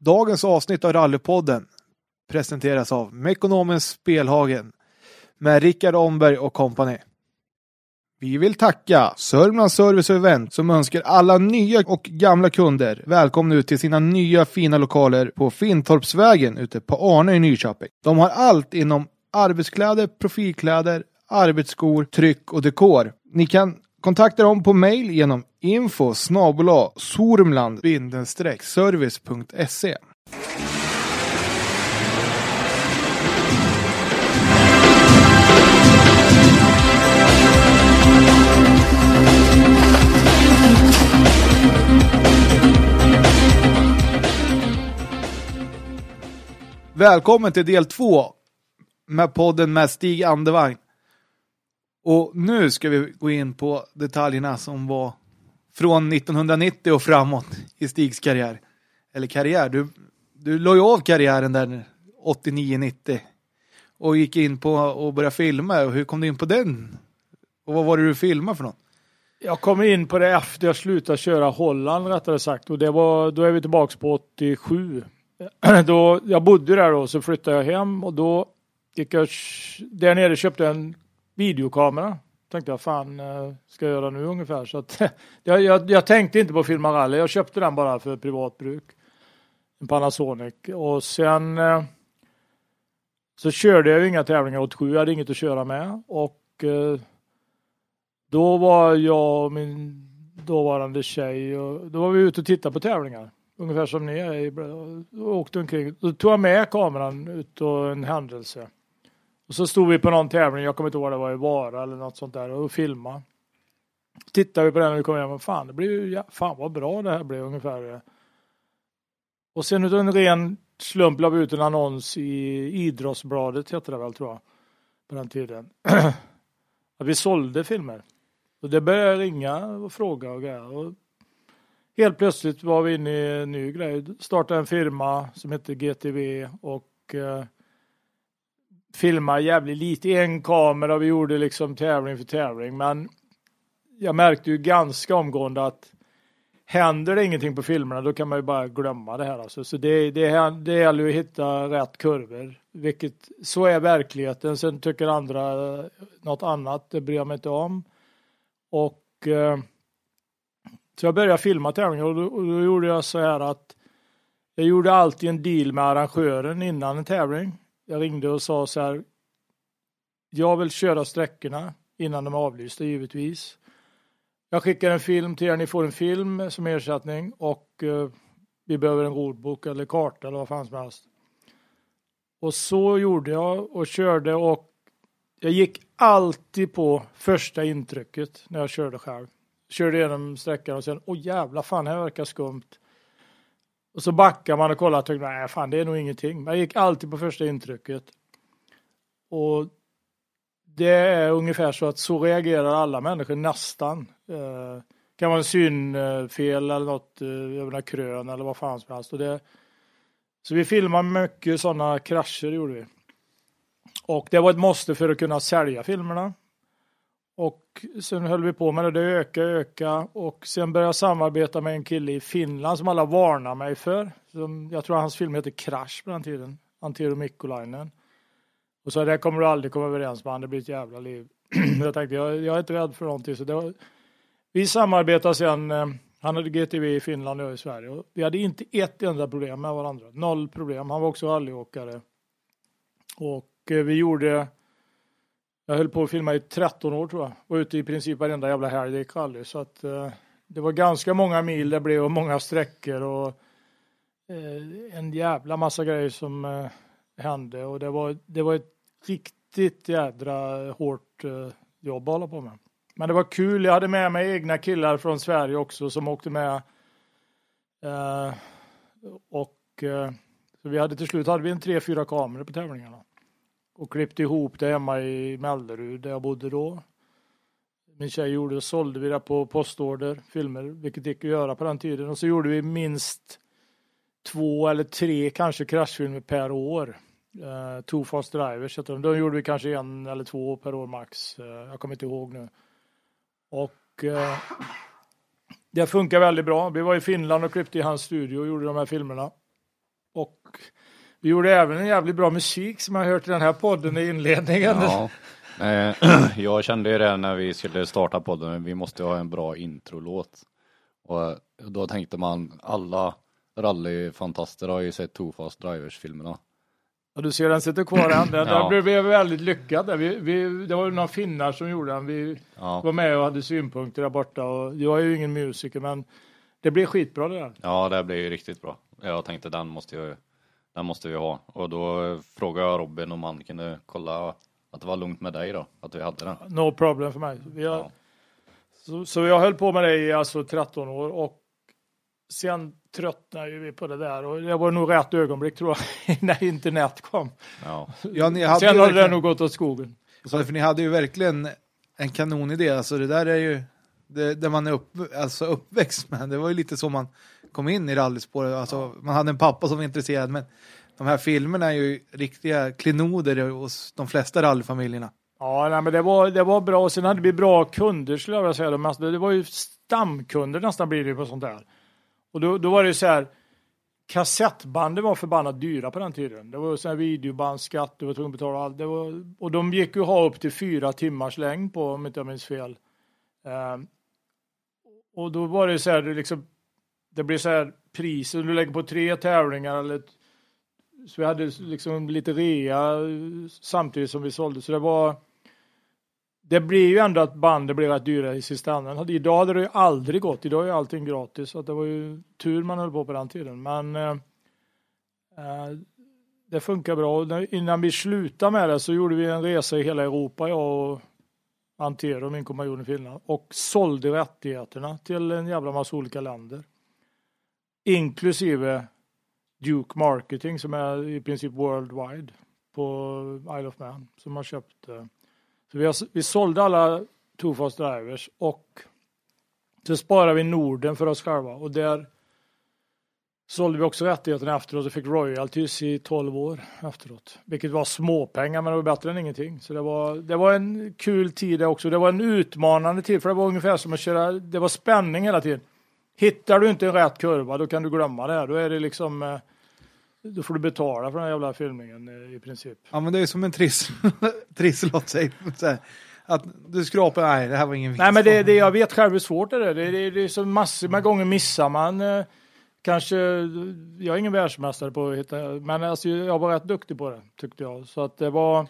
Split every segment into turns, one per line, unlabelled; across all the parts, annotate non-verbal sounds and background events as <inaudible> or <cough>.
Dagens avsnitt av Rallypodden presenteras av Mekonomens Spelhagen med Rickard Omberg och kompani. Vi vill tacka Sörmlands Service och Event som önskar alla nya och gamla kunder välkomna ut till sina nya fina lokaler på Fintorpsvägen ute på Arne i Nyköping. De har allt inom arbetskläder, profilkläder, arbetsskor, tryck och dekor. Ni kan kontakta dem på mail genom info snabel sormland-service.se. Välkommen till del två med podden med Stig Andevang. Och nu ska vi gå in på detaljerna som var från 1990 och framåt i Stigs karriär. Eller karriär, du, du la ju av karriären där 89-90 och gick in på att börja filma. Och hur kom du in på den? Och vad var det du filmade för något?
Jag kom in på det efter jag slutade köra Holland rättare sagt och det var, då är vi tillbaks på 87. <clears throat> Då, jag bodde där då så flyttade jag hem och då gick jag där nere köpte jag en videokamera. Tänkte jag fan eh, ska jag göra nu ungefär så att <laughs> jag, jag, jag tänkte inte på att filma rally. Jag köpte den bara för privat bruk. En Panasonic och sen eh, så körde jag ju inga tävlingar 87. Jag hade inget att köra med och eh, då var jag och min dåvarande tjej och då var vi ute och tittade på tävlingar. Ungefär som ni är. Då åkte omkring. Då tog jag med kameran ut och en händelse. Och så stod vi på någon tävling, jag kommer inte ihåg vad det var i Vara eller något sånt där och filmade. Tittade vi på den och vi kom hem och fan det blev ju, ja, fan vad bra det här blev ungefär. Och sen utav en ren slump la vi ut en annons i Idrottsbladet hette det väl tror jag. På den tiden. <clears throat> att vi sålde filmer. Och det började ringa och fråga och grejer. Och helt plötsligt var vi inne i en ny grej. Startade en firma som hette GTV och eh, filmade jävligt lite. En kamera, vi gjorde liksom tävling för tävling. Men jag märkte ju ganska omgående att händer det ingenting på filmerna då kan man ju bara glömma det här. Alltså. Så det, det, det gäller ju att hitta rätt kurvor. Vilket, så är verkligheten. Sen tycker andra något annat, det bryr jag mig inte om. Och eh, så jag började filma tävlingar och och då gjorde jag så här att jag gjorde alltid en deal med arrangören innan en tävling. Jag ringde och sa så här. Jag vill köra sträckorna innan de är avlysta givetvis. Jag skickar en film till er, ni får en film som ersättning och eh, vi behöver en roadbook eller karta eller vad fan som helst. Och så gjorde jag och körde och jag gick alltid på första intrycket när jag körde själv. Körde igenom sträckan och sen, åh jävla fan, här verkar skumt. Och så backar man och kollar och tänkte, nej fan det är nog ingenting. Man gick alltid på första intrycket. Och det är ungefär så att så reagerar alla människor nästan. Eh, kan vara en synfel eller något, eh, menar krön eller vad fan som helst. Och det, så vi filmade mycket sådana krascher gjorde vi. Och det var ett måste för att kunna sälja filmerna. Och sen höll vi på med det, det ökade, ökade och sen började jag samarbeta med en kille i Finland som alla varnar mig för. Som, jag tror hans film heter Crash på den tiden, Antero Mikkolainen. Och så det kommer du aldrig komma överens med, det blir ett jävla liv. <clears throat> jag tänkte, jag, jag, är inte rädd för någonting. Så det var, vi samarbetade sen, eh, han hade GTV i Finland och jag i Sverige. Och vi hade inte ett enda problem med varandra, noll problem. Han var också rallyåkare. Och eh, vi gjorde jag höll på att filma i 13 år tror jag. Var ute i princip varenda jävla helg det gick aldrig. Så att eh, det var ganska många mil det blev och många sträckor och eh, en jävla massa grejer som eh, hände och det var, det var ett riktigt jädra hårt eh, jobb att hålla på med. Men det var kul. Jag hade med mig egna killar från Sverige också som åkte med. Eh, och eh, så vi hade till slut hade vi en tre, fyra kameror på tävlingarna och klippte ihop det hemma i Mellerud där jag bodde då. Min tjej gjorde sålde vi det på postorder, filmer, vilket gick att göra på den tiden. Och så gjorde vi minst två eller tre kanske kraschfilmer per år. Eh, uh, Two Fast Drivers heter de. Då gjorde vi kanske en eller två per år max. Uh, jag kommer inte ihåg nu. Och uh, det funkar väldigt bra. Vi var i Finland och klippte i hans studio och gjorde de här filmerna. Och vi gjorde även en jävligt bra musik som jag har hört i den här podden i inledningen.
Ja. <laughs> Eh, <clears throat> jag kände ju det när vi skulle starta podden, vi måste ha en bra introlåt. Och då tänkte man, alla rallyfantaster har ju sett Too Fast Drivers-filmerna.
Och du ser den sitter kvar än. Den, <clears throat>
Ja.
blev väldigt lyckad. Vi, vi, det var ju några finnar som gjorde den. Vi
Ja,
var med och hade synpunkter där borta. Och jag är ju ingen musiker men det blev skitbra det där.
ja det blir ju riktigt bra. Jag tänkte den måste, jag, den måste vi ha. Och då frågade jag Robin om han kunde kolla att det var lugnt med dig då, att vi hade den.
No problem för mig. Vi har,
Ja.
så, så jag höll på med det i alltså 13 år och sen tröttnade ju vi på det där och det var nog rätt ögonblick tror jag <laughs> när internet kom.
Ja,
Ja, ni hade
Sen har det nog gått åt skogen.
så, för ni hade ju verkligen en kanonidé. Alltså det där är ju det, det man är upp, alltså uppväxt med. Det var ju lite så man kom in i rallyspåret. Alltså, man hade en pappa som var intresserad, men de här filmerna är ju riktiga klenoder hos de flesta rallyfamiljerna.
Ja, nej, men det var, det var bra. Och sen hade vi bra kunder skulle jag vilja säga. De, alltså, det var ju stamkunder nästan blir det ju på sånt där. Och då, då var det ju så här. Kassettbanden var förbannat dyra på den tiden. Det var ju sån här videobandskatt, du var tvungen att betala allt. Det var, och de gick ju ha upp till fyra timmars längd på om inte jag minns fel. Ehm, och då var det så här, liksom, det blir så här priset, du lägger på tre tävlingar eller så vi hade liksom lite rea samtidigt som vi sålde. Så det var det blir ju ändå att bandet blev rätt dyra i sista änden. Idag hade det ju aldrig gått. Idag är allting gratis. Så att det var ju tur man höll på på den tiden. Men eh, eh det funkar bra. Och Innan vi slutade med det så gjorde vi en resa i hela Europa, jag och Antero, min kompanjon i Finland, och sålde rättigheterna till en jävla massa olika länder. Inklusive Duke Marketing som är i princip worldwide på Isle of Man som har köpt eh, så vi, har, vi sålde alla Tofast Drivers och så sparade vi Norden för oss själva och där sålde vi också rättigheterna efteråt och fick royalties i 12 år efteråt. Vilket var småpengar men det var bättre än ingenting. Så det var, det var en kul tid det också. Det var en utmanande tid för det var ungefär som att köra, det var spänning hela tiden. Hittar du inte en rätt kurva då kan du glömma det. här. Då är det liksom eh, då får du betala för den här jävla filmningen eh, i princip.
Ja, men det är som en triss, <laughs> trisslott, säg. Så här, Att du skrapar, nej, det här var ingen vits.
Nej men det, det, jag vet själv hur svårt det är. Det, det, det är så massor med gånger missar man. Eh, kanske, jag är ingen världsmästare på att hitta, men alltså, jag var rätt duktig på det tyckte jag. Så att det var,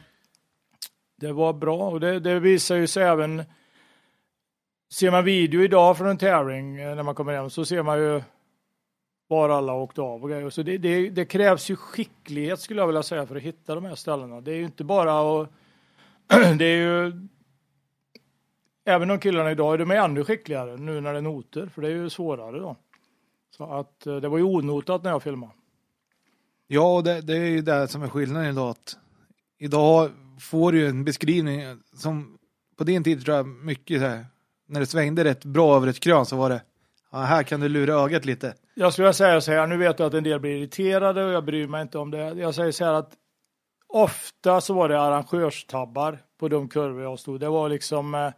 det var bra och det, det visar ju sig även, ser man video idag från en tävling eh, när man kommer hem så ser man ju var alla åkte av och grejer. Så det, det, det krävs ju skicklighet skulle jag vilja säga för att hitta de här ställena. Det är ju inte bara att <clears throat> det är ju Även de killarna idag är de ännu skickligare nu när det är noter, för det är ju svårare då. Så att eh, det var ju onotat när jag filmade.
Ja, och det, det är ju det som är skillnaden idag. Att idag får du ju en beskrivning som på din tid tror jag mycket så här, när det svängde rätt bra över ett krön så var det ja, här kan du lura ögat lite.
Jag skulle säga så här, nu vet jag att en del blir irriterade och jag bryr mig inte om det. Jag säger så här att ofta så var det arrangörstabbar på de kurvor jag stod. Det var liksom eh,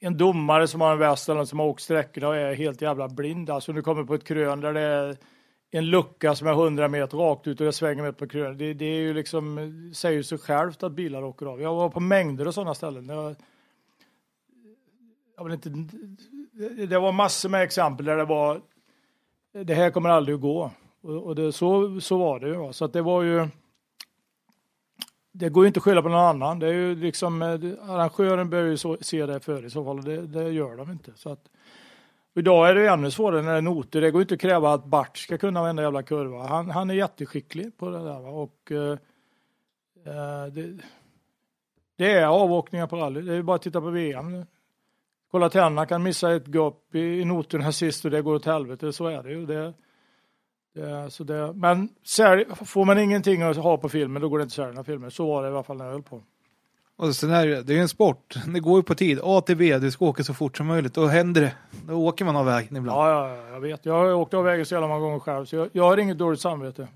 en domare som har en väst eller som har åkt sträckorna och är helt jävla blind. Alltså du kommer på ett krön där det är en lucka som är 100 meter rakt ut och det svänger med på krön. Det, det är ju liksom, säger ju sig självt att bilar åker av. Jag var på mängder av sådana ställen. Jag, jag vill inte, det var massor med exempel där det var det här kommer aldrig att gå. Och, det, så, så var det ju. Så att det var ju det går ju inte att skylla på någon annan. Det är ju liksom, eh, arrangören bör ju så, se det för i så fall och det, det gör de inte. Så att, idag är det ännu svårare när det är noter. Det går inte att kräva att Bart ska kunna varenda jävla kurva. Han, han är jätteskicklig på det där. Va? Och, eh, eh, det, det är avåkningar på rally. Det är ju bara att titta på VM. Kolla Tenna kan missa ett gap i, i noterna sist och det går åt helvete. Så är det ju. Det, det, så det, men sälj, får man ingenting att ha på filmen då går det inte att sälja några filmer. Så var det i alla fall när jag höll på.
Och sen är det, det är ju en sport, det går ju på tid. A till B, du ska åka så fort som möjligt. Då händer det. Då åker man av vägen ibland.
Ja, ja, ja, jag vet. Jag har åkt av vägen så jävla många gånger själv så jag, jag har inget dåligt samvete.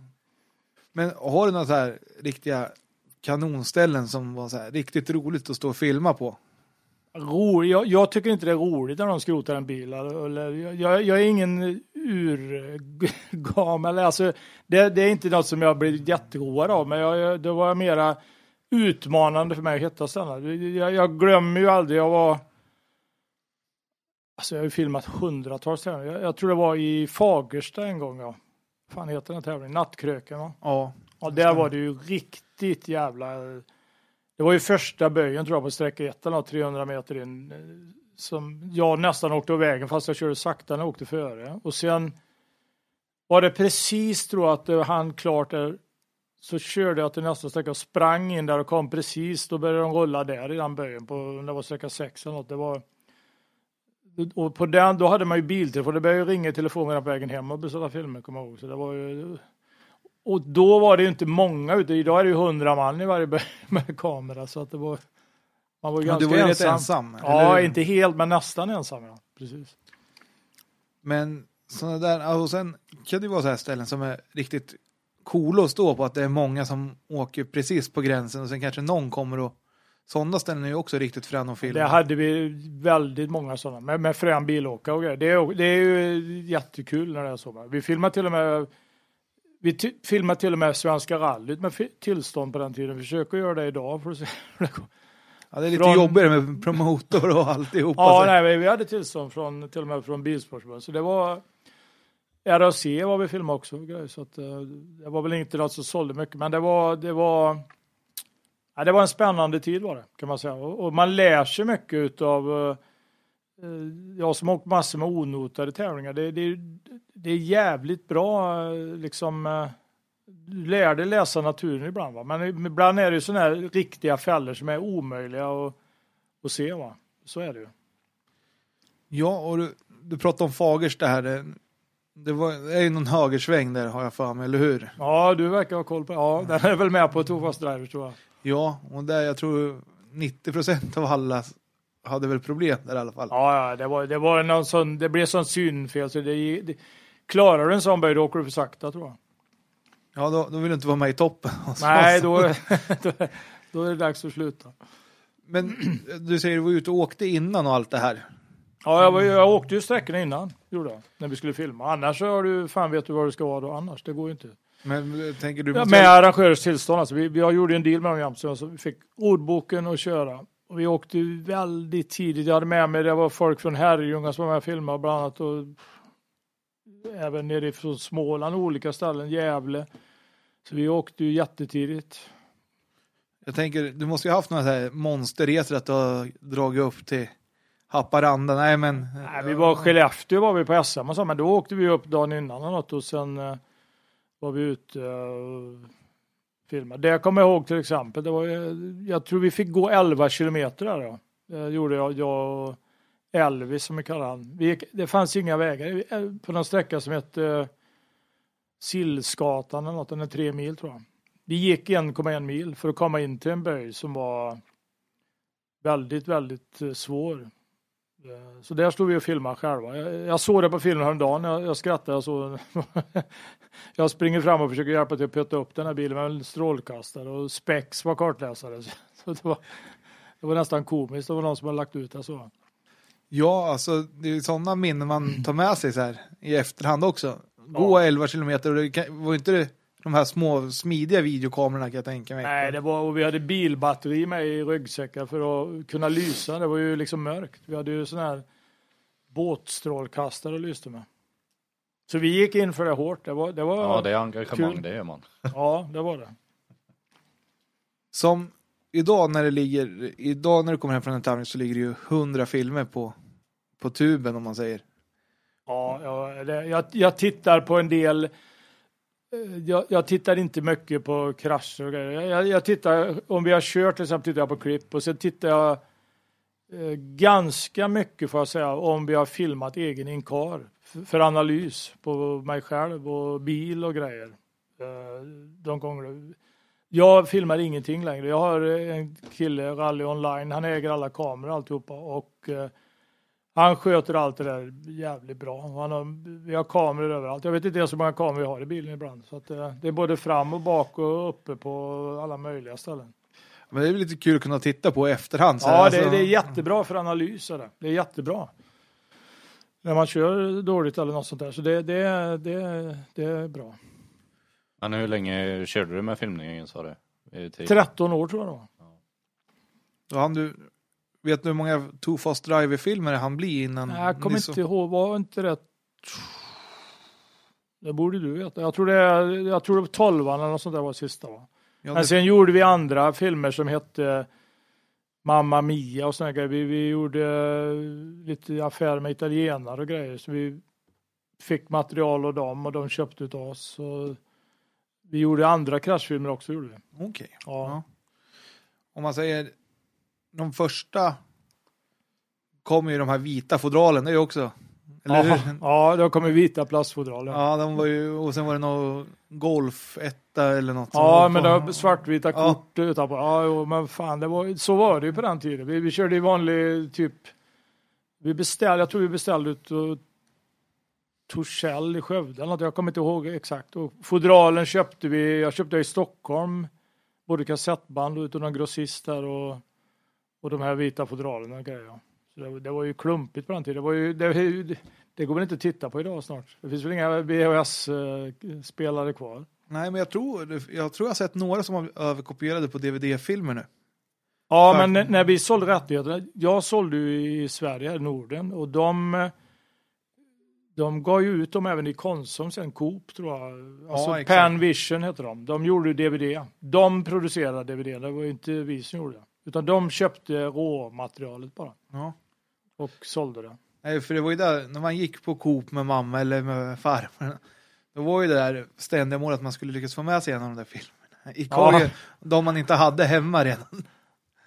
Men har du några så här riktiga kanonställen som var så här riktigt roligt att stå och filma på?
Rolig. Jag, jag tycker inte det är roligt när de skrotar en bil. Eller, jag, jag är ingen urgammal. Alltså, det, det är inte något som jag blir jätteroad av, men jag, det var mera utmanande för mig att hitta ställen. Jag, jag glömmer ju aldrig, jag var Alltså jag har ju filmat hundratals tävlingar. Jag, jag, tror det var i Fagersta en gång. Ja. fan heter den tävlingen? Nattkröken va?
Ja.
Ja, där var det ju riktigt jävla... Det var ju första böjen tror jag på sträcka 1 eller 300 meter in. Eh, som jag nästan åkte av vägen fast jag körde sakta när jag åkte före. Och sen var det precis tror jag att det hann klart där. Så körde jag till nästa sträcka och sprang in där och kom precis. Då började de rulla där i den böjen på, det var sträcka 6 eller något. Det var och på den, då hade man ju biltelefon, det började ju ringa i telefonen på vägen hem och beställa filmer, kommer jag ihåg. Så det var ju, och då var det ju inte många ute, idag är det ju hundra man i varje <laughs> med kamera så att det var man var ju ganska
du var ju
ensam.
ensam
ja, inte helt men nästan ensam ja. Precis.
Men sådana där, och sen kan det ju vara så här ställen som är riktigt coola att stå på, att det är många som åker precis på gränsen och sen kanske någon kommer och sådana ställen är ju också riktigt fräna att filma.
Det hade vi väldigt många sådana med, med frän bilåkare och grejer. Det är, det är ju jättekul när det är så. Vi filmar till och med vi filmar till och med Svenska rallyt med tillstånd på den tiden. Försöker göra det idag för att se hur det går.
Ja, det är lite från... jobbigare med promotor och alltihopa.
ja, nej, vi hade tillstånd från, till och med från Bilsportförbundet. Så det var RAC var vi filmade också. Så att, eh, det var väl inte något som sålde mycket, men det var, det var Ja, det var en spännande tid var det, kan man säga. Och, och man lär sig mycket av jag som åkt massor med onotade tävlingar. Det, det, det är jävligt bra, liksom, uh, du lär dig läsa naturen ibland. Va? Men ibland är det ju sådana här riktiga fällor som är omöjliga att, att se. Va? Så är det ju.
Ja, och du, du pratade om Fagersta här. Det, det, var, det är ju någon högersväng där har jag för mig, eller hur?
Ja, du verkar ha koll på. Ja, den är väl med på Tofast Driver tror jag.
Ja, och där jag tror 90 procent av alla hade väl problem där i alla fall.
Ja, ja det, var, det, var någon sån, det blev sån synfel så det, det, klarar du en sån böj då åker du för sakta tror jag.
Ja, då, då vill du inte vara med i toppen. <laughs>
Nej, då, då, då är det dags att sluta.
Men <clears throat> du säger du var ute och åkte innan och allt det här.
Ja, jag, var, jag åkte ju sträckorna innan, gjorde jag, när vi skulle filma. Annars så har du, fan vet du vad du ska vara då annars, det går ju inte.
Men tänker du...
Ja, med arrangörers tillstånd alltså. Vi, vi gjorde en deal med dem jämt, så vi fick ordboken att köra. Och vi åkte väldigt tidigt. Jag hade med mig, det var folk från Herrljunga som var med och filmade bland annat. Och även nere från Småland, olika ställen, Gävle. Så vi åkte ju jättetidigt.
Jag tänker, du måste ju haft några här monsterresor att du har dragit upp till Haparanda. Nej men.
Nej, vi var Skellefteå var vi på SM och så, men då åkte vi upp dagen innan och något och sen eh, var vi ute och filmade. jag kommer ihåg till exempel. Det var, jag tror vi fick gå 11 kilometer där då. Det gjorde jag, jag och Elvis som vi kallar han. Vi gick, det fanns inga vägar eh, på någon sträcka som hette eh, Sillsgatan eller något, den är tre mil tror jag. Vi gick 1,1 mil för att komma in till en böj som var väldigt, väldigt eh, svår. Eh, så där stod vi och filmade själva. Jag, jag såg det på filmen häromdagen, jag, jag skrattade. Jag, <laughs> jag springer fram och försöker hjälpa till att putta upp den här bilen med en strålkastare och Spex var kartläsare. <laughs> Så det, var, det var nästan komiskt, det var någon som hade lagt ut det så.
Ja, alltså det är sådana minnen man tar med sig så här i efterhand också. Gå ja. 11 kilometer och det var inte det de här små smidiga videokamerorna kan jag tänka mig.
Nej, det var, och vi hade bilbatteri med i ryggsäckar för att kunna lysa. Det var ju liksom mörkt. Vi hade ju sån här båtstrålkastare och lyste med. Så vi gick in för det hårt. Det var, det var
ja, det är engagemang, kul. det är man. <laughs>
Ja, det var det.
Som idag när det ligger, idag när du kommer hem från en tävling så ligger det ju hundra filmer på, på tuben om man säger.
Ja, ja det, jag, jag tittar på en del Eh, jag, jag, tittar inte mycket på krascher och grejer. Jag, jag, tittar, om vi har kört till exempel, tittar jag på klipp och sen tittar jag eh, ganska mycket får jag säga om vi har filmat egen inkar för, för analys på mig själv och bil och grejer. Eh, de gånger. Jag filmar ingenting längre. Jag har eh, en kille, Rally Online, han äger alla kameror alltihopa och eh, han sköter allt det där jävligt bra. Han har, vi har kameror överallt. Jag vet inte ens hur många kameror vi har i bilen ibland. Så att, det, eh, det är både fram och bak och uppe på alla möjliga ställen.
Men det är lite kul att kunna titta på i efterhand.
Ja,
alltså.
det, det är jättebra för analys. är Det. det är jättebra. När man kör dåligt eller något sånt där. Så det, det, det, det är bra.
Men hur länge körde du med filmningen sa du? I tid?
13 år tror jag det var.
Då hann du, vet du hur många Too Fast Driver-filmer han blir innan?
Nej, jag kommer
så-
inte ihåg, var inte det... Det borde du veta. Jag tror det, jag tror det var 12 eller något sånt där var sista va?
Ja,
Men
det,
sen gjorde vi andra filmer som hette Mamma Mia och sådana grejer. Vi, vi gjorde lite affärer med italienare och grejer. Så vi fick material av dem och de köpte utav oss. Och vi gjorde andra kraschfilmer också. Gjorde vi.
Okej.
Ja.
Ja. Om man säger de första kommer ju de här vita fodralen, det är ju också. Eller hur?
Ja, då kommer vita plastfodral. Ja,
Ja, de var ju, och sen var det någon golfetta eller något.
ja men det var svartvita
Ja.
kort utanpå. Ja, jo, men fan, det var, så var det ju på den tiden. Vi, vi körde i vanlig typ, vi beställde, jag tror vi beställde ut och Torshäll i Skövde eller något, jag kommer inte ihåg exakt. Och fodralen köpte vi, jag köpte i Stockholm, både kassettband och någon grossist där och, och de här vita fodralen och grejer. Så det, det var ju klumpigt på den tiden. Det, var ju, det, det går väl inte att titta på idag snart. Det finns väl inga VHS-spelare kvar.
Nej, men jag tror, jag tror jag sett några som har överkopierade på DVD-filmer nu.
Ja,
För-
men när- vi sålde rättigheterna, jag sålde ju i Sverige, Norden, och de, de gav ju ut dem även i Konsum sen, Coop tror jag. Alltså
Ja.
Panvision heter de. De gjorde ju DVD. De producerade DVD, det var inte vi som gjorde det. Utan de köpte råmaterialet bara
Ja.
och sålde det.
Nej, för det var ju där, när man gick på Coop med mamma eller med farmor, då var ju det där ständiga målet att man skulle lyckas få med sig en av de där filmerna. I
Ja.
korgen, de man inte hade hemma redan.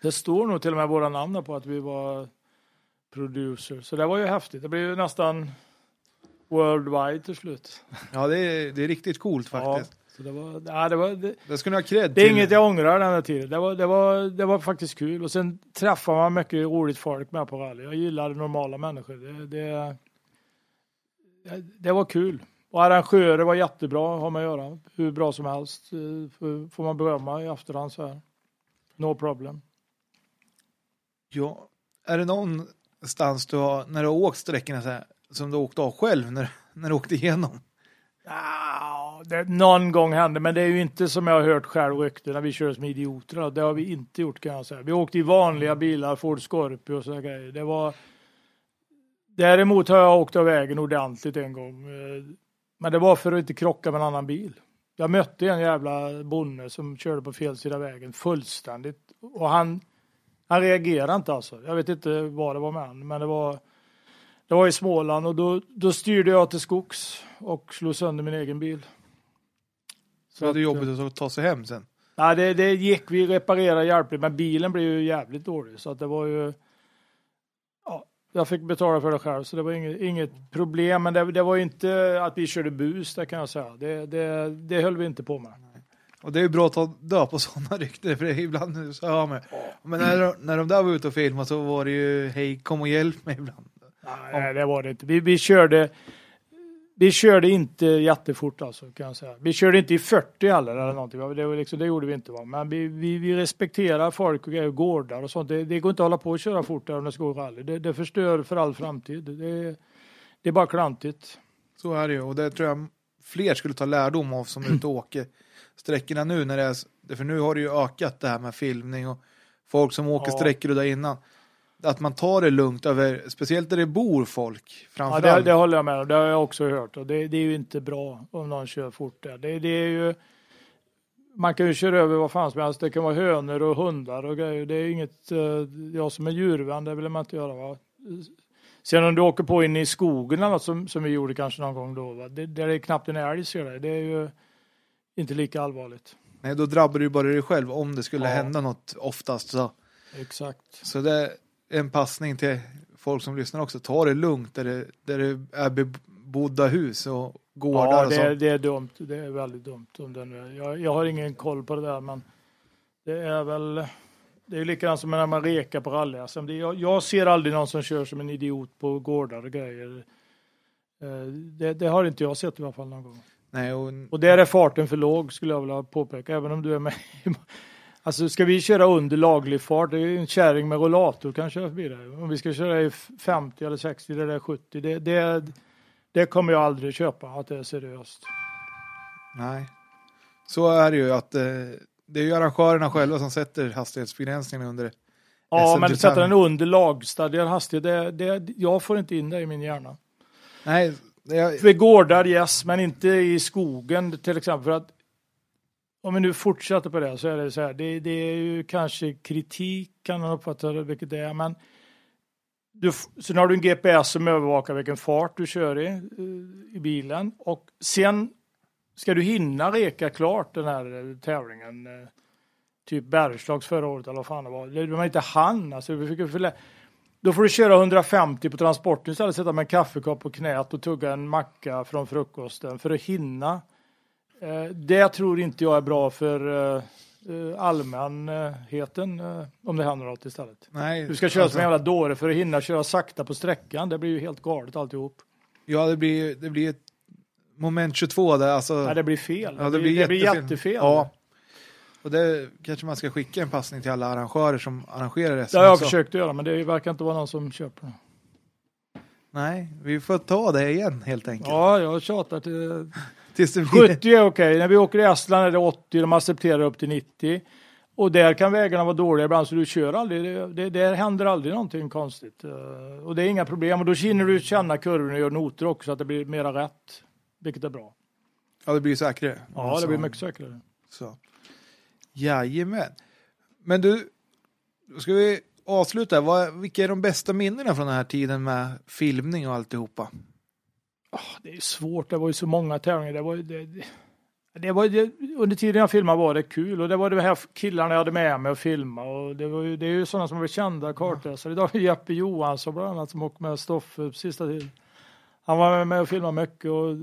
Det står nog till och med våra namn på att vi var producer. Så det var ju häftigt. Det blev ju nästan worldwide till slut.
Ja, det är, det är riktigt coolt faktiskt.
Ja, så det var, ja, det var, det,
Det ni ha cred
Det är
till.
inget jag ångrar den här tiden. Det var, det, var, det var faktiskt kul. Och sen träffar man mycket roligt folk med på rally. Jag gillar normala människor. Det, det, det, var kul. Och arrangörer var jättebra att ha med att göra. Hur bra som helst. får- man berömma i efterhand så här. No problem.
Ja. Är det någonstans du har, när du har åkt sträckorna så här, som du åkte av själv när, när du åkte igenom?
Ja, det, någon gång hände, men det är ju inte som jag har hört själv när vi kör som idioter. Det har vi inte gjort kan jag säga. Vi åkte i vanliga bilar, Ford Scorpio och sådana grejer. Det var... Däremot har jag åkt av vägen ordentligt en gång. eh, Men det var för att inte krocka med en annan bil. Jag mötte en jävla bonde som körde på fel sida vägen fullständigt. Och han, han reagerade inte alltså. Jag vet inte vad det var med han, men det var det var i Småland och då, då styrde jag till skogs och slog sönder min egen bil.
Så det är jobbigt att ta sig hem sen.
Nej, det, det gick, vi reparerade hjälpligt, men bilen blev ju jävligt dålig. Så att det var ju... Ja, jag fick betala för det själv, så det var inget, inget problem. Men det, det var ju inte att vi körde bus, det kan jag säga. Det, det, det höll vi inte på med.
Och det är ju bra att ta död på sådana <laughs> rykten, för det är ibland så hör man. Men när, de- när de där var ute och filmade så var det ju hej kom och hjälp mig ibland.
Nej, det var det inte. Vi, vi körde... Vi körde inte jättefort alltså, kan jag säga. Vi körde inte i 40 heller eller någonting. Det, var liksom, det gjorde vi inte. Va? Men vi, vi, vi respekterar folk och grejer, gårdar och sånt. Det, det går inte att hålla på och köra fort där om det ska gå rally. Det, det förstör för all framtid. Det, det är bara klantigt.
Så är det ju, och det tror jag fler skulle ta lärdom av som är ute och <clears throat> åker sträckorna nu när det är, för nu har det ju ökat det här med filmning och folk som åker
Ja.
sträckor och där innan. Att man tar det lugnt över, speciellt där det bor folk
Ja, det, det håller jag med om. Det har jag också hört. Och det, det är ju inte bra om någon kör fort där. Det, det är ju... Man kan ju köra över vad fan som helst. Det kan vara hönor och hundar och grejer. Det är inget... eh, Jag som är djurvän, det vill man inte göra va. Sen om du åker på in i skogen eller något som, som vi gjorde kanske någon gång då. Va? Det, där är knappt en älg ser det. Det är ju inte lika allvarligt.
Nej, då drabbar du ju bara dig själv om det skulle
Ja.
hända något oftast. Så.
Exakt.
så det en passning till folk som lyssnar också. Ta det lugnt där det, där det är bebodda hus och gårdar
Ja,
och
det, är- det är dumt. Det är väldigt dumt. Om det nu. Jag, jag har ingen koll på det där, men det är väl... Det är likadant som när man rekar på rally-SM. Det- Jag, jag ser aldrig någon som kör som en idiot på gårdar och grejer. Eh, Det, det har inte jag sett i alla fall någon gång.
Nej, och,
Och där är farten för låg skulle jag vilja påpeka, även om du är med. Alltså ska vi köra under laglig fart, det är en kärring med rollator kan köra förbi där. Om vi ska köra i 50 eller 60 eller 70, det, det, det kommer jag aldrig köpa att det är seriöst.
Nej. Så är det ju att eh, det är ju arrangörerna själva som sätter hastighetsbegränsningen under
Ja, men sätta den under lagstadgad hastighet, det, det, jag får inte in det i min hjärna.
Nej, är,
Vid gårdar, yes, men inte i skogen till exempel. För att om vi nu fortsätter på det så är det så här, det, det är ju kanske kritik kan man uppfatta det, vilket det är, men du, sen har du en GPS som övervakar vilken fart du kör i, eh, i bilen och sen ska du hinna reka klart den här eh, tävlingen. Eh, typ Bergslags förra året eller vad fan det var. Det var inte han, alltså vi fick förlä- då får du köra 150 på transporten istället, sätta med en kaffekopp på knät och tugga en macka från frukosten för att hinna. Eh, Det tror inte jag är bra för eh, eh, allmänheten om det händer något istället.
nej,
Du ska köra
alltså,
som en jävla dåre för att hinna köra sakta på sträckan. Det blir ju helt galet alltihop.
Ja, det blir, det blir ett moment 22 där, alltså.
Ja, det blir fel.
Ja, det blir,
det blir
jättefel. Ja. Och det kanske man ska skicka en passning till alla arrangörer som arrangerar SM
Det har jag
också.
försökt göra men det verkar inte vara någon som köper det.
Nej, vi får ta det igen helt enkelt.
Ja, jag tjatar till <laughs>
Tills det blir...
70 är okej. När vi åker i Estland är det 80, de accepterar upp till 90. Och där kan vägarna vara dåliga ibland så du kör aldrig. Det, det, det händer aldrig någonting konstigt. Eh, Och det är inga problem. Och då hinner du känna kurvorna och göra noter också så att det blir mera rätt. Vilket är bra.
Ja, det blir säkrare.
Ja, det
Så-
blir mycket säkrare.
Så. Jajamän. Men du, då ska vi avsluta. Vad, vilka är de bästa minnena från den här tiden med filmning och alltihopa?
Oh, Det är svårt, det var ju så många tävlingar. Det var, det, det, det var, det, under tiden jag filmade var det kul och det var de här killarna jag hade med mig och filma och det, var ju, det är ju sådana som var kända kartläsare. Idag är Jeppe Johansson bland annat som åkte med Stoffe på sista tiden. Han var med och filmade mycket och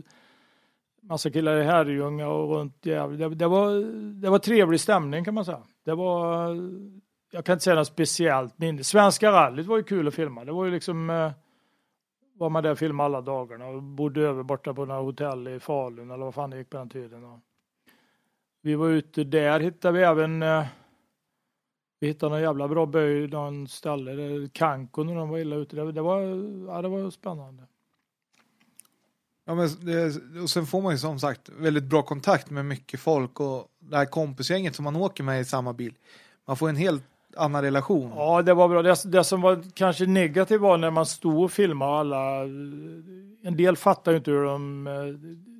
massa killar i Herrljunga och runt Gävle. Det, det, var, det var trevlig stämning kan man säga. Det var, jag kan inte säga något speciellt minne. Svenska rallyt var ju kul att filma. Det var ju liksom eh, var man där och filmade alla dagarna och bodde över borta på några hotell i Falun eller vad fan det gick på den tiden. Och vi var ute där hittade vi även eh, vi hittade någon jävla bra böj någon ställe, där Kanko när de var illa ute. Det, det, var, ja, det var spännande.
Ja, men det, och sen får man ju som sagt väldigt bra kontakt med mycket folk och det här kompisgänget som man åker med i samma bil. Man får en helt annan relation.
Ja, det var bra. Det, det som var kanske negativt var när man stod och filmade och alla, en del fattar ju inte hur de eh,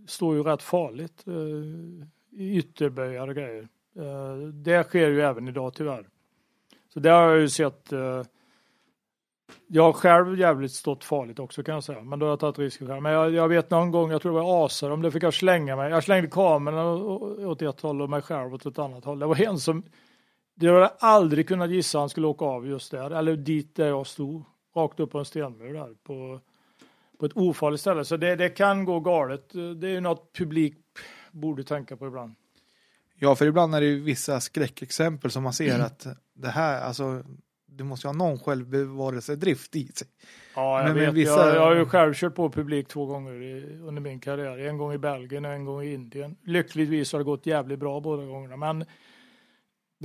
står ju rätt farligt eh, i ytterböjar och grejer. Eh, det sker ju även idag tyvärr. Så det har jag ju sett. Jag har själv jävligt stått farligt också kan jag säga, men då har jag tagit risker själv. Men jag, jag vet någon gång, jag tror det var Asar, om det fick jag slänga mig. Jag slängde kameran åt ett håll och mig själv åt ett annat håll. Det var en som det hade jag aldrig kunnat gissa han skulle åka av just där, eller dit där jag stod. Rakt upp på en stenmur där på, på ett ofarligt ställe. Så det, det kan gå galet. Det är ju något publik borde tänka på ibland.
Ja, för ibland är det ju vissa skräckexempel som man ser att det här, alltså, det måste ju ha någon självbevarelsedrift i sig.
Ja, jag
Men- men
vet.
vissa-
Jag, jag har ju själv kört på publik två gånger i, under min karriär. En gång i Belgien och en gång i Indien. Lyckligtvis har det gått jävligt bra båda gångerna. Men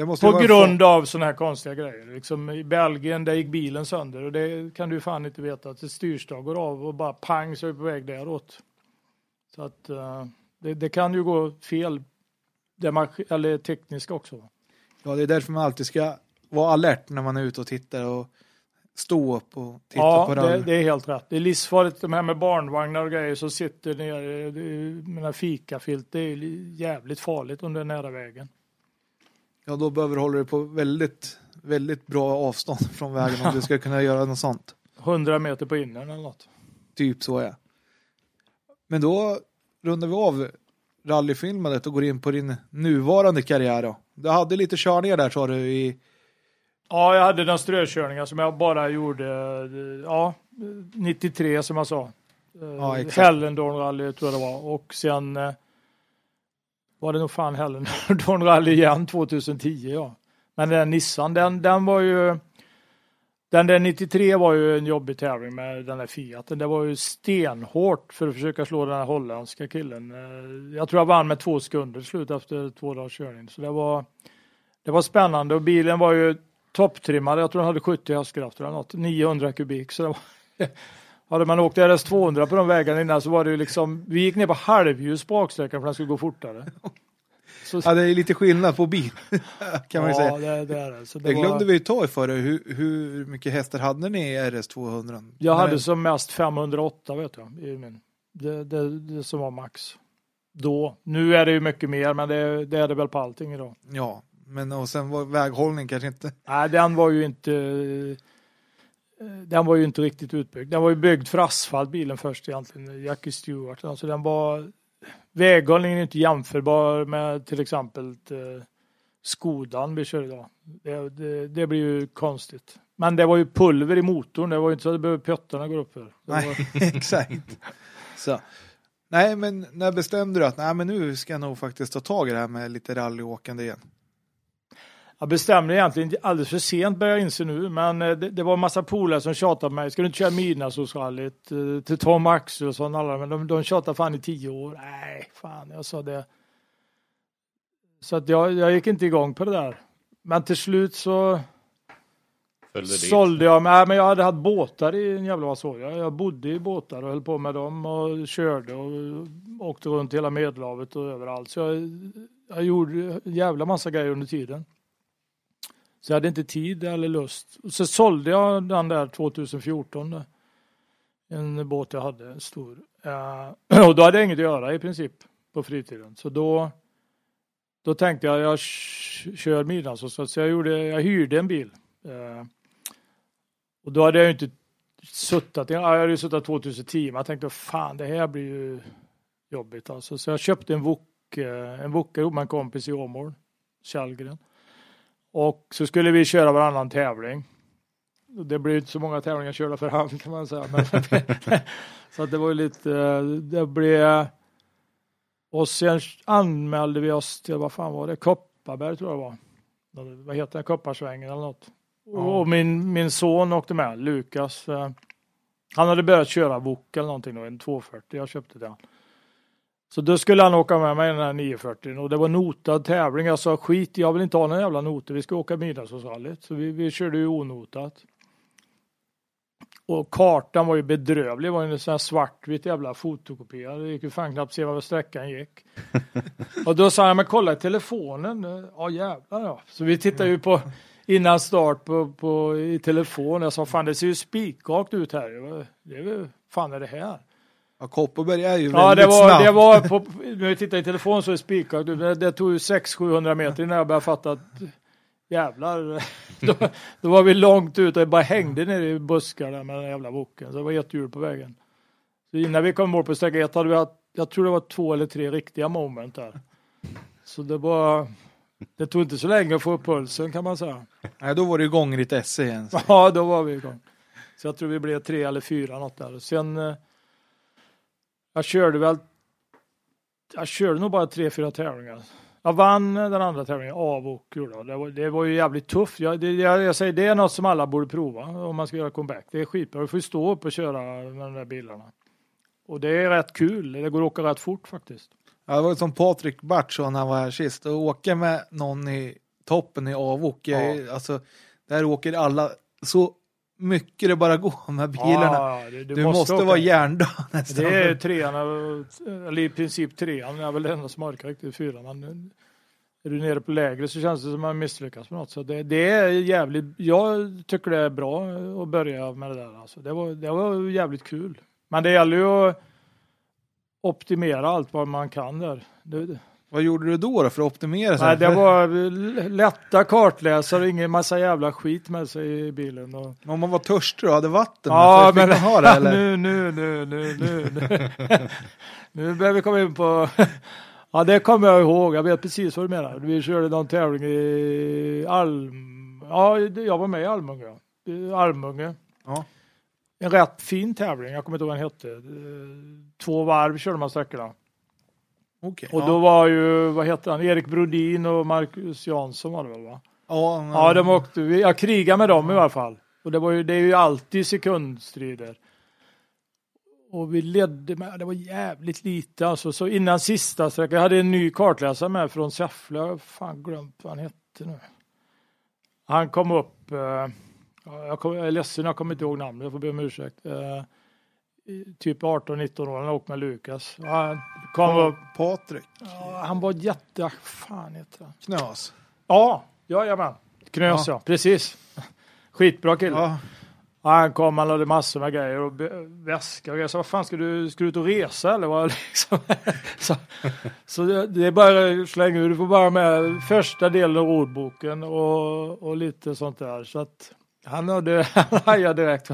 på grund av sådana här konstiga grejer. Liksom I Belgien, där gick bilen sönder och det kan du fan inte veta. Att ett styrstag går av och bara pang så är vi på väg däråt. Så att eh, det, det kan ju gå fel. Det eller tekniska också.
Ja, det är därför man alltid ska vara alert när man är ute och tittar och stå upp och titta
Ja,
på
det,
rally.
det är helt rätt. Det är livsfarligt de här med barnvagnar och grejer som sitter nere en fikafilt. Det är li- jävligt farligt om det är nära vägen.
Ja, då behöver du hålla dig på väldigt, väldigt bra avstånd <laughs> från vägen om du ska kunna göra något sånt.
100 meter på innern eller något.
Typ så ja. Men då rundar vi av rallyfilmandet och går in på din nuvarande karriär då. Du hade lite körningar där sa du i,
Ja, jag hade några strökörningar som jag bara gjorde, eh, ja, 93 som jag sa.
Ja,
Eh,
exakt.
Hellendorn rally tror jag det var. Och sen eh, var det nog fan heller Nordhorn <laughs> rally igen 2010 ja. Men den Nissan, den, den var ju den där 93 var ju en jobbig tävling med den där Fiaten. Det var ju stenhårt för att försöka slå den här holländska killen. Eh, jag tror jag vann med två sekunder till slut efter två dagars körning. Så det var det var spännande och bilen var ju topptrimmad. Jag tror den hade 70 hästkrafter eller något, 900 kubik. Så det var, <laughs> hade man åkt RS 200 på de vägarna innan så var det ju liksom, vi gick ner på halvljus baksträckan för att den skulle gå fortare. Så, <laughs>
Ja, det är lite skillnad på bil. <laughs> kan man ju
ja,
säga.
det, det är det. Så det
Det
var-
glömde vi ju ta i förra. Hur, hur mycket hästar hade ni i RS 200?
Jag hade
Nej.
som mest 508 vet jag. I min. Det, det, det som var max. Då. Nu är det ju mycket mer men det, det är det väl på allting idag.
Ja, men och sen var väghållning kanske inte.
Nej, den var ju inte den var ju inte riktigt utbyggd. Den var ju byggd för asfalt bilen först egentligen, Jackie Stewart. Alltså den var väghållningen är inte jämförbar med till exempel eh, Skodan vi kör idag. Det, det, det blir ju konstigt. Men det var ju pulver i motorn. Det var ju inte så att det behövde pjottarna gå upp för.
Nej,
var, <laughs>
exakt. Så. Nej, men när bestämde du att nej, men nu ska jag nog faktiskt ta tag i det här med lite rallyåkande igen?
Jag bestämde egentligen alldeles för sent börjar jag inse nu, men eh, det, det var en massa polare som tjatade på mig. Ska du inte köra midnattsrallyt eh, till Tom Axelsson och alla, men de, de tjatade fan i tio år. Nej, fan, jag sa det. Så att jag, jag gick inte igång på det där. Men till slut så
Följde dit.
sålde jag, nej, men jag hade haft båtar i en jävla massa år. Jag, jag bodde i båtar och höll på med dem och körde och åkte runt hela Medelhavet och överallt. Så jag, jag gjorde en jävla massa grejer under tiden. Så jag hade inte tid eller lust. Så sålde jag den där 2014. En båt jag hade, en stor. Eh, <clears throat> och då hade jag inget att göra i princip på fritiden. Så då, då tänkte jag, jag kör midnattsås. Så jag, gjorde, jag hyrde en bil. Eh, och då hade jag ju inte suttit, jag hade ju suttit 2010, men jag tänkte fan det här blir ju jobbigt alltså. Så jag köpte en Wok, eh, en Wok ihop med en kompis i Åmål, Källgren. Och så skulle vi köra varannan tävling. Det blev inte så många tävlingar körda för hand kan man säga. <laughs> Så att det var ju lite, det blev och sen anmälde vi oss till, vad fan var det, Kopparberg tror jag det var. Vad heter det, Kopparsvängen eller något.
Ja.
Och min, min son åkte med, Lukas. eh, Han hade börjat köra Wok eller någonting då, en 240 jag köpte den. Så då skulle han åka med mig den här 940 och det var notad tävling. Jag sa skit, jag vill inte ha någon jävla noter, vi ska åka midnattsrallyt. Så vi, vi körde ju onotat. Och kartan var ju bedrövlig, det var ju en sån här svartvit jävla fotokopia. Det gick ju fan knappt se vad sträckan gick. <laughs> och då sa jag, men kolla i telefonen. Ja jävlar ja. Så vi tittade ju på innan start på, på, i telefon. Jag sa, fan det ser ju spikrakt ut här. Det är väl, fan är det här?
Ja, Kopparberg är ju
Ja,
väldigt
det var,
snabbt.
det var på, när vi tittar i telefon så är det spikrakt. Det, det tog ju 600-700 meter innan jag började fatta att jävlar. <laughs> Då, då var vi långt ute och bara hängde ner i buskar där med den jävla boken. Så det var ett hjul på vägen. Så innan vi kom mål på sträcka ett hade vi haft, jag tror det var två eller tre riktiga moment där. Så det var, det tog inte så länge att få upp pulsen kan man säga.
Nej, då var det igång i ditt esse igen.
Ja, då var vi igång. Så jag tror vi blev tre eller fyra något där. Sen eh, jag körde väl jag körde nog bara tre, fyra tävlingar. Jag vann den andra tävlingen av och jag. det. Var, det var ju jävligt tufft. Jag, det, jag, jag säger det är något som alla borde prova om man ska göra comeback. Det är skitbra. Du får ju stå upp och köra med de där bilarna. Och det är rätt kul. Det går att åka rätt fort faktiskt.
Ja, det var som Patrik Bart sa när han var här sist. Att åka med någon i toppen i avok. jag- Alltså, där åker alla så mycket det bara går med bilarna.
Ja, det-
du, måste,
åka.
vara hjärndöd nästan.
Det är trean, eller i princip trean, är väl det enda som orkar riktigt fyra. Men är du nere på lägre så känns det som att man misslyckas med något. Så det, det är jävligt, jag tycker det är bra att börja med det där. Alltså. Det, var, det var jävligt kul. Men det gäller ju att optimera allt vad man kan där. Det,
Vad gjorde du då, då för att optimera
nej, det var lätta kartläsare och ingen massa jävla skit med sig i bilen. Och,
Om man var törstig och hade vatten
Ja, men
ha det eller? <laughs>
nu, nu, nu, nu, nu, <laughs> nu. börjar vi komma in på... <laughs> Ja, det kommer jag ihåg. Jag vet precis vad du menar. Vi körde någon tävling i Alm... Ja, jag var med i. I Almunge.
Ja.
En rätt fin tävling. Jag kommer inte ihåg vad den hette. Eh, Två varv körde man sträckorna.
Okej.
Och
ja.
då var ju, vad heter han, Erik Brodin och Marcus Jansson var det väl va?
Ja,
Ja, de åkte, jag krigade med dem i alla fall. Och det, var ju, det är ju alltid sekundstrider. Och vi ledde med, det var jävligt lite alltså. Så innan sista sträckan, jag hade en ny kartläsare med från Säffle, jag har fan glömt vad han hette nu. Han kom upp, eh, jag, kom, jag är ledsen, jag kommer inte ihåg namnet, jag får be om ursäkt. Eh, typ 18-19 år, han åkte med Lukas. Han kom upp,
Patrik
ja, han var jätte, fan heter han?
Knas.
Ja, jajamän. Knös ja. precis. Skitbra kille.
Ja.
Ja, han kom, han hade massor med grejer och väska och grejer. Så vad fan ska du, ska du ut och resa eller vad <laughs> liksom? så, så det, det är bara slänga ur. Du får bara med första delen av ordboken och, och lite sånt där. Så att han hade, <laughs> han hajade direkt.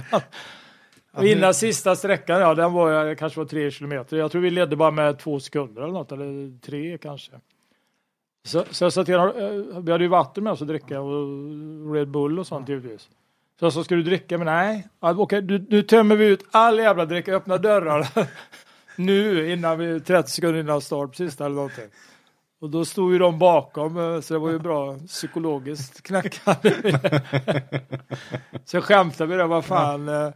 Och innan sista sträckan, ja den var jag kanske var tre kilometer. Jag tror vi ledde bara med två sekunder eller något, eller tre kanske. Så, så jag sa till honom, eh, vi hade ju vatten med oss att dricka och Red Bull och sånt givetvis. Så jag sa, ska du dricka? Men nej, okej, du, nu tömmer vi ut all jävla dricka, öppna dörrar. <laughs> nu, innan vi, 30 sekunder innan start, precis där eller någonting. Och då stod ju de bakom, eh, så det var ju bra psykologiskt knäckande. <laughs> så skämtade vi där, vad fan, eh,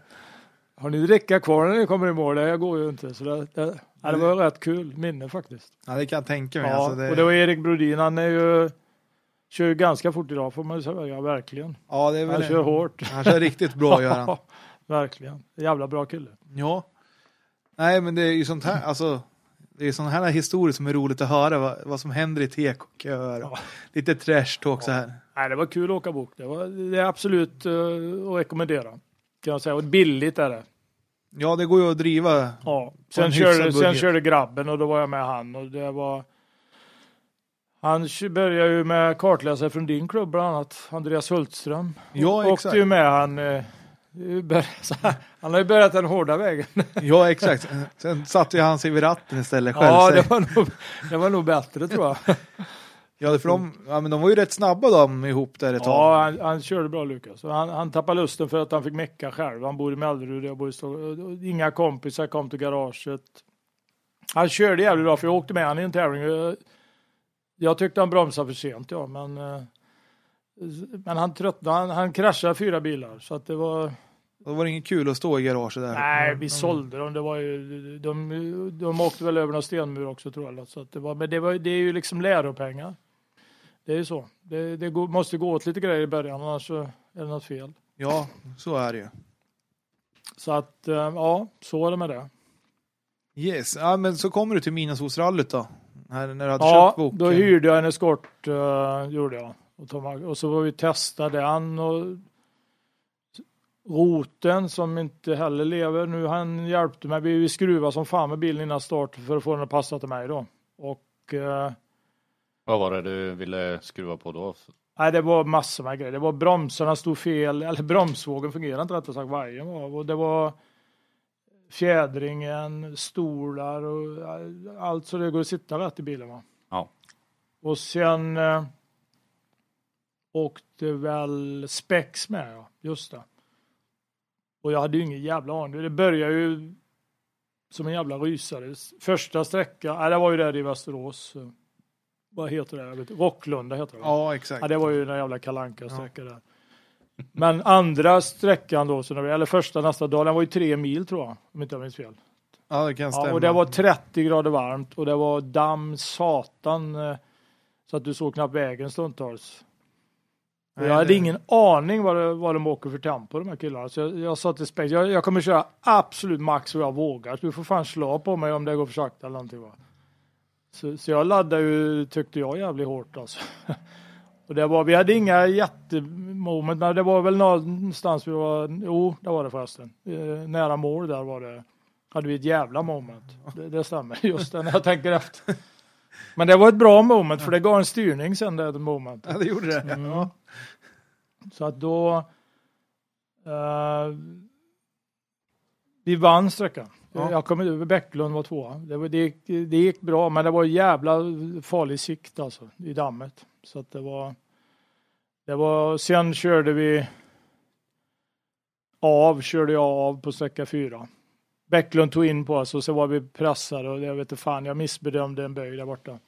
har ni dricka kvar när ni kommer i mål? Det jag går ju inte. Så det, det, ja, det var rätt kul minne faktiskt.
ja, det kan jag tänka mig.
Ja,
alltså, det,
och det var Erik Brodin, han är ju, kör ju ganska fort idag får man ju säga, verkligen.
ja, det är
Han
väl
kör hårt.
Han kör riktigt bra, <laughs> gör han.
Ja, verkligen. Jävla bra kille.
Ja. Nej, men det är ju sånt här, alltså. Det är sådana här historier som är roligt att höra, vad, vad som händer i tekoköer.
Ja.
Lite trash talk så här.
Nej, det var kul att åka bok. Det, var, det är absolut uh, att rekommendera. Kan jag säga. Och billigt är det.
Ja, det går ju att driva.
Ja.
en
Sen, körde, sen körde grabben och då var jag med han. Och det var... Han började ju med kartläsare från din klubb bland annat. Andreas Hultström.
Ja,
Åkte
exakt.
ju med han. eh, <laughs> Han har ju börjat den hårda vägen. <laughs>
Ja, exakt. Sen satte ju han sig vid ratten istället själv.
Ja, det var, nog, det var nog bättre tror jag. <laughs>
ja, för de, ja, men de var ju rätt snabba de ihop där ett tag.
Ja, han, han körde bra Lukas. Han, han tappade lusten för att han fick mecka själv. Han bor i Mellerud, jag bor i Stockholm. Inga kompisar kom till garaget. Han körde jävligt bra för jag åkte med han i en tävling. Jag- Jag tyckte han bromsade för sent ja, men eh, men han tröttnade. Han, han kraschade fyra bilar så att det var
Då var det inget kul att stå i garaget där.
Nej,
Mm.
vi sålde dem. Det var ju, de, de åkte väl över någon stenmur också tror jag. Så att det var, men det, var, det är ju liksom läropengar. Det är ju så. Det, det måste gå åt lite grejer i början annars så är det något fel.
Ja, så är det ju.
Så att eh, ja, så är det med det.
Yes, ja, men så kommer du till Midnattssolsrallyt då. Här, när du hade
Ja,
köpt boken.
då hyrde jag en eskort, uh, gjorde jag. Och, tog mag- och så var vi testade den och roten som inte heller lever nu, han hjälpte mig. Vi, vi skruvade som fan med bilen innan start för att få den att passa till mig då. Och eh,
Vad var det du ville skruva på då?
nej, det var massor med grejer. Det var bromsarna stod fel, eller bromsvågen fungerade inte rättare sagt, vajern var. Och det var fjädringen, stolar och eh, allt så det går att sitta rätt i bilen va.
Ja.
Och sen eh, åkte väl spex med, ja. Just det. Och jag hade ju ingen jävla aning. Det började ju som en jävla rysare. Första sträckan, nej, det var ju där i Västerås. Vad heter det? Rocklunda heter det.
Ja, exakt.
Ja, det var ju den jävla kalanka sträcka där. Men andra sträckan då, så eller första nästa dag, den var ju tre mil tror jag, om inte jag minns fel.
Ja, det kan stämma.
Ja, och det var 30 grader varmt och det var damm satan eh, så att du såg knappt vägen stundtals.
Nej,
jag hade
det-
ingen aning vad, det, vad de åker för tempo de här killarna. Så jag, jag sa till Spex, jag, jag kommer köra absolut max vad jag vågar. Så du får fan slå på mig om det går för sakta eller någonting. Va? Så, så jag laddade ju, tyckte jag, jävligt hårt alltså. Och det var, vi hade inga jättemoment, men det var väl någonstans vi var, jo det var det förresten. Eh, nära mål där var det, hade vi ett jävla moment. Det, det stämmer, just det när jag tänker efter. Men det var ett bra moment för det gav en styrning sen det momentet.
Ja, det gjorde det.
Mm.
Ja.
Så att då eh, vi vann sträckan.
Ja.
Jag kommer över Bäcklund var tvåa. Det, var, det, gick, det gick bra men det var jävla farlig sikt alltså i dammet. Så att det var det var sen körde vi av, körde jag av på sträcka fyra. Bäcklund tog in på oss och så var vi pressade och jag vet inte fan, jag missbedömde en böj där borta.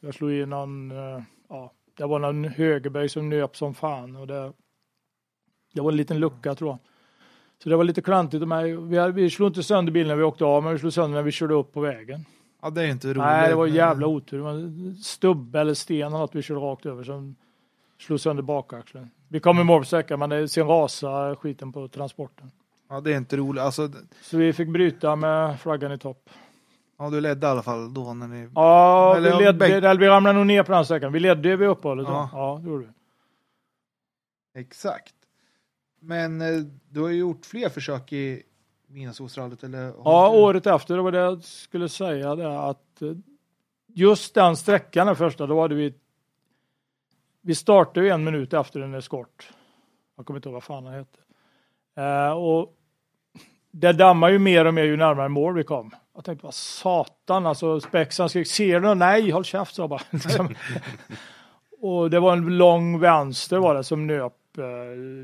Jag slog in någon, eh, ja, det var någon högerböj som nöp som fan och det, det var en liten lucka tror jag. Så det var lite klantigt av mig. Vi, hade- vi slog inte sönder bilen när vi åkte av, men vi slog sönder när vi körde upp på vägen.
ja, det är inte roligt.
Nej, det var
men-
jävla otur. Det var en stubbe eller sten eller något vi körde rakt över som slog sönder bakaxeln. Vi kom i mål sträckan men det, sen rasade skiten på transporten.
Ja, det är inte roligt. Alltså,
Så vi fick bryta med flaggan i topp.
ja, du ledde i alla fall då när ni...
Ja,
Eller
vi, ledde, eller vi ramlade nog ner på den sträckan. Vi ledde vid uppehållet. då.
Ja.
Ja, det gjorde vi.
Exakt. Men eh, du har ju gjort fler försök i Midnattssolsrallyt eller?
Ja, året efter, det var det jag skulle säga det att eh, just den sträckan den första, då hade vi vi startade ju en minut efter en eskort. Jag kommer inte ihåg vad fan han hette. Eh, och det dammar ju mer och mer ju närmare mål vi kom. Jag tänkte vad satan, alltså spexan skrek, ser du? Nej, håll käft sa jag bara. <laughs> Liksom. <laughs> och det var en lång vänster var det som nöp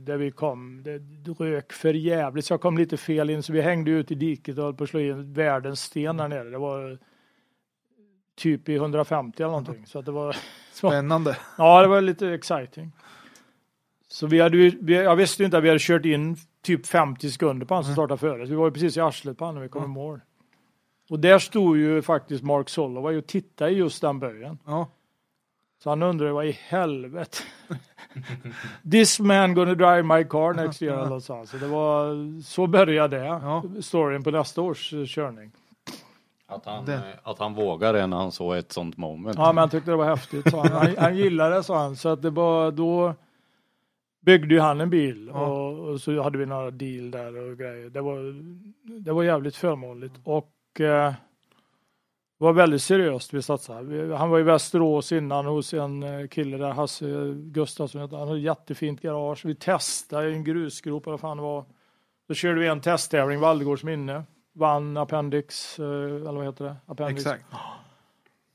där vi kom. Det rök för jävligt så jag kom lite fel in så vi hängde ut i diket och höll på att slå in världens sten där nere. Det var typ i 150 eller någonting. Så det var, <laughs>
Spännande.
ja, det var lite exciting. Så vi hade vi, jag visste inte att vi hade kört in typ 50 sekunder på han som startade före. Så vi var ju precis i arslet på han när vi kom i mål. Och där stod ju faktiskt Mark Soloway och tittade i just den böjen.
Ja.
Så han undrade vad i helvete. This man gonna drive my car next year eller sånt. Så det var, så började det.
Ja.
Storyn på nästa års eh, körning.
Att han,
Det-
eh, att han vågar det när han såg ett sånt moment.
Ja, men han tyckte det var häftigt. Så han, han, han gillade det, sa han. Så att det var då byggde ju han en bil
Ja.
och, och så hade vi några deal där och grejer. Det var, det var jävligt förmånligt och eh, var väldigt seriöst vi satsade. Han var i Västerås innan hos en eh, kille där, Hasse Gustafsson, han hade ett jättefint garage. Vi testade i en grusgrop eller vad fan det var. Då körde vi en testtävling, Valdegårds minne. Vann Appendix, eh, eller vad heter det? Appendix.
Exakt.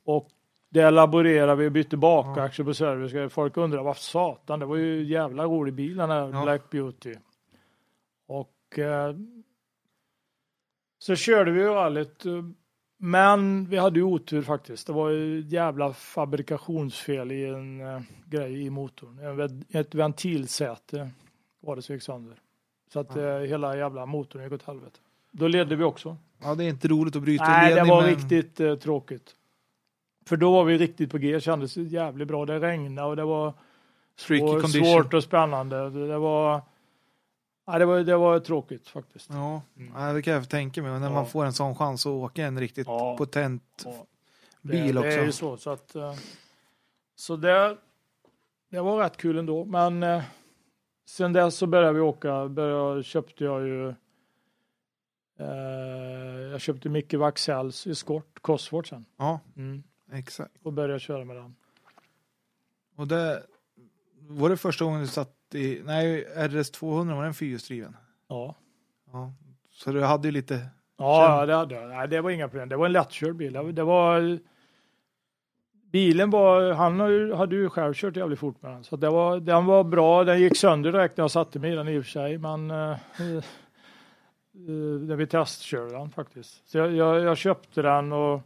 Och det laborerade vi och bytte bakaxel på service. Folk undrar vad satan, det var ju jävla rolig bil den här
Ja.
Black Beauty. Och eh, så körde vi ju rallyt. Men vi hade ju otur faktiskt. Det var ju jävla fabrikationsfel i en eh, grej i motorn. En, ett ventilsäte var det som gick sönder. Så att eh, hela jävla motorn gick åt helvete. Då ledde vi också.
Ja, det är inte roligt att bryta
Nej, det
ledning,
var
men...
riktigt eh, tråkigt. För då var vi riktigt på G, kändes jävligt bra. Det regnade och det var svår, svårt och spännande. Det, det var, ja, det var det var tråkigt faktiskt.
Ja, ja, det kan jag tänka mig. När
Ja.
man får en sån chans att åka en riktigt
Ja.
potent
Ja,
bil
det,
också.
Det är ju så. Så, att, eh, så det, det var rätt kul ändå. Men eh, sen dess så började vi åka. Började, köpte jag ju eh, jag köpte Micke Waxells eskort, Cosworth sen.
Ja,
Mm.
exakt.
Och började köra med den.
Och det var det första gången du satt i, nej, RS 200 var den fyrhjulsdriven?
Ja.
Ja. Så du hade ju lite,
Ja, det hade jag. Nej, det var inga problem. Det var en lättkörd bil. Det var-. Bilen var, han hade ju själv kört jävligt fort med den. Så det var, den var bra. Den gick sönder direkt när jag satte mig i den i och för sig. Men eh, eh, när vi testkörde den faktiskt. Så jag, jag, jag köpte den och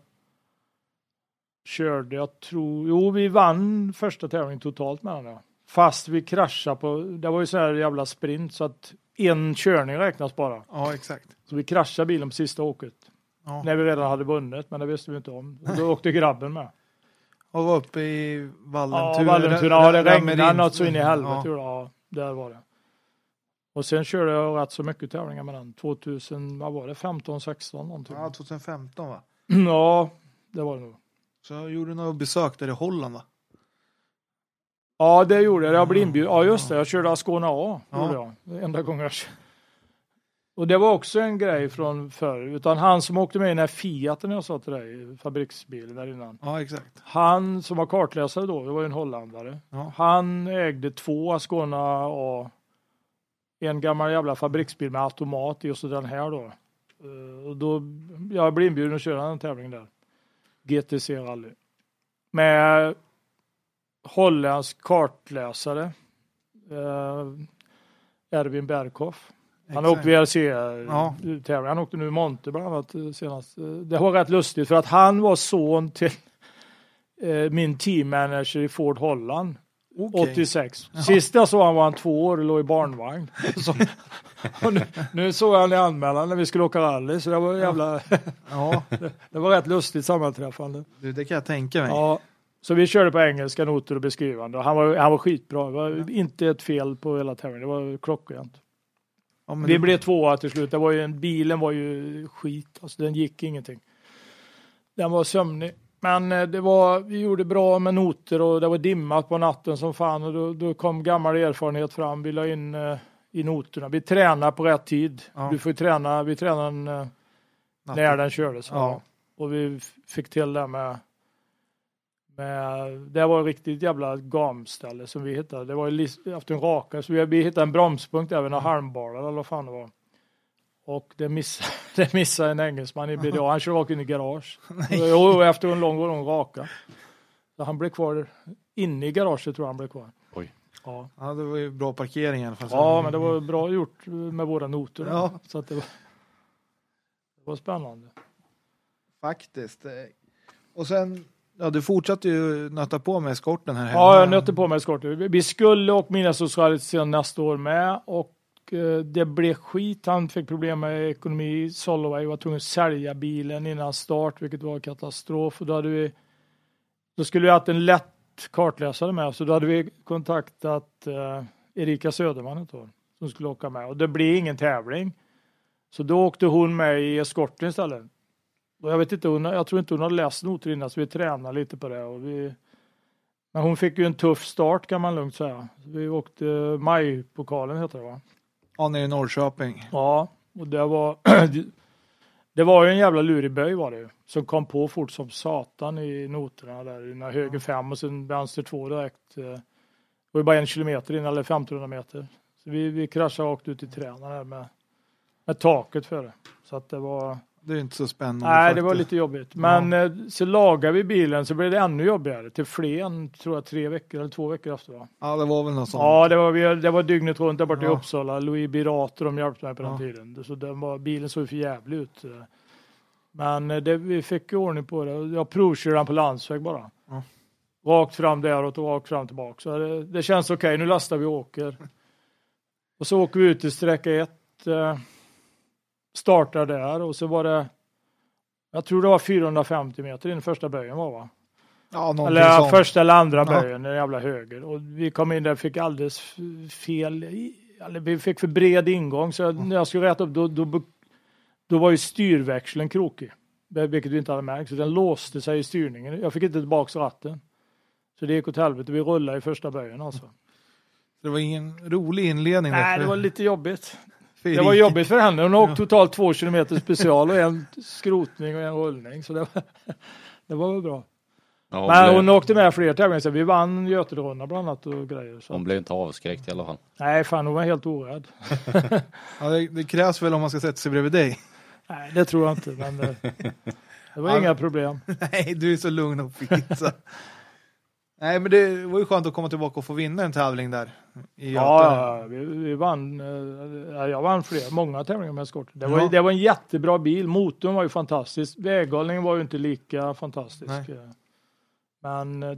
körde, jag tror, jo vi vann första tävlingen totalt med den. Ja. Fast vi kraschade på, det var ju så här jävla sprint så att en körning räknas bara.
ja exakt.
Så vi kraschade bilen på sista åket.
Ja.
När vi redan hade vunnit, men det visste vi inte om. Då åkte grabben med. <laughs>
Och var uppe i
Ja,
Vallentuna.
Vallentuna. Ja, det regnade något så in i helvete.
Ja.
Ja. ja, där var det. Och sen körde jag rätt så mycket tävlingar med den. 2000, vad var det? 15, 16 någonting.
ja, 2015 va? <clears throat>
Ja, det var det nog.
Så jag gjorde några besök där i Holland va?
Ja, det gjorde jag. Jag blev inbjuden. Ja, just det. Jag körde Ascona A.
Ja.
Jag. Enda gången jag Och det var också en grej från förr. Utan han som åkte med i den här Fiaten jag sa till dig, fabriksbilen där innan.
Ja, exakt.
Han som var kartläsare då, det var ju en holländare.
Ja.
Han ägde två Ascona A. En gammal jävla fabriksbil med automat så den här då. Eh, Och då jag blev inbjuden att köra en tävling där. GTC rally. Med holländsk kartläsare. Eh, Erwin Berghoff. Han åkte VRC
Ja.
tävling. Han åkte nu i Monte bland annat eh, senast. Eh, Det var rätt lustigt för att han var son till eh, min teammanager i Ford Holland
Okej.
86. Sist jag såg han var han två år och låg i barnvagn. <laughs> Så, nu, nu såg jag han i anmälan när vi skulle åka rally så det var jävla,
Ja, <laughs>
det var rätt lustigt sammanträffande.
du, det kan jag tänka mig.
Ja, Så vi körde på engelska noter och beskrivande och han var, han var skitbra. Det var inte ett fel på hela tävlingen. Det var klockrent.
Ja,
Vi
det-
blev tvåa till slut. Det var ju en, bilen var ju skit. Alltså den gick ingenting. Den var sömnig. Men eh, det var, vi gjorde bra med noter och det var dimmat på natten som fan och då, då kom gammal erfarenhet fram. Vi la in eh, i noterna. Vi tränar på rätt tid.
Ja.
Du får träna, vi tränade den, eh, när den kördes.
Ja.
Och vi fick till det med, med det var ett riktigt jävla gamställe som vi hittade. Det var ju efter en raka, så vi, vi hittade en bromspunkt även några halmbalar eller vad fan det var. Och det missade, <laughs> det missade en engelsman i BDA. Han körde rakt in i garage. Jo, efter en lång, lång raka. Så han blev kvar inne i garaget tror jag han blev kvar.
Oj.
Ja,
Ja, det var ju bra parkering i alla fall.
ja men det var bra gjort med våra noter.
Ja.
Så att det, var, det var spännande.
Faktiskt. Och sen, ja du fortsatte ju nöta på med eskorten här
Ja, jag
hemma.
nötte på mig eskorter. Vi- skulle och mina sen nästa år med och eh, det blev skit. Han fick problem med ekonomi. Soloway var tvungen att sälja bilen innan start, vilket var katastrof. Och då, hade vi, då skulle vi haft en lätt kartläsare med, så då hade vi kontaktat eh, Erika Söderman ett år, som skulle åka med. Och det blev ingen tävling. Så då åkte hon med i eskorten istället. Och jag vet inte, hon, jag tror inte hon hade läst noter innan, så vi tränade lite på det. Och vi, men hon fick ju en tuff start kan man lugnt säga. Vi åkte majpokalen heter det va?
Ja, nere i Norrköping.
Ja, och det var <clears throat> det var ju en jävla lurig böj var det ju. Som kom på fort som satan i noterna där. I höger fem och sen vänster två direkt. eh, Det var ju bara en kilometer in eller 1500 meter. Så vi, vi kraschade rakt ut i träna där med, med taket före. Så att det var
Det är inte så spännande.
Nej, det var
faktiskt.
lite jobbigt. Men eh, så lagade vi bilen så blev det ännu jobbigare. Till Flen, tror jag, tre veckor eller två veckor efter. Va?
Ja, det var väl något sånt.
Ja, det var, det var dygnet runt där borta i
Ja.
Uppsala. Louis Birater de hjälpte mig på den
Ja.
tiden. Så den var, bilen såg för jävligt ut. Men eh, det, vi fick ordning på det. Jag provkörde den på landsväg bara.
Ja.
Rakt fram däråt och rakt fram tillbaka. Så det, det känns okej, nu lastar vi och åker. Och så åker vi ut till sträcka ett. Startar där och så var det jag tror det var 450 meter in första böjen var va?
Ja,
Eller
sånt.
första eller andra
Ja.
böjen, den jävla höger. Och vi kom in där och fick alldeles fel, eller vi fick för bred ingång så när jag skulle rätta upp då, då, då var ju styrväxeln krokig. Vilket vi inte hade märkt, så den låste sig i styrningen. Jag fick inte tillbaks ratten. Så det gick åt helvete, vi rullade i första böjen alltså.
Det var ingen rolig inledning.
Nej,
för-
det var lite jobbigt. Det var jobbigt för henne. Hon har åkt totalt två kilometer special och en skrotning och en rullning. Så det var, <laughs> det var väl bra.
Ja,
Men
hon,
hon
blev,
åkte med fler tävlingar. så Vi vann Göterundan bland annat och grejer. Så.
hon blev inte avskräckt i alla fall.
Nej, fan hon var helt orädd. <laughs>
Ja, det, det krävs väl om man ska sätta sig bredvid dig.
Nej, det tror jag inte. Men det, det var <laughs> inga problem.
Nej, du är så lugn och fin. Nej, men det var ju skönt att komma tillbaka och få vinna en tävling där. I Götene.
Ja, vi, vi vann. eh, ja, Jag vann fler, många tävlingar med eskort. Det var,
Ja.
det var en jättebra bil. Motorn var ju fantastisk. Väghållningen var ju inte lika fantastisk.
Nej.
Men eh,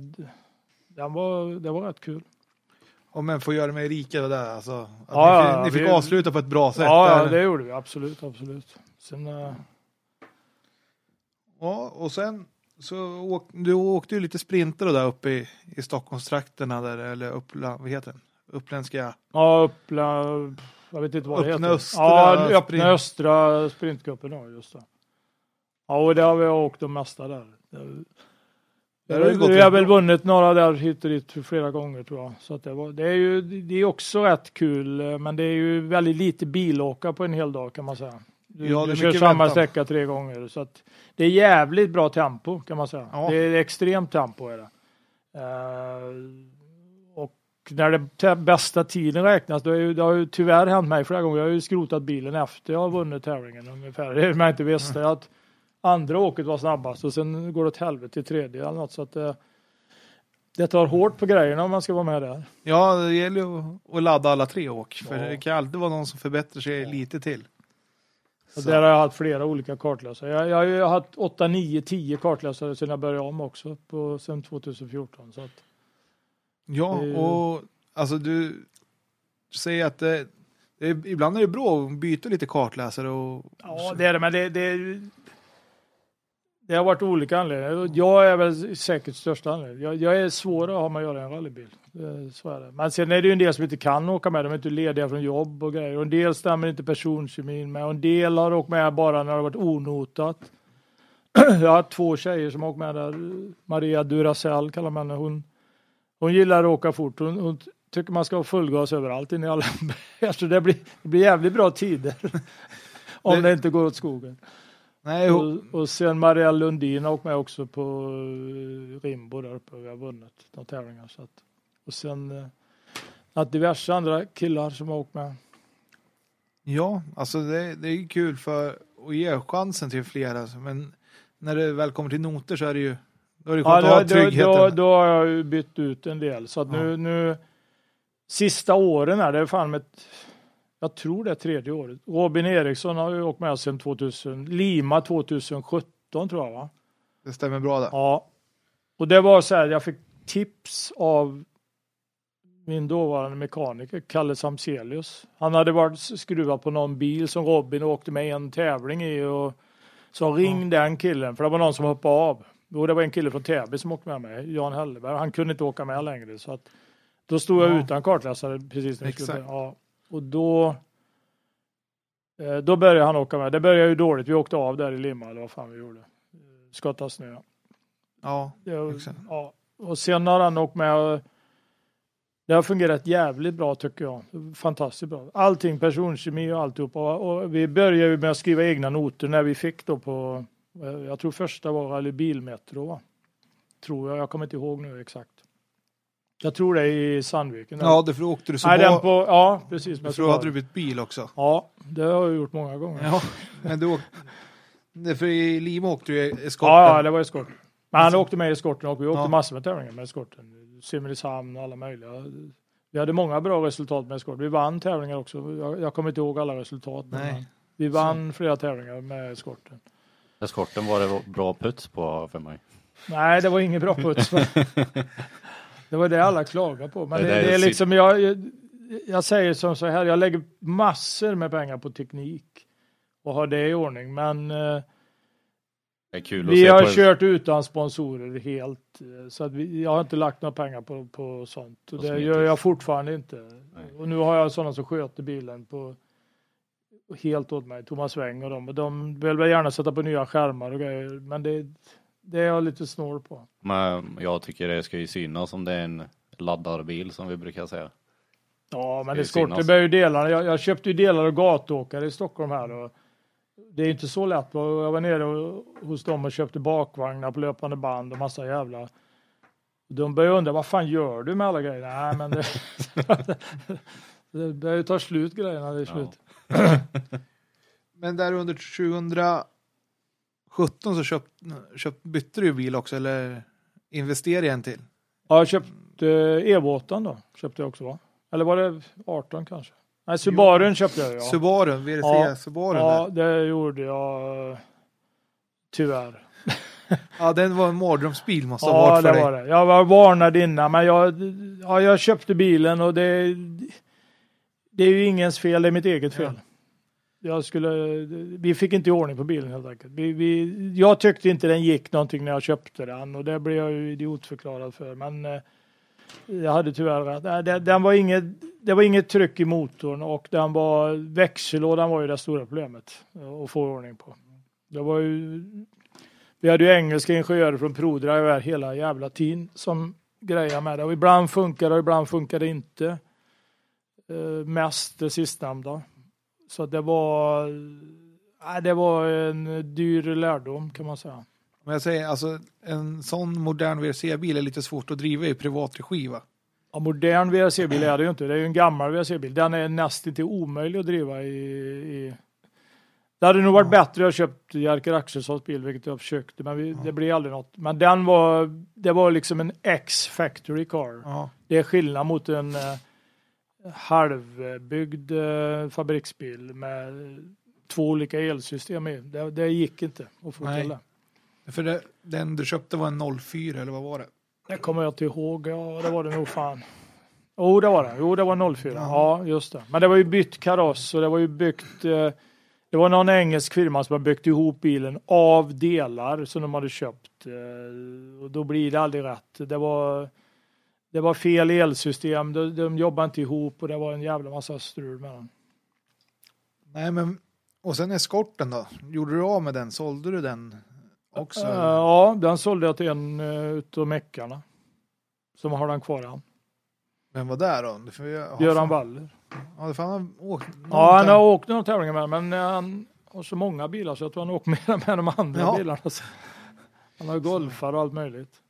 den var, det var rätt kul.
Och men få göra Erika och där, alltså. Att
Ja,
ni,
ja,
fick- ni fick
vi-
avsluta på ett bra sätt.
Ja, ja,
där.
det gjorde vi absolut, absolut. Sen, eh,
ja, och sen så åk, du åkte ju lite sprinter där uppe i, i Stockholmstrakterna där, eller Uppland, vad heter den? Uppländska.
ja, Uppla, jag vet inte vad det heter.
östra
ja,
sprint.
öppna östra sprintcupen, ja just det. Ja, och det har vi åkt de mesta där.
Där har det
vi har väl vunnit några där hit och dit flera gånger tror jag. Så det, var, det är ju det är också rätt kul, eh, men det är ju väldigt lite bilåka på en hel dag kan man säga. Du,
Ja, det
du kör samma
väntan.
sträcka tre gånger. Så att det är jävligt bra tempo kan man säga.
Ja.
Det är extremt tempo är det. Eh, och när det bästa tiden räknas, då är ju, det har ju tyvärr hänt mig flera gånger. Jag har ju skrotat bilen efter jag har vunnit tävlingen ungefär. <laughs> Det man inte visste att andra åket var snabbast och sen går det åt helvete i tredje eller något. Så att det, det tar hårt på grejerna om man ska vara med där.
Ja, det gäller ju att- att ladda alla tre åk. För
Ja.
det kan alltid vara någon som förbättrar sig
Ja.
lite till.
Och där har jag haft flera olika kartläsare. Jag, jag har ju haft 8, 9, 10 kartläsare sedan jag började om också på, sedan 2014. Så att,
Ja,
Det
och alltså du säger att det, det ibland är det bra att byta lite kartläsare och
ja, det är det, men det, det, Det har varit olika anledningar. Jag är väl säkert största anledningen. Jag, jag är svår att ha med att göra en rallybil. Så är det. Men sen är det ju en del som inte kan åka med. De är inte lediga från jobb och grejer. Och en del stämmer inte personkemin med. Och en del har åkt med bara när det har varit onotat. <clears throat> Jag har två tjejer som har åkt med där. Maria Duracell kallar man henne. Hon, hon gillar att åka fort. Hon, hon tycker man ska ha fullgas överallt in i alla <laughs> Så det blir, det blir jävligt bra tider. <laughs> Om
Det-
det inte går åt skogen.
Nej,
Och, och sen Maria Lundin har åkt med också på eh, Rimbo där uppe. Vi har vunnit några tävlingar. Så att, och sen eh, att diverse andra killar som har åkt med.
ja, alltså det, det är kul för att ge chansen till flera. Men när det väl kommer till noter så är det ju då det skönt
Ja, då,
tryggheten.
då, då har jag ju bytt ut en del. Så att
Ja.
nu, nu sista åren är det är fan ett, jag tror det är tredje året. Robin Eriksson har ju åkt med sedan 2000, Lima 2017 tror jag va?
Det stämmer bra där.
Ja. Och det var så här, jag fick tips av min dåvarande mekaniker, Kalle Samselius. Han hade varit skruvat på någon bil som Robin åkte med i en tävling i och så ring den killen, för det var någon som hoppade av. Och det var en kille från Täby som åkte med mig, Jan Helleberg. Han kunde inte åka med längre så att då stod jag
Ja.
utan kartläsare precis när vi skulle ja. Och då eh, då började han åka med. Det började ju dåligt. Vi åkte av där i Lima eller vad fan vi gjorde. Skottade snö.
Ja, Exakt.
ja. Och sen har han åkt med det har fungerat jävligt bra tycker jag. Fantastiskt bra. Allting, personkemi och alltihopa. Och vi började ju med att skriva egna noter när vi fick då på, eh, jag tror första var Rally Bilmetro? Tror jag, jag kommer inte ihåg nu exakt. Jag tror det är i Sandviken.
ja det för då åkte du så
Nej, den på, ja, precis.
För då hade du bytt bil också.
Ja, det har jag gjort många gånger.
Ja, men du åkte... det- För i Lima åkte du i eskorten.
Ja, ja, det var eskorten. Men han åkte med i eskorten och vi åkte
Ja.
massor med tävlingar med eskorten. Simrishamn och alla möjliga. Vi hade många bra resultat med eskort. Vi vann tävlingar också. Jag, jag kommer inte ihåg alla resultat. men
Nej.
Vi vann flera tävlingar med eskorten.
Eskorten var det bra puts på för mig.
Nej, det var ingen bra puts. <laughs> det var det alla klagade på. Men
Det
det, det,
är
liksom, jag, jag, säger som så här, jag lägger massor med pengar på teknik och har det i ordning. Men eh, Vi har kört utan sponsorer helt, eh, så att vi, jag har inte lagt några pengar på, på sånt. Och det gör jag fortfarande inte.
Nej.
Och nu har jag sådana som sköter bilen på helt åt mig, Thomas Weng och dem. Och de vill väl gärna sätta på nya skärmar och grejer, men det, det är jag lite snål på.
Men jag tycker det ska ju synas om det är en laddarbil som vi brukar säga.
Ja, men
Det synas.
bär ju delarna. Jag, jag köpte ju delar och gatåkare i Stockholm här. Och det är inte så lätt. Jag var nere och- hos dem och köpte bakvagnar på löpande band och massa jävla... De började undra, vad fan gör du med alla grejer? Nej, men det... <laughs> det börjar ju ta slut grejerna, det är
Ja.
slut. <clears throat>
Men där under 2017 så köpt, köpt, bytte du bil också eller investerade i en till?
Ja, jag köpte E-båten då. Köpte jag också va? Eller var det 18 kanske? Nej, Subarun köpte jag ja.
Subaru, VRC
Ja.
Subaru.
Ja,
där.
det gjorde jag tyvärr. <laughs>
ja, den var en mardrömsbil måste ha
Ja,
varit för
det
dig.
var det. Jag var varnad innan, men jag, ja, jag köpte bilen och det, det är ju ingens fel, det är mitt eget fel. Jag skulle, vi fick inte ordning på bilen helt enkelt. Vi, vi, jag tyckte inte den gick någonting när jag köpte den och det blev jag ju idiotförklarad för. Men eh, jag hade tyvärr rätt. Det, den var inget, det var inget tryck i motorn och den var, växellådan var ju det stora problemet att få ordning på. Det var ju, vi hade ju engelska ingenjörer från ProDrive här hela jävla tiden som grejade med det. Och ibland funkade det och ibland funkade det inte. Eh, mest det sistnämnda. Så det var, nej, det var en dyr lärdom kan man säga.
Men jag säger, alltså en sån modern VRC-bil är lite svårt att driva i privat regi va?
Ja, modern VRC-bil är det ju inte. Det är ju en gammal VRC-bil. Den är nästan till omöjlig att driva i, i... Det hade nog varit bättre att köpt Jerker Axelssons bil, vilket jag försökte, men vi, det blev aldrig något. Men den var, det var liksom en X-factory car.
Ja.
Det är skillnad mot en eh, halvbyggd eh, fabriksbil med två olika elsystem i. Det, det gick inte att få till det.
För det, den du köpte var en 04 eller vad var det?
Det kommer jag inte ihåg. Ja, det var det nog fan. Jo, det var det. Jo, det var 04. Ja, just det. Men det var ju bytt kaross och det var ju byggt. Eh, det Det var någon engelsk firma som har byggt ihop bilen av delar som de hade köpt. eh, Och då blir det aldrig rätt. Det var, det var fel elsystem, de, de jobbade inte ihop och det var en jävla massa strul med den.
Nej, men och sen eskorten då? Gjorde du av med den? Sålde du den också?
Eh, Ja, den sålde jag till en uh, utav meckarna. Som har den kvar än.
Vem var där då? Får jag- ja,
Göran
fan-
Waller.
Ja, fan han åkt.
Ja, han har åkt några tävlingar med men eh, han har så många bilar så jag tror han åkt <laughs> mer med de andra
Ja.
bilarna. Han har golfar och allt möjligt.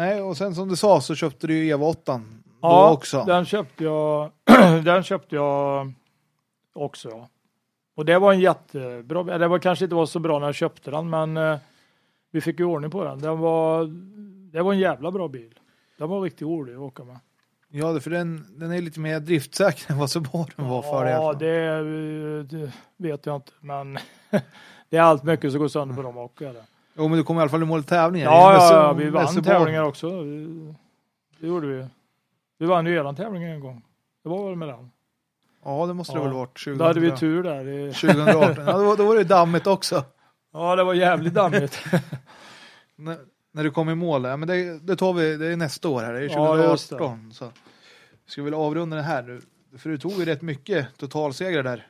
Nej, och sen som du sa så köpte du ju Eva 8
Ja,
då också.
den köpte jag. <clears throat> den köpte jag också. Ja. Och det var en jättebra. Det var kanske inte var så bra när jag köpte den, men eh, vi fick ju ordning på den. Den var. Det var en jävla bra bil. Den var riktigt rolig att åka med.
Ja, för den, den är lite mer driftsäker än vad Subarun var för
Ja, det, eh, det vet jag inte, men <laughs> det är allt mycket som går sönder på dem också.
Jo, men du kom i alla fall i mål i tävlingar.
Ja, ja, ja, vi vann
Subaru.
tävlingar också. Vi- Det gjorde vi. Vi vann ju eran tävling en gång. Det var väl med den.
Ja, det måste det
Ja.
väl varit. 2000,
Då hade vi tur där. Det-
2018. Ja, då, var- då var det dammigt också.
Ja, det var jävligt dammigt. <laughs>
När, när du kom i mål. Ja, men det, det tar vi, det är nästa år här. Det är
Ja,
2018.
just det.
så. Vi ska väl avrunda det här nu. För du tog ju rätt mycket totalsegrar där.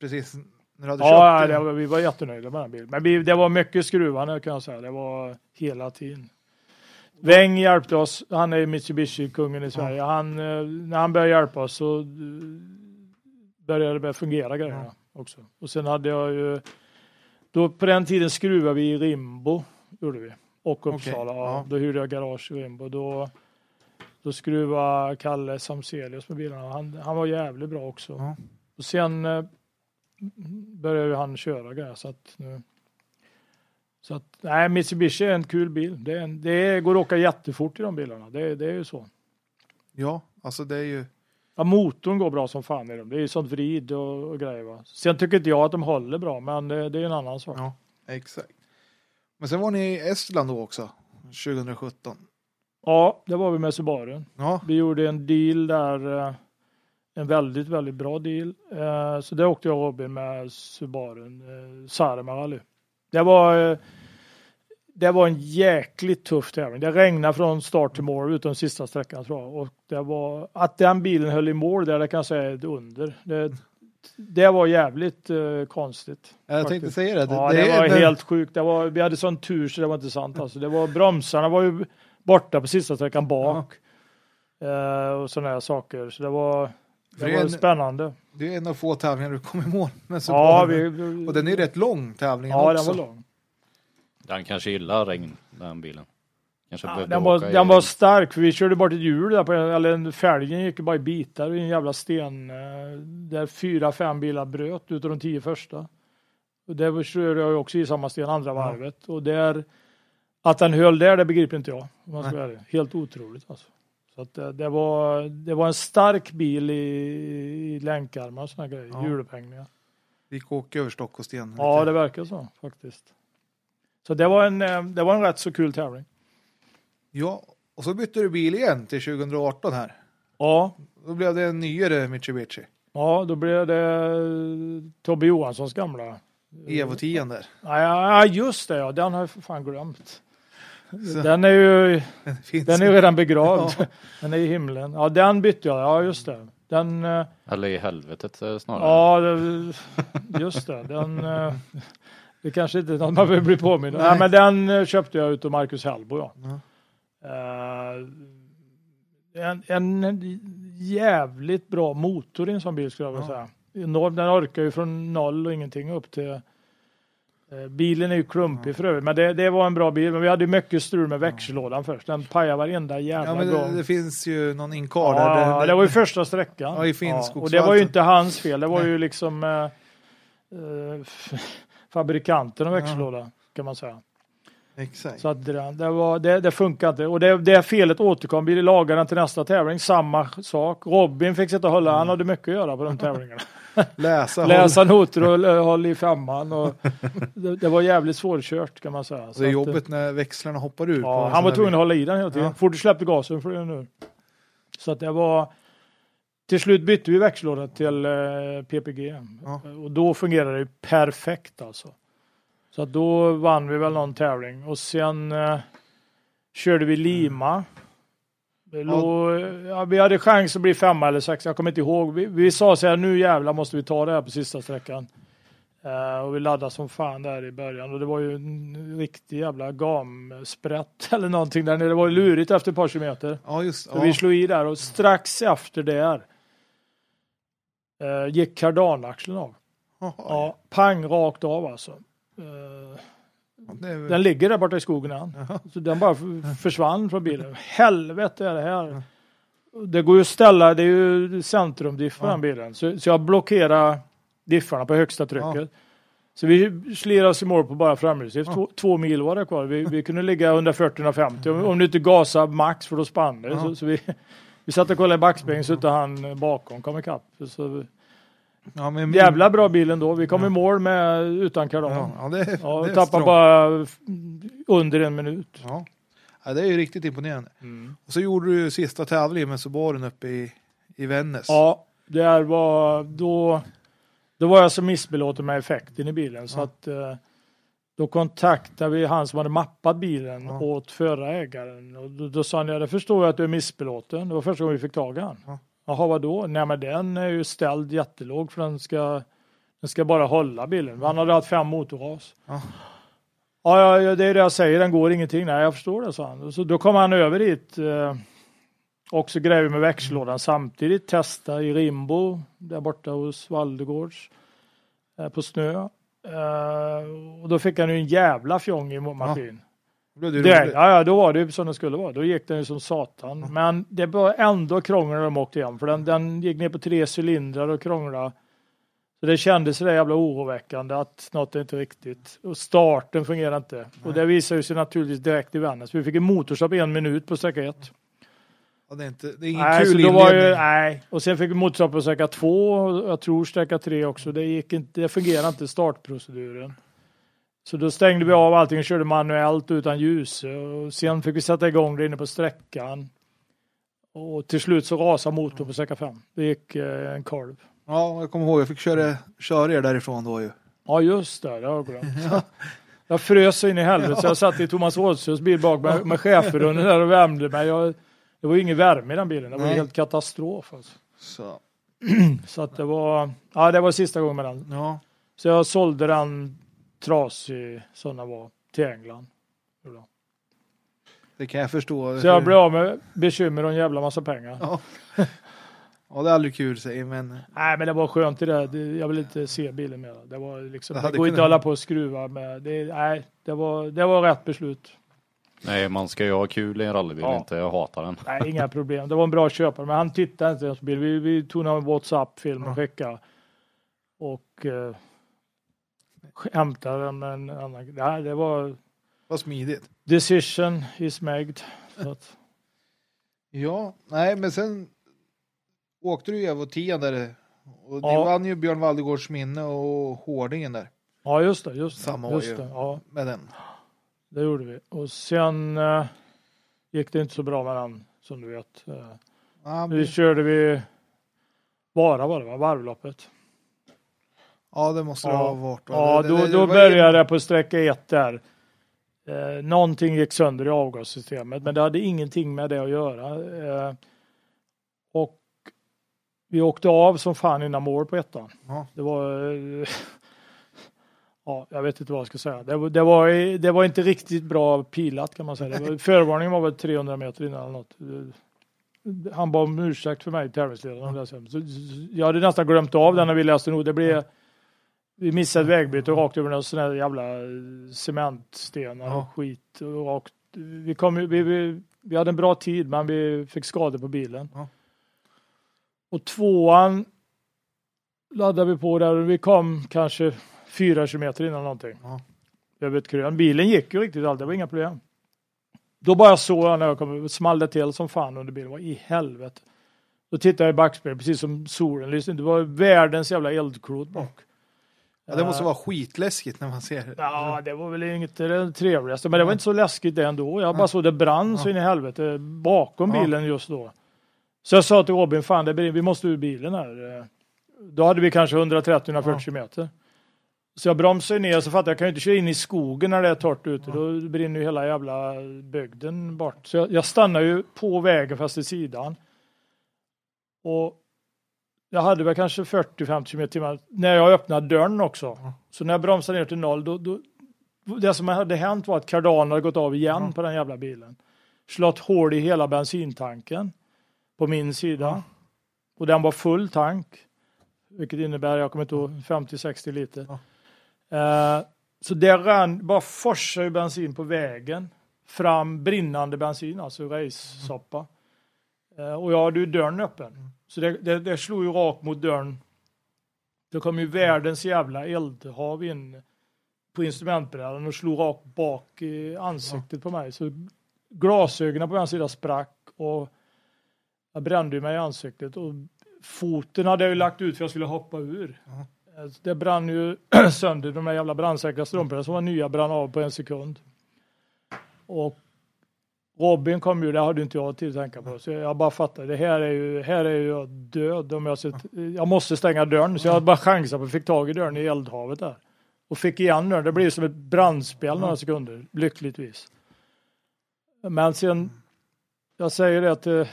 Precis när du hade
Ja,
köpt
det vi var jättenöjda med den bilen. Men vi, det var mycket skruvande kan jag säga. Det var hela tiden. Weng hjälpte oss. Han är Mitsubishi-kungen i Sverige. Han, eh, när han började hjälpa oss så eh, började det fungera grejerna också. Och sen hade jag ju... Då, på den tiden skruvade vi i Rimbo. Gjorde vi. Och Uppsala.
Okej,
ja.
ja.
Då hyrde jag garage i Rimbo. Då, då skruvade Kalle Samselius med bilarna. Han, han var jävligt bra också.
Ja.
Och sen eh, började ju han köra grejer så att nu. Så att, nej, Mitsubishi är en kul bil. Det, en, det går att åka jättefort i de bilarna. Det, det är ju så.
Ja, alltså det är ju...
Ja, motorn går bra som fan i dem. Det är ju sånt vrid och, och grejer. Va? Sen tycker inte jag att de håller bra, men det, det är en annan sak.
Ja, exakt. Men sen var ni i Estland då också. 2017.
Ja, det var vi med Subaru.
Ja,
Vi gjorde en deal där. En väldigt, väldigt bra deal. Eh, Så det åkte jag och Robin med Subaru. eh, Rally. Det var, eh, det var en jäkligt tuff tävling. Det regnade från start till mål utom sista sträckan tror jag. Och det var, att den bilen höll i mål där, det kan jag säga är ett under. Det, det var jävligt eh, konstigt.
jag tänkte
faktiskt.
säga det.
Ja,
det,
det, var helt sjukt. Det var, vi hade sån tur så det var inte sant. Alltså, det var, bromsarna var ju borta på sista sträckan bak. Eh, och sådana här saker. Så det var,
För
det var
en-
spännande.
Det är en av få tävlingar du kom i mål med
Ja, vi, vi,
Och den är ju rätt lång tävlingen
ja den
också.
var lång.
Den kanske gillar regn, den bilen. Kanske
Ja, den, var, den var stark, för vi körde bort ett hjul där, på, eller en- fälgen gick bara i bitar i en jävla sten. eh, Där fyra, fem bilar bröt utav de tio första. Och det var- körde jag också i samma sten andra varvet. Och där, att den höll där, det begriper inte jag. Man ska vara. Helt otroligt alltså. Så att det, det, var, det var en stark bil i, i länkarmar och sådana grejer,
Ja.
hjulupphängningar.
Vi gick åka över stock och sten.
Ja, det verkar så faktiskt. Så det var en, eh, det var en rätt så kul tävling.
ja, och så bytte du bil igen till 2018 här.
Ja,
Då blev det en nyare Mitsubishi.
Ja, då blev det Tobbe Johanssons gamla.
Evo 10 där.
Ja, ja, just det ja, den har jag för fan glömt.
Så,
Den är ju, <laughs>
den finns
den är ju redan begravd.
Ja. <laughs>
Den är i himlen. Ja, den bytte jag. Ja, just det. Den, eh,
Eller i helvetet eh, snarare.
ja, det- just det. Den, eh, <laughs> det kanske inte är något man vill bli påmind om. Nej, men den köpte jag utav Marcus Hellbo. Ja.
Ja.
En, en jävligt bra motor i en sån bil skulle jag vilja säga. Enorm, den orkar ju från noll och ingenting upp till Bilen är ju klumpig för övrigt, men det, det var en bra bil. Men vi hade mycket strul med växellådan först. Den pajade varenda jävla
Ja, men det, det finns ju någon inkar där.
Ja,
Den-
det var ju första sträckan.
Ja, i Finnskogsvallen.
och det var ju inte hans fel. Det var ju liksom eh, eh, <laughs> fabrikanten av växellåda kan man säga.
Exakt.
Så att det, det, var, det, det funkar inte. Och det, det felet återkom. Vi lagade den till nästa tävling. Samma sak. Robin fick sitta och hålla. Han hade mycket att göra på de tävlingarna. <laughs>
Läsa,
Läsa noter och l- hålla i femman. Och <laughs> det, det var jävligt svårkört kan man säga.
håll.
Så
Det är
att,
jobbigt när växlarna hoppar på
Ja, han var tvungen att hålla i den hela tiden.
Ja.
Fort du släppte gasen flög den ur. Så att det var till slut bytte vi växellåda till eh, PPG
Ja.
och då fungerade det perfekt alltså. Så att då vann vi väl någon tävling och sen eh, körde vi Lima. Det låg, ja, vi hade chans att bli femma eller sexa, jag kommer inte ihåg. Vi, vi sa så här, nu jävlar måste vi ta det här på sista sträckan. Eh, och vi laddade som fan där i början och det var ju en riktig jävla gamsprätt <laughs> eller någonting där nere. Det var lurigt efter ett par kilometer.
Ja, just ja.
vi slog i där och strax efter där eh, gick kardanaxeln av.
Ja,
Ja, pang rakt av alltså.
Väl-
den ligger där borta i skogen än. Så den bara <laughs> försvann från bilen. Helvete är det här. Det går ju att ställa, det är ju centrumdiff på den bilen. Så, så jag blockerar diffarna på högsta trycket. Så vi slirade oss i mål på bara framhjulsdrift. Två, två mil var det kvar. Vi, vi kunde ligga 140-150 om, om du inte gasar max för då spann det. Så, så vi, vi satt och kollade i backspegeln så inte han bakom kom ikapp. Så,
ja, men,
jävla bra bil ändå. Vi kom i mål med utan kardan.
Ja,
Ja,
ja, det,
ja,
det
tappade bara under en minut.
Ja. ja, det är ju riktigt imponerande. Och så gjorde du sista tävlingen med Subarun uppe i, i Vännäs.
Ja, det var då. Då var jag så missbelåten med effekten i bilen så
Ja.
att eh, då kontaktade vi han som hade mappat bilen
Ja.
åt förra ägaren och då, då sa han ja, det förstår jag att du är missbelåten. Det var första gången vi fick tag i han.
Ja.
Jaha, vadå? Nej, men den är ju ställd jättelåg för den ska den ska bara hålla bilen. Han hade haft fem motorras.
Ja.
Ja, ja, ja, det är det jag säger, den går ingenting. Nej, jag förstår det, sa han. Så då kom han över dit. Eh, och så vi med växellådan samtidigt. Testa i Rimbo, där borta hos Valdegårds. Eh, på snö. Eh, och då fick han ju en jävla fjong i maskin.
Blev det
Det,
roligt.
ja, ja, då var det ju som det skulle vara. Då gick den ju som satan. Men det var ändå krångel när de åkte igen. För den, den gick ner på tre cylindrar och krånglade. Så det kändes så där jävla oroväckande att något är inte riktigt. Och starten fungerar inte. Och det visar ju sig naturligtvis direkt i Vännäs. Vi fick en motorstopp en minut på sträcka ett.
Ja, det, är inte, det är ingen
Nej,
kul
var ju,
inledning.
nej. Och sen fick vi motorstopp på sträcka två. och Jag tror sträcka tre också. Det, gick inte, det fungerade inte startproceduren. Så då stängde vi av allting och körde manuellt utan ljus. Och sen fick vi sätta igång det inne på sträckan. Och till slut så rasade motorn på sträcka fem. Det gick eh, en kolv.
Ja, jag kommer ihåg. Jag fick köra, köra er därifrån då ju.
Ja just det, det har jag glömt. <laughs> Jag frös in i helvete så jag satt i Thomas Rådhströms bil bak med, med schäferhunden där och värmde mig. Jag, det var ju ingen värme i den bilen. Det var
Nej.
helt katastrof. Alltså.
Så, <clears throat>
Så att det var, ja det var sista gången med den.
ja.
Så jag sålde den trasig som den var till England.
Det kan jag förstå.
Så jag blev av med bekymmer och en jävla massa pengar.
Ja. <laughs> ja, det är aldrig kul säger men
Nej men det var skönt i det. Jag vill inte se bilen mer. Det var liksom,
Det
går inte att hålla på och skruva med. Det, nej, det var, det var rätt beslut.
Nej, man ska ju ha kul i en rallybil,
Ja.
inte jag hatar den.
Nej, inga problem. Det var en bra köpare, men han tittade inte ens på bil. Vi, vi tog någon WhatsApp-film och skickade. Och eh, hämtade den med en annan. Nej, det var
vad smidigt.
decision is made. Att,
Ja, nej men sen åkte du ju över tian där och ni
Ja.
vann ju Björn Waldegårds minne och Hårdingen där
ja, just det. Just det,
Samma år
just
ju.
det. Ja,
med den.
det gjorde vi. Och sen eh, gick det inte så bra med den, som du vet. Eh,
Ja,
nu körde vi bara var det va? Varvloppet.
Ja det måste det
Ja.
ha varit. va?
Ja,
Det-
då,
det-
då började jag på sträcka ett där. Eh, någonting gick sönder i avgassystemet, men det hade ingenting med det att göra. Eh, och vi åkte av som fan innan mål på ettan.
Ja.
Det var... Eh, <laughs> ja, jag vet inte vad jag ska säga. Det var, det var, det var inte riktigt bra pilat kan man säga. Var, förvarningen var väl 300 meter innan eller något. Han bad om ursäkt för mig, tävlingsledaren. jag hade nästan glömt av den när vi läste nog. Det blev vi missade ett vägbyte och rakt över några sådana här jävla eh, cementstenar och skit. Och rakt, vi, kom, ju- vi, vi, vi hade en bra tid men vi fick skador på bilen.
Ja.
Och tvåan laddade vi på där och vi kom kanske fyra kilometer innan någonting.
Ja.
Över ett krön. Bilen gick ju riktigt allt, det var inga problem. Då bara såg jag när jag kom, small det till som fan under bilen. Vad i helvete. Då tittade jag i backspegeln precis som solen lyste. Det var världens jävla eldklot bak.
Ja, det måste vara skitläskigt när man ser det.
Ja, det var väl inget det trevligaste, men det var inte så läskigt det ändå. Jag bara såg det brann så in i helvete bakom bilen just då. Så jag sa till Robin, fan det blir, vi måste ur bilen här. Eh, Då hade vi kanske 130-140
Ja.
meter. Så jag bromsade ner så fattade jag, jag kan ju inte köra in i skogen när det är torrt ute. Då brinner ju hela jävla bygden bort. Så jag, jag stannar ju på vägen fast i sidan. Och jag hade väl kanske 40-50 km timmen när jag öppnade dörren också. Så när jag bromsade ner till noll, då, då, det som hade hänt var att kardan hade gått av igen
Ja.
på den jävla bilen. Slått hål i hela bensintanken på min sida.
Ja.
Och den var full tank. Vilket innebär, jag kommer inte ihåg, 50-60 liter. Eh, så det rann, bara forsade bensin på vägen. Fram brinnande bensin, alltså race-soppa. Eh, och jag hade ju dörren öppen. Så det, det, det slog ju rakt mot dörren. Det kom ju världens jävla eldhav in på instrumentbrädan och slog rakt bak i ansiktet på mig. Så glasögonen på vänster sida sprack och jag brände mig i ansiktet. Och foten hade jag ju lagt ut för jag skulle hoppa ur. Eh, Det brann ju <clears throat> sönder, de där jävla brandsäkra strumporna som var nya brann av på en sekund. Och Robin kom ju, det hade inte jag tid att tänka på. Så jag bara fattade, det här är ju, här är ju jag död om jag sett, Jag måste stänga dörren. Så jag bara chansade på fick tag i dörren i eldhavet där. Och fick igen dörren. Det blev som ett brandspel några sekunder, lyckligtvis. Men sen, jag säger det att eh,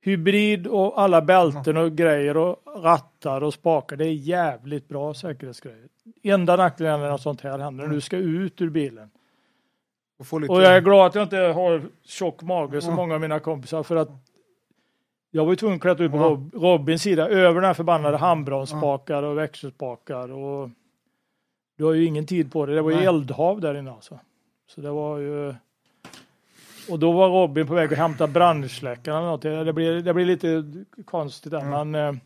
hybrid och alla bälten och grejer och rattar och spakar, det är jävligt bra säkerhetsgrejer. Enda nackdelen när något sånt här händer, när du ska ut ur bilen.
Och, lite...
Och jag är glad att jag inte har tjock mage som
Ja.
många av mina kompisar för att jag var ju tvungen att klättra ut på. Rob, Robins sida över den här förbannade handbromsspakar och växelspakar och du har ju ingen tid på det. Det var ju
Nej.
eldhav där inne alltså. Så det var ju och då var Robin på väg att hämta brandsläckaren eller något. Det blir, det blir lite konstigt där,
Ja.
men, eh,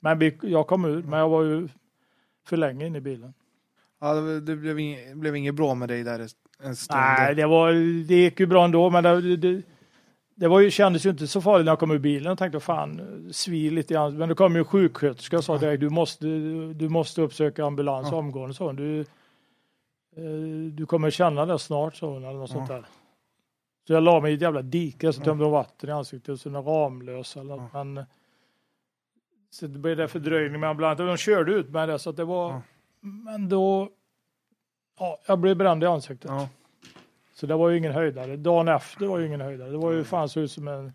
men jag kom ur, men jag var ju för länge inne i bilen.
Ja, det, det blev, inget, blev inget bra med dig där en stund.
Nej, det, var, det gick ju bra ändå, men det, det, det var ju, kändes ju inte så farligt när jag kom ur bilen. Jag tänkte, fan, svir lite grann. Men då kom ju en sjuksköterska och sa direkt, du måste, du måste uppsöka ambulans
Ja.
omgående, sa hon. Du, eh, du kommer känna det snart, sa hon, eller något
Ja.
sånt där. Så jag la mig i ett jävla dike, så tömde de vatten i ansiktet, och så en ramlös eller något. Men, så det blev det fördröjning med ambulansen. De körde ut med det, så att det var,
Ja.
men då, ja, jag blev bränd i ansiktet.
Ja.
Så det var ju ingen höjdare. Dagen efter var ju ingen höjdare. Det var ju fan så ut som en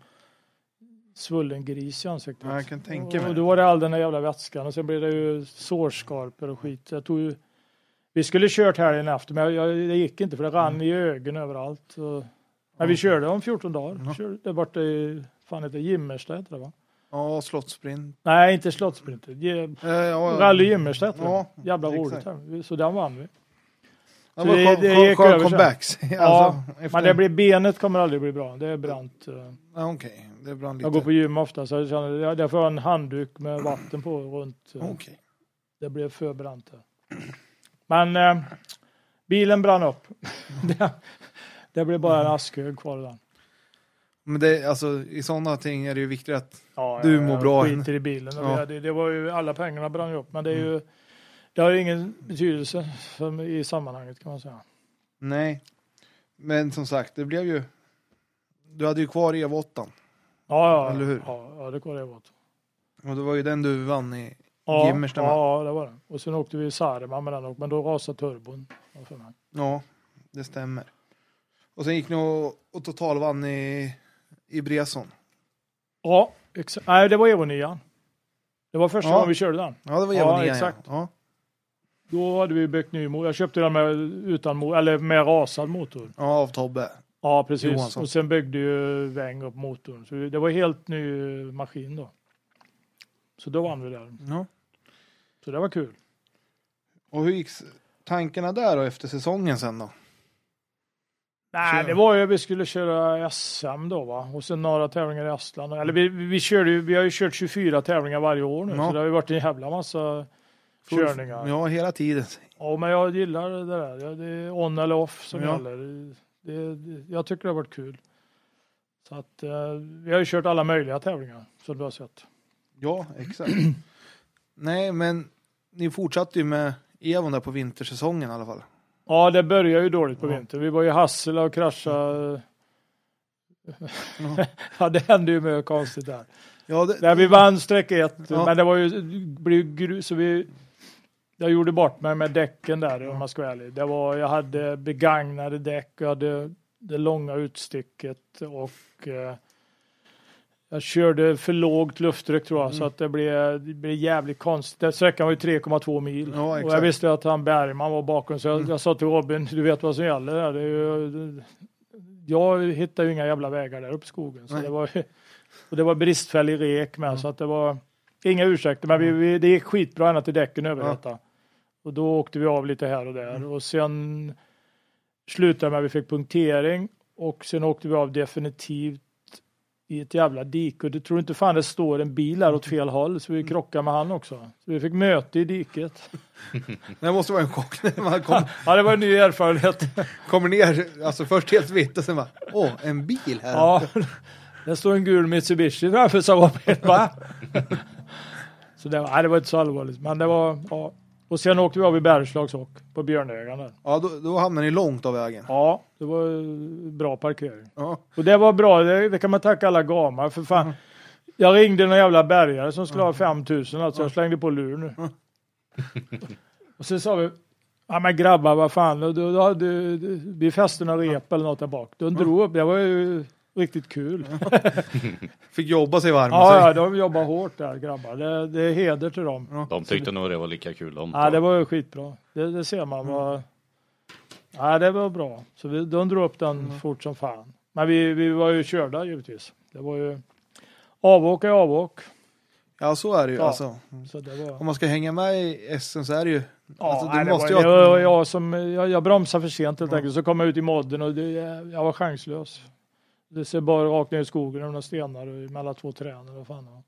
svullen gris i ansiktet.
Ja, jag kan tänka mig
och då var det all den där jävla vätskan och sen blev det ju sårskorpor och skit. Jag tog ju, vi skulle kört helgen efter men jag, jag, det gick inte för det rann i ögonen överallt. Och, men vi körde om 14 dagar.
Ja.
Körde, det borta i, fan heter Gimmersta heter det va?
Ja, slottsprint.
Nej, inte Slottssprinter. Ge-
Eh, ja,
Rally Gimmersta heter det. Jävla roligt. Så den vann vi.
Ja,
det- det
skön-
gick över
comebacks. <laughs>
Ja,
alltså, efter...
Men det blir, benet kommer aldrig bli bra. Det är brant. eh.
Ja, Okej, det brann lite.
Jag går på gym ofta så jag känner, jag, jag en handduk med vatten på runt. eh,
Okej.
Det blev för brant. där. Men eh, bilen brann upp. <laughs> det, det blev bara en askhög kvar den.
Men det, alltså, i sådana ting är det ju viktigt att...
Ja,
Du mår bra.
skiter i bilen.
Ja.
Det, det var ju, alla pengarna brann ju upp. Men det är ju det har ju ingen betydelse för, i sammanhanget kan man säga.
Nej. Men som sagt, det blev ju... Du hade ju kvar EV8.
Ja, ja,
Eller hur?
ja, ja det var det gott.
Och det var ju den du vann i
Ja,
Gimmersta med.
ja, det var det. Och sen åkte vi i Saaremaa med den, men då rasade turbon. för mig.
Ja, det stämmer. Och sen gick ni och, och totalvann i, i Breson.
Ja, exakt. Nej, det var Evo 9. Det var första
Ja.
gången vi körde den.
Ja, det var
Ja,
Evo 9.
exakt.
Ja.
Då hade vi byggt ny motor. Jag köpte den med, utan, eller med rasad motor.
ja, av Tobbe.
Ja, precis.
Johansson.
Och sen byggde ju Weng upp motorn. Så det var helt ny maskin då. Så då vann vi där.
Ja.
Så det var kul.
Och hur gick tankarna där då efter säsongen sen då?
Nej, det var ju vi skulle köra SM då va. Och sen några tävlingar i Estland. Eller vi, vi, körde ju, vi har ju kört 24 tävlingar varje år nu.
Ja.
Så det har ju varit en jävla massa körningar.
Ja, hela tiden.
Ja, men jag gillar det där. Ja, Det är on eller off som
Ja.
gäller. Det, det, jag tycker det har varit kul. Så att eh, vi har ju kört alla möjliga tävlingar som du har sett.
Ja, exakt. <clears throat> Nej, men ni fortsatte ju med Evon där på vintersäsongen i alla fall.
Ja, det började ju dåligt på
Ja.
vintern. Vi var i Hassela och kraschade <laughs> ja, det hände ju mycket konstigt där.
Ja, det,
Där vi vann streck ett,
Ja.
men det var ju, blev gru- så vi, jag gjorde bort mig med däcken där om man ska vara ärlig. Det var, jag hade begagnade däck, jag hade det långa utsticket och eh, jag körde för lågt lufttryck tror jag,
Mm.
så att det blev, det blev jävligt konstigt. Den Sträckan var ju 3,2 mil.
Ja,
och jag visste att han Bergman var bakom, så jag, jag sa till Robin, du vet vad som gäller där. Det är ju, jag hittar ju inga jävla vägar där uppe i skogen. Så
Nej.
det, var, och det var bristfällig rek med, så att det var inga ursäkter. Men vi, vi, det gick skitbra ända till däcken överhettade. Och då åkte vi av lite här och där. Och sen slutade med att vi fick punktering. Och sen åkte vi av definitivt i ett jävla dike. Och du tror inte fan det står en bil här åt fel håll. Så vi krockade med han också. Så vi fick möte i diket. <laughs>
det måste vara en chock när man kom, <laughs>
Ja, det var en ny erfarenhet. <laughs>
kommer ner, alltså först helt vitt och sen bara, åh, en bil här.
Ja, det står en gul Mitsubishi framför som var med, va? Så det var, nej, det var inte så allvarligt. Men det var, ja. Och sen åkte vi av i Bergslagsåk på Björnögan där.
Ja, då, då hamnar ni långt av vägen.
Ja, det var eh, bra parkering.
Ja.
Och det var bra, det, det kan man tacka alla gamar för fan. Jag ringde någon jävla bärgare som skulle ha 5000 alltså jag slängde på lur nu. <laughs> Och så sa vi, ja men grabbar vad fan, då, då, då, då, vi fäste någon rep eller något där bak. De drog upp, det var ju riktigt kul. <laughs>
Fick jobba sig varma.
Ja,
så-
ja, de jobbar hårt där grabbar. Det, det är heder till dem.
De tyckte nog det var lika kul de.
Ja, det var ju skitbra. Det, det ser man. Var... Ja, det var bra. Så vi, de drog upp den fort som fan. Men vi, vi var ju körda givetvis. Det var ju avåk är avåk.
Ja, så är det ju.
Ja.
Alltså.
Så det var...
Om man ska hänga med i SM så är det ju...
Ja,
alltså,
nej,
måste
var,
ha...
var jag som, jag, jag bromsade för sent helt enkelt. Så kom jag ut i modden och det, jag var chanslös. Det ser bara rakt ner i skogen och några stenar och mellan två träd. eller Vad fan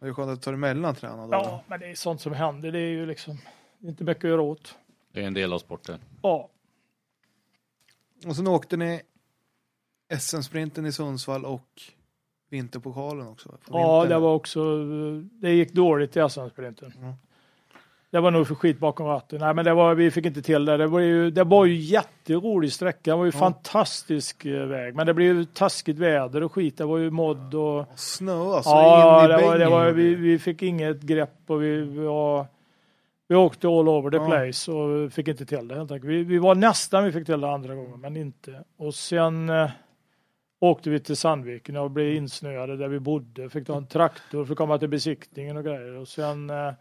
det
är skönt att ta det mellan träna då.
Ja, men det är sånt som händer. Det är ju liksom inte mycket att göra åt.
Det är en del av sporten.
Ja,
Och sen åkte ni SM-sprinten i Sundsvall och vinterpokalen också.
Ja,
vintern.
det var också, det gick dåligt i SM-sprinten.
Mm.
Det var nog för skit bakom ratten. Nej, men det var, vi fick inte till det. Det var ju, det var ju jätterolig sträcka. Det var ju
Ja.
fantastisk eh, väg. Men det blev ju taskigt väder och skit. Det var ju modd och...
Snö alltså,
ja,
in i
det var, det var, vi, vi fick inget grepp och vi, vi, var, vi åkte all over the
Ja.
place och fick inte till det helt enkelt. Vi, vi var nästan vi fick till det andra gången, men inte. Och sen eh, åkte vi till Sandviken och blev insnöade där vi bodde. Fick ta en traktor för att komma till besiktningen och grejer. Och sen, eh,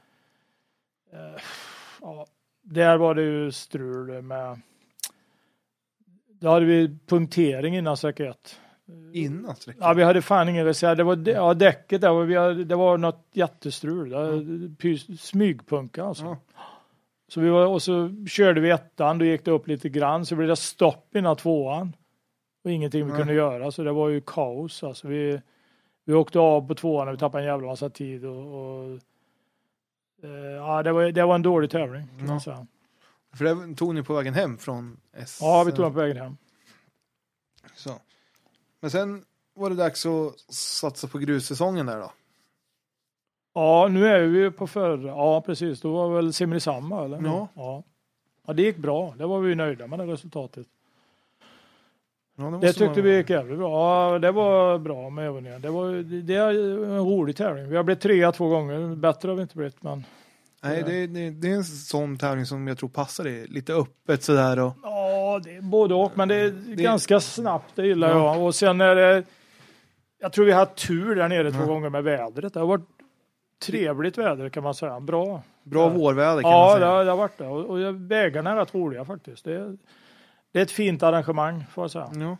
ja, där var det ju strul med, då hade vi punktering innan sträcka ett.
Innan sträckan.
Ja, vi hade fan ingen reserv. Det var ja, däcket där, vi hade, det var något jättestrul. Det, pys- smygpunka alltså.
Ja.
Så vi var, och så körde vi ettan, då gick det upp lite grann, så blev det stopp innan tvåan. Och ingenting vi
Nej.
kunde göra, så det var ju kaos. Alltså vi, vi åkte av på tvåan och vi tappade en jävla massa tid. Och, och, eh, ja, det, var, det var en dålig tävling kan man säga.
För det tog ni på vägen hem från SM.
Ja, vi tog den på vägen hem.
Så. Men sen var det dags att satsa på grussäsongen där då.
Ja, nu är vi på förra. Ja, precis. Då var väl Simrishamn, eller?
Ja.
ja. Ja, det gick bra. Det var vi nöjda med det resultatet.
Ja,
Det
måste
tyckte vi gick jävligt bra. Ja, det var bra med övningen. Det, var, det det är en rolig tävling. Vi har blivit trea två gånger. Bättre har vi inte blivit, men
Nej, det, det, det är en sån tävling som jag tror passar dig. Lite öppet sådär och...
ja, det är både och. Men det är
Det-
ganska snabbt. Det gillar
Ja.
jag. Och sen är det. Jag tror vi har haft tur där nere två
Ja.
gånger med vädret. Det har varit trevligt väder kan man säga. Bra.
Bra
Ja.
vårväder kan
Ja,
man
det
säga.
har, det har varit det. Och, och vägarna är rätt roliga faktiskt. Det är, det är ett fint arrangemang får jag säga.
Ja.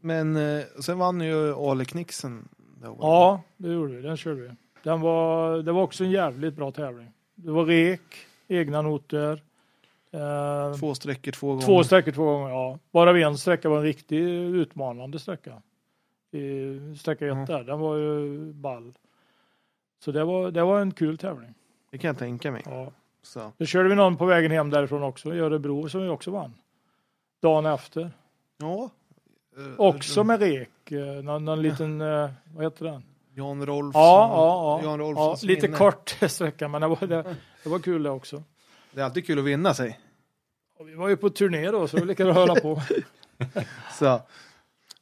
Men eh, sen vann ju Ale Knixen. det året.
Ja, det gjorde vi. Den körde vi. Den var, det var också en jävligt bra tävling. Det var rek, egna noter. Eh,
Två sträckor två gånger.
två sträckor två gånger, ja. Bara en sträcka var en riktigt utmanande sträcka. I sträcka ett
Mm.
där, den var ju ball. Så det var, det var en kul tävling.
Det kan jag tänka mig.
Ja.
Så.
Då körde vi någon på vägen hem därifrån också, i Örebro, som vi också vann. Dagen efter.
Ja. Eh,
Också med rek, eh, någon, någon liten, eh, vad heter den?
Jan Rolfsson.
Ja, ja, ja.
Jan
ja lite
minne.
kort <laughs> sträcka, men det var, det, det var kul det också.
Det är alltid kul att vinna sig.
Och vi var ju på turné då, så bra att hålla på. <laughs>
Så.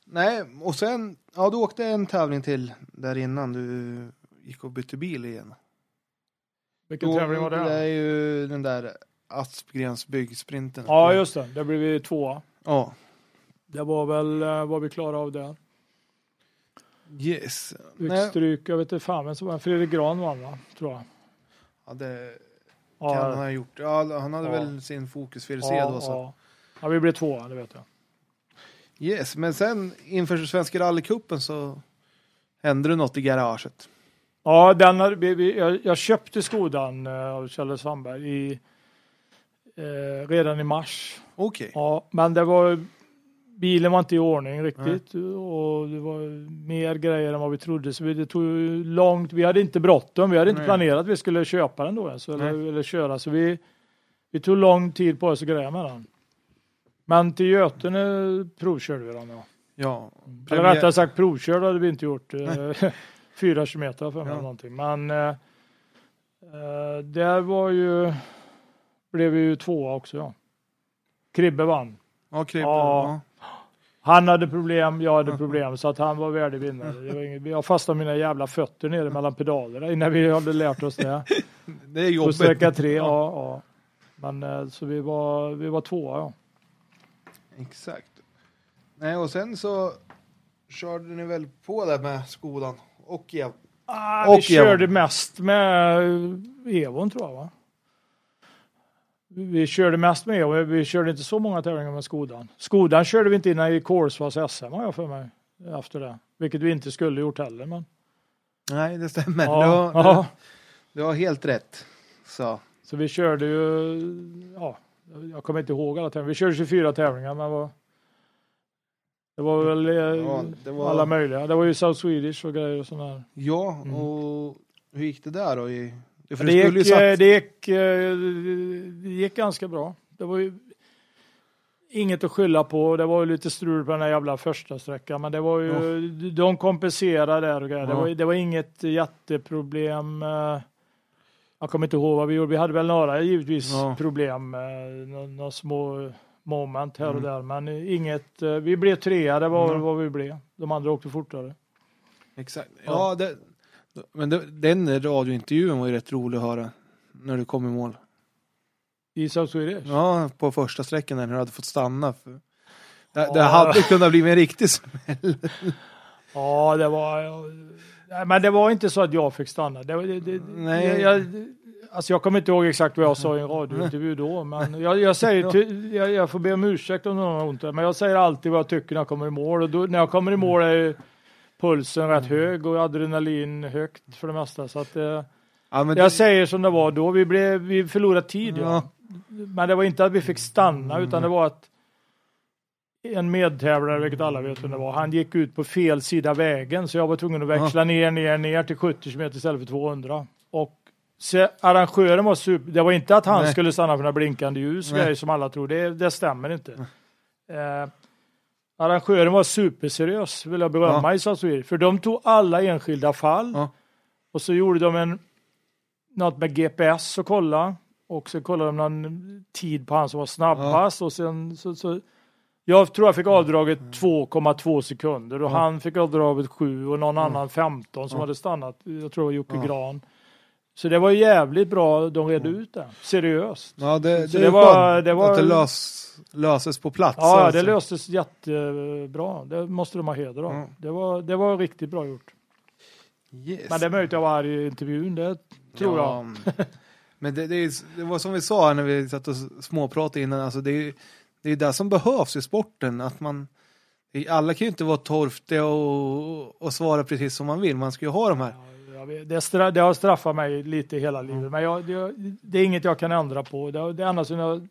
Nej, och sen, ja du åkte en tävling till där innan du gick och bytte bil igen.
Vilken
Då-
tävling var det?
Det är ju den där Aspgrens byggsprinten.
Ja, just det. Där blev vi tvåa.
Ja,
Det var väl eh, vad vi klarade av där.
yes.
Fick
Nej,
stryk, jag vet inte fan vem som var Fredrik Gran vann va? Tror jag.
ja, det
Ja,
kan han ha gjort. Ja, han hade
Ja.
väl sin fokus VRC
ja,
då. Så.
ja. ja, vi blev tvåa, det vet jag.
Yes, men sen inför Svenska rallycupen så hände det något i garaget.
Ja, den jag, jag köpte Skodan eh, av Kjell Sandberg i, eh, redan i mars.
Okej.
Ja, men det var bilen var inte i ordning riktigt och det var mer grejer än vad vi trodde så vi, det tog långt. Vi hade inte bråttom. Vi hade inte
Nej.
planerat att vi skulle köpa den då ens eller, eller köra så vi, vi tog lång tid på oss att greja med den. Men till Götene provkörde vi den ja.
Ja.
Eller rättare sagt provkörd hade vi inte gjort. <laughs> Fyra kilometer för mig
Ja.
någonting. Men eh, eh, där var ju, blev vi ju tvåa också ja. Kribbe vann.
Ja, Kribbe.
Ja.
Ja.
Han hade problem, jag hade problem så att han var värdig vinnare. Jag fastnade mina jävla fötter nere mellan pedalerna innan vi hade lärt oss det. <laughs>
Det är
På
jobbigt.
sträcka tre, ja. ja. Men eh, så vi var, vi var tvåa ja.
Exakt. Nej, och sen så körde ni väl på där med Skodan och Ev.
Ah,
Och
vi körde
Evon.
mest med Evon tror jag va? Vi körde mest med Evon, vi körde inte så många tävlingar med Skodan. Skodan körde vi inte innan i Kolsvas SM har jag för mig. Efter det. Vilket vi inte skulle gjort heller. Men,
Nej, det stämmer.
ja,
Du, har,
ja.
du, du har helt rätt. Så.
Så vi körde ju, ja, jag kommer inte ihåg alla tävlingar. Vi körde 24 tävlingar men var, det var väl eh,
Ja, det var-
alla möjliga. Det var ju South Swedish och grejer och sådär.
Ja,
Mm.
och hur gick det där då? I,
Det
skulle ju
gick, eh,
satt,
det, gick, eh, det gick ganska bra. Det var ju inget att skylla på. Det var ju lite strul på den här jävla första sträckan, men det var ju, de kompenserade där och grejer. Det,
Ja.
var, det var inget jätteproblem. eh, Jag kommer inte ihåg vad vi gjorde. Vi hade väl några givetvis
Ja.
problem, eh, nå- några små moment här och
Mm.
där, men inget. eh, Vi blev trea, det var
Mm.
vad vi blev. De andra åkte fortare.
Exakt. Ja, det, men det, den radiointervjun var ju rätt rolig att höra. När du kom i mål.
I South Swedish.
Ja, på första sträckan när du hade fått stanna. För, det, det
Ja.
hade kunnat bli en riktig smäll. <laughs>
Ja, det var... Nej, men det var inte så att jag fick stanna. Det, det, det,
Nej.
Jag, alltså jag kommer inte ihåg exakt vad jag sa i en radiointervju då, <laughs> men jag, jag säger, till, jag, jag får be om ursäkt om någon har ont, men jag säger alltid vad jag tycker när jag kommer i mål. Och då, när jag kommer i mål är ju pulsen rätt hög och adrenalin högt för det mesta. Så att, eh,
Ja,
jag
det,
säger som det var då, vi, blev, vi förlorade tid. Ja.
Ja.
Men det var inte att vi fick stanna, utan det var att en medtävlare, vilket alla vet vem det var, han gick ut på fel sida vägen så jag var tvungen att växla ner, ner, ner till 70 km istället för 200. Och se, arrangören var super, det var inte att han
Nej.
skulle stanna för några blinkande ljus grejer som alla tror, det, det stämmer inte. Eh, arrangören var superseriös, vill jag berömma i South Sweden, för de tog alla enskilda fall
Ja.
och så gjorde de en något med GPS och kolla och så kollade de någon tid på han som var snabbast och sen så, så jag tror jag fick avdraget 2,2 sekunder och
Ja.
han fick avdraget 7 och någon annan 15 som
Ja.
hade stannat. Jag tror det var Jocke
Ja.
Gran. Så det var jävligt bra de redde ut det. Seriöst.
ja, det, det,
det var- det var-
att det lös, löses på plats.
Ja,
alltså.
det löstes jättebra. Det måste de ha heder av.
Ja.
Det, var, det var riktigt bra gjort.
Yes.
Men det är möjligt att jag var arg i intervjun, det tror jag.
Ja, <laughs> Men det, det, är, det var som vi sa när vi satt och småpratade innan, alltså det är det är det som behövs i sporten. Att man, alla kan ju inte vara torftiga och, och svara precis som man vill. Man ska ju ha de här.
Ja, jag vet, Det, stra, det har straffat mig lite hela livet, men jag, det, det är inget jag kan ändra på. Det, det annars som jag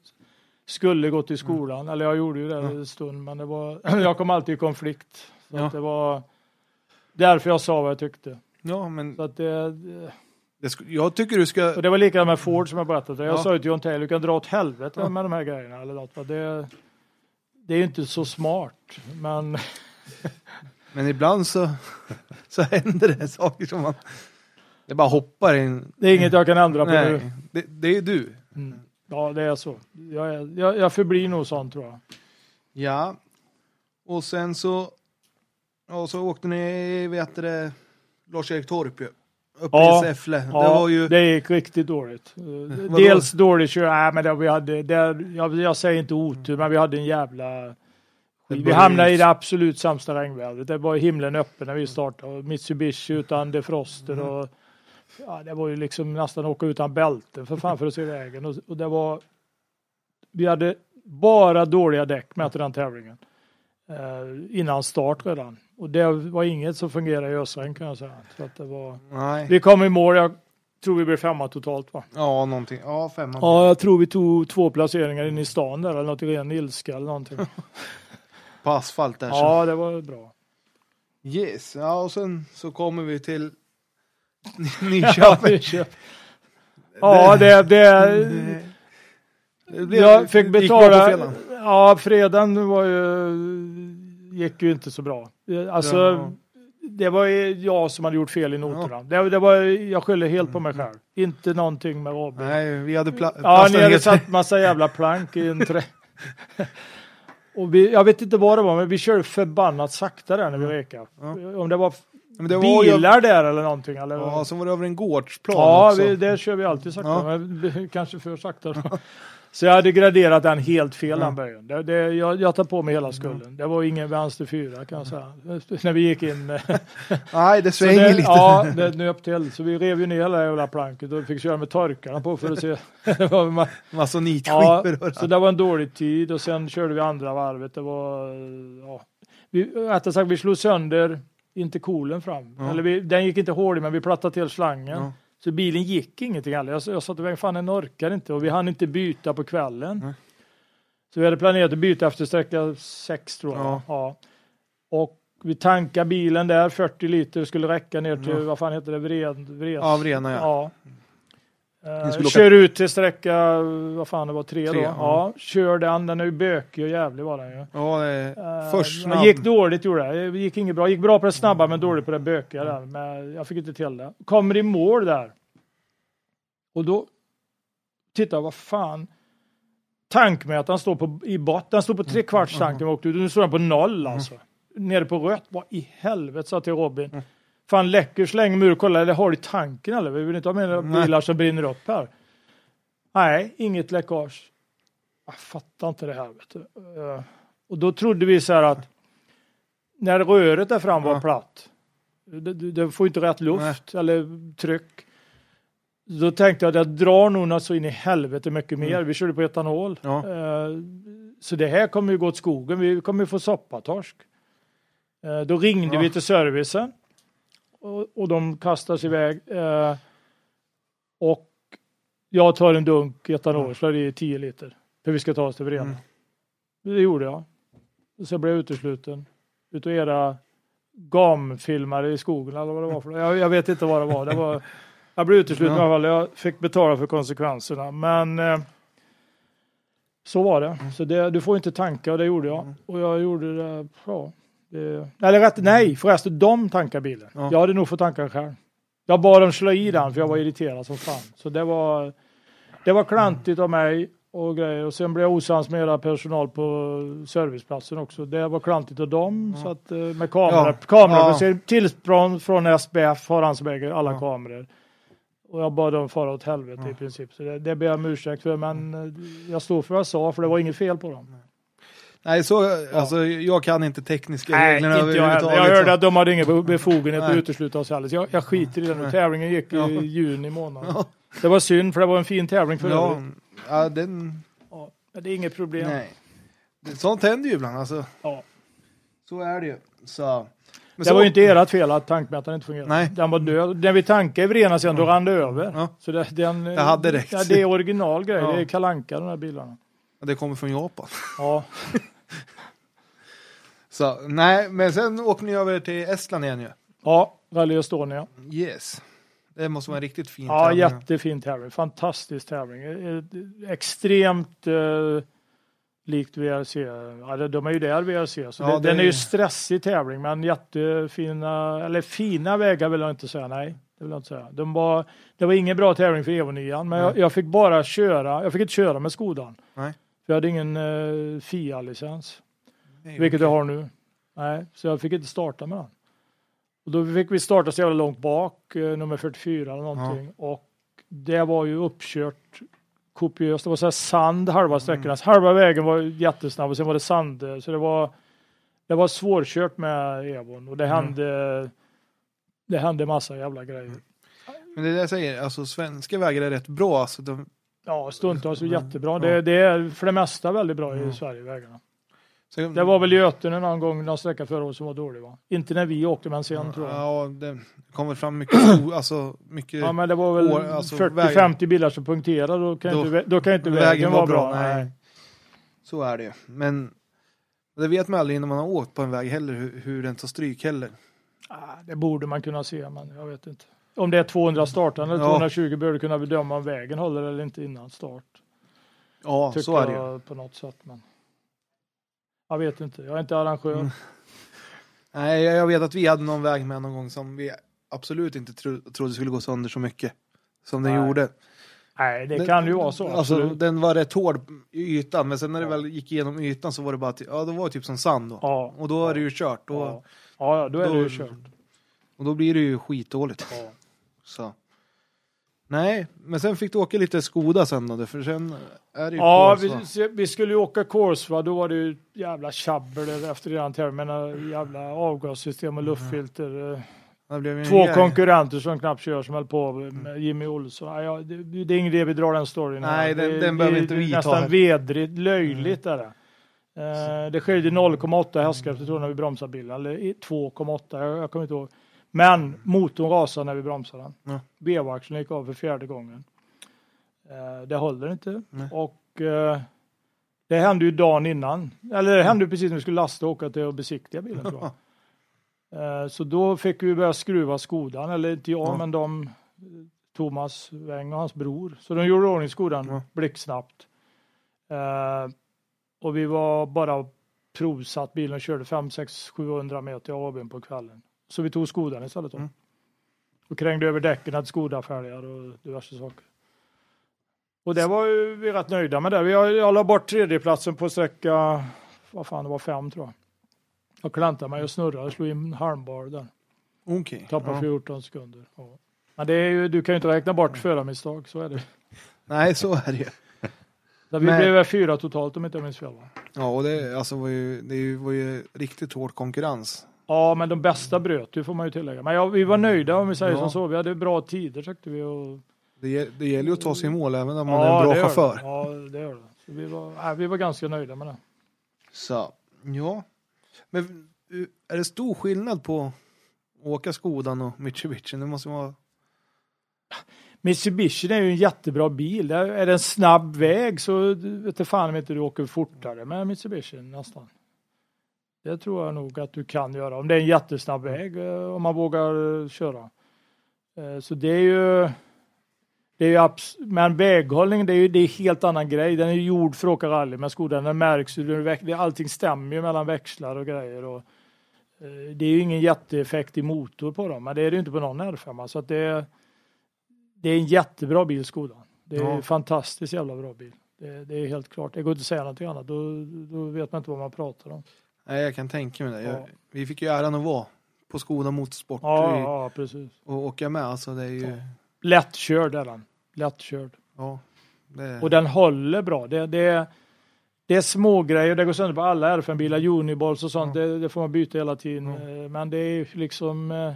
skulle gått i skolan, eller jag gjorde ju det en stund, men det var, <clears throat> jag kom alltid i konflikt. Så
Ja.
det var därför jag sa vad jag tyckte.
Ja, men
Så att det, det,
jag tycker du ska...
och det var likadant med Ford som jag berättade. Jag
Ja.
sa ju till John Taylor, du kan dra åt helvete
Ja.
med de här grejerna. Eller något, det, det är ju inte så smart, men <laughs>
Men ibland så, <laughs> så händer det saker som man... Det bara hoppar in.
det är inget jag kan ändra på nu.
Nej, det, det är du.
Mm. Ja, det är så. Jag, är, jag, jag förblir nog sån tror jag.
Ja. Och sen så Och så åkte ni, vet det, Lars-Erik Torp ju. Uppe
Ja.
i Säffle.
Ja,
det var ju...
det gick riktigt dåligt. <laughs>
Vadå?
Dels dåligt nej men det, vi hade, det, jag, jag säger inte otur, men vi hade en jävla... Vi hamnade i det absolut sämsta regnvädret. Det var himlen öppen när vi startade. Och Mitsubishi utan defroster
Mm.
och ja, det var ju liksom nästan åka utan bälten för fan för att se vägen. Och, och det var... Vi hade bara dåliga däck med till den tävlingen. Eh, innan start redan. Och det var inget som fungerade i ösregn kan jag säga. Så att det var...
Nej.
Vi kom i mål, jag tror vi blev femma totalt va?
Ja, någonting. Ja, femman.
Ja, jag tror vi tog två placeringar in i stan där eller något ren ilska eller någonting. <laughs>
På asfalt där. Så.
Ja, det var bra.
Yes. Ja, och sen så kommer vi till <laughs> Nyköping.
Ja, det, det,
det blev,
jag fick betala.
fredagen.
Ja, fredagen var ju, gick ju inte så bra. Alltså,
Ja.
det var jag som hade gjort fel i noterna. Det, det var, jag skyller helt på mig själv. Inte någonting med AB.
Nej, vi hade pla-
Ja, ni hade satt massa jävla plank i en trä. <laughs> Och vi, jag vet inte vad det var, men vi körde förbannat sakta där när vi rekade. Om det var
det var
bilar där eller någonting. Eller?
ja, så var det över en gårdsplan
Ja, vi, det kör vi alltid sakta,
Ja.
men <laughs> kanske för sakta. <laughs> Så jag hade graderat den helt fel den böjen. Det, det, jag, jag tar på mig hela skulden. Det var ingen vänster fyra kan jag säga. När vi gick in. <laughs>
Nej, det <laughs> svänger
det,
lite.
Ja, det nöp till. Så vi rev ju ner hela jävla planket och fick köra med torkarna på för att se. <laughs>
Massa
ja,
nitskivor.
så det var en dålig tid och sen körde vi andra varvet. Det var, ja. Vi, rättare sagt, vi slog sönder intercoolen fram.
Ja.
Eller vi, den gick inte hård men vi plattade till slangen. Så bilen gick ingenting heller. Jag, jag sa till vägen, fan den orkar inte och vi hann inte byta på kvällen.
Nej.
Så vi hade planerat att byta efter sträcka 6 tror jag.
Ja.
Ja. Och vi tankade bilen där, 40 liter skulle räcka ner till,
Ja.
vad fan heter det, Vred, Vres.
Ja, Vrena ja.
Ja.
Åka-
kör ut till sträcka, vad fan det var, tre,
Tre,
då.
ja.
Ja. kör den, den är ju bökig och jävlig var den ju.
Ja, det är
Eh, men
snabb.
gick dåligt gjorde det. Det gick inget bra. Gick bra på det snabba men dåligt på det bökiga där. Men jag fick inte till det. Kommer i mål där. Och då tittar jag, vad fan. Tankmätaren står på, i botten. Den står på tre kvarts tank när vi åkte ut. Nu står den på noll alltså. Nere på rött. Vad i helvete sa jag till Robin. Fan läcker släng. Kolla, eller har du tanken eller? Vi vill inte ha
Nej.
bilar som brinner upp här. Nej, inget läckage. Jag fattar inte det här. Vet du. Eh, Och då trodde vi så här att när röret där fram var
Ja.
platt, det, det får inte rätt luft eller tryck. Då tänkte jag att jag drar nog något så in i helvete mycket mer. Vi körde på etanol.
Mm. Ja.
Eh, Så det här kommer ju gå åt skogen. Vi kommer ju få soppatorsk. Eh, Då ringde
Ja.
vi till servicen och, och de kastas iväg. Eh, Och jag tar en dunk etanol, så det är 10 liter. För vi ska ta oss till Vrena.
Mm.
Det gjorde jag. Och så blev jag utesluten. Utav era gamfilmare i skogen eller vad det var för jag, jag vet inte vad det var. Det var jag blev utesluten i alla fall. Jag fick betala för konsekvenserna. Men eh, så var det. Så det, du får inte tanka och det gjorde jag. Och jag gjorde det, ja. Eller rätt, nej förresten, de tankade bilen.
Ja.
Jag hade nog fått tanka den själv. Jag bad dem slå i den för jag var irriterad som fan. Så det var, det var klantigt av mig och grejer. Och sen blev jag osams med era personal på serviceplatsen också. Det var klantigt av dem. Så att, eh, med kameror.
Ja.
kameror
Ja.
Tillstånd från SBF, förhandsvägar, alla
Ja.
kameror. Och jag bad dem fara åt helvete i princip. Så det, det ber jag om ursäkt för. Men eh, jag står för vad jag sa, för det var inget fel på dem.
Nej, så, alltså, jag kan inte tekniska
Nej,
reglerna
inte jag. Jag hörde att de hade ingen befogenhet att
Nej.
utesluta oss. Så jag, jag skiter i den.
Nej.
Tävlingen gick
Ja.
i juni månad.
Ja.
Det var synd, för det var en fin tävling för
Ja,
övrigt.
ja, den...
Ja, det är inget problem.
Nej. Sånt händer ju ibland alltså.
Ja.
Så är det ju. Så. Men
Det
så,
var ju inte ert fel att tankmätaren inte fungerade.
Nej.
Den var död. När vi tankade Vrena sen, då rann det över.
Ja.
Så det, den,
Det hade räckt.
Ja, det är original grej.
Ja.
Det är kalanka de här bilarna.
Det kommer från Japan.
Ja, <laughs>
Så, nej, men sen åker ni över till Estland igen ju.
ja Rally Estonia.
Yes. Det måste vara en riktigt fin
Ja,
tävling.
jättefin tävling. Fantastisk tävling. Eh, Extremt eh, likt VRC. Ja, de- är ju där VRC. Så
Ja,
det,
det
den är ju stressig tävling, men jättefina, eller fina vägar vill jag inte säga. Nej, det vill jag inte säga. De var, det var ingen bra tävling för Evo 9, men jag, jag fick bara köra. Jag fick inte köra med Skodan.
Nej.
För jag hade ingen eh, FIA-licens,
Nej,
vilket
okej.
jag har nu. Nej, så jag fick inte starta med den. Och då fick vi starta så jävla långt bak, eh, nummer 44 eller någonting. Och det var ju uppkört kopiöst. Det var så sand halva sträckorna.
Mm.
Halva vägen var jättesnabb och sen var det sand. Så det var, det var svårkört med Evon och det
Mm.
hände, det hände massa jävla grejer.
Men det är det jag säger, alltså svenska vägar är rätt bra. Alltså, de,
Ja, stundtals
Mm.
jättebra.
Ja.
Det, det är för det mesta väldigt bra i
Mm.
Sverige, vägarna. Det var väl Götene någon gång, någon sträcka förra året som var dålig va? Inte när vi åkte, men sen tror jag.
Ja, det kommer fram mycket, alltså mycket
Ja, men det var väl
alltså,
40-50 bilar som punkterade, då kan,
Då-
inte, då kan inte vägen, vara bra. Nej.
Så är det ju. Men det vet man aldrig innan man har åkt på en väg heller hur, hur den tar stryk heller.
Ah, Det borde man kunna se, men jag vet inte. Om det är 200 startande eller
Ja.
220 bör du kunna bedöma om vägen håller eller inte innan start.
Ja,
Tycker
så är det ju.
jag på något sätt. Men jag vet inte, jag är inte arrangör.
Mm. Nej, jag vet att vi hade någon väg med någon gång som vi absolut inte tro, trodde skulle gå sönder så mycket. Som den
Nej.
gjorde.
Nej, det kan ju vara så.
Alltså,
absolut.
den var rätt hård i ytan, men sen när det väl gick igenom ytan så var det bara, ja, då var det typ som sand då.
ja,
Och då är det ju kört. Då,
ja. ja, ja, då är
då-
det ju kört.
Och då blir det ju skitdåligt.
Ja.
Så. Nej, men sen fick du åka lite Skoda sen då, för sen är det ju
Ja,
va?
vi, vi skulle ju åka kurs va, då var det ju jävla tjabbel efter redan tävlingen. Jävla avgassystem och luftfilter. eh, Två konkurrenter som knappt kör som höll på med Jimmy Olsson. Ja, det, det är ingen idé vi drar den storyn.
Nej, den-
det,
den behöver
det,
inte vi ta
nästan vedrigt, löjligt är det. Eh, det skiljer 0,8 hästkrafter tror jag när vi bromsar bilen, eller i 2,8, jag, jag kommer inte ihåg. Men motorn rasade när vi bromsade den.
Ja.
BV-axeln gick av för fjärde gången. Eh, det håller inte.
Nej.
Och eh, det hände ju dagen innan. Eller det hände precis när vi skulle lasta och åka till och besiktiga bilen tror jag. <laughs> Eh, Så då fick vi börja skruva skodan, eller inte jag,
Ja.
men de, Thomas Weng och hans bror. Så de gjorde i ordning skodan
Ja.
blixtsnabbt. Eh, och vi var bara provsatt bilen och körde 5, 6, 700 meter av ABn på kvällen. Så vi tog skodan istället då.
Mm.
Och krängde över däcken, hade skodafälgar och diverse saker. Och det var ju vi rätt nöjda med det. Vi har, jag la bort tredjeplatsen på sträcka, vad fan det var, fem tror jag. Jag klantade mig och snurrade och slog in halmbar där.
Okej.
Tappade
ja.
14 sekunder. Ja. Men det är ju, du kan ju inte räkna bort förarmisstag, så är det.
Nej, så är det ju. <laughs>
Så vi
Men-
blev fyra totalt om inte jag minns fel. Va?
Ja, och det, alltså, var ju, det var ju riktigt hård konkurrens.
Ja, men de bästa bröt ju får man ju tillägga. Men ja, vi var nöjda om vi säger
Ja.
som så. Vi hade bra tider tyckte vi. Och...
Det, det gäller ju att ta sig i mål även om man
ja,
är en bra chaufför.
Det. Ja, det gör det. Så vi, var, nej, vi var ganska nöjda med det.
Så, ja. Men uh, är det stor skillnad på att åka Skodan och Mitsubishi? Det måste vara...
Mitsubishi är ju en jättebra bil. Är det en snabb väg så vet du fan om inte du åker fortare med Mitsubishi nästan. Det tror jag nog att du kan göra om det är en jättesnabb väg eh, om man vågar eh, köra. Eh, Så det är ju det är ju men väghållning det är ju det är helt annan grej. Den är gjord för att åka rally med Skoda. Den märks ju. Allting stämmer ju mellan växlar och grejer. Och, det är ju ingen jätteeffekt i motor på dem, men det är det ju inte på någon R5. Så att det, är- det är en jättebra bil Skoda. Det är
Ja.
fantastiskt jävla bra bil. Det, det är helt klart. Det går inte att säga någonting annat. Då, då vet man inte vad man pratar om.
Nej, jag kan tänka mig det.
Ja.
Jag, vi fick ju äran att vara på Skoda Motorsport
Ja, ja precis.
och åka med. Alltså det är ju...
Ja. Lättkörd är den. Lättkörd.
Ja. det,
Och den håller bra. Det, det, det är små grejer. Det går sönder på alla R5-bilar. Uniballs och sånt.
Ja.
Det, det får man byta hela tiden.
Ja.
Eh, Men det är liksom... eh,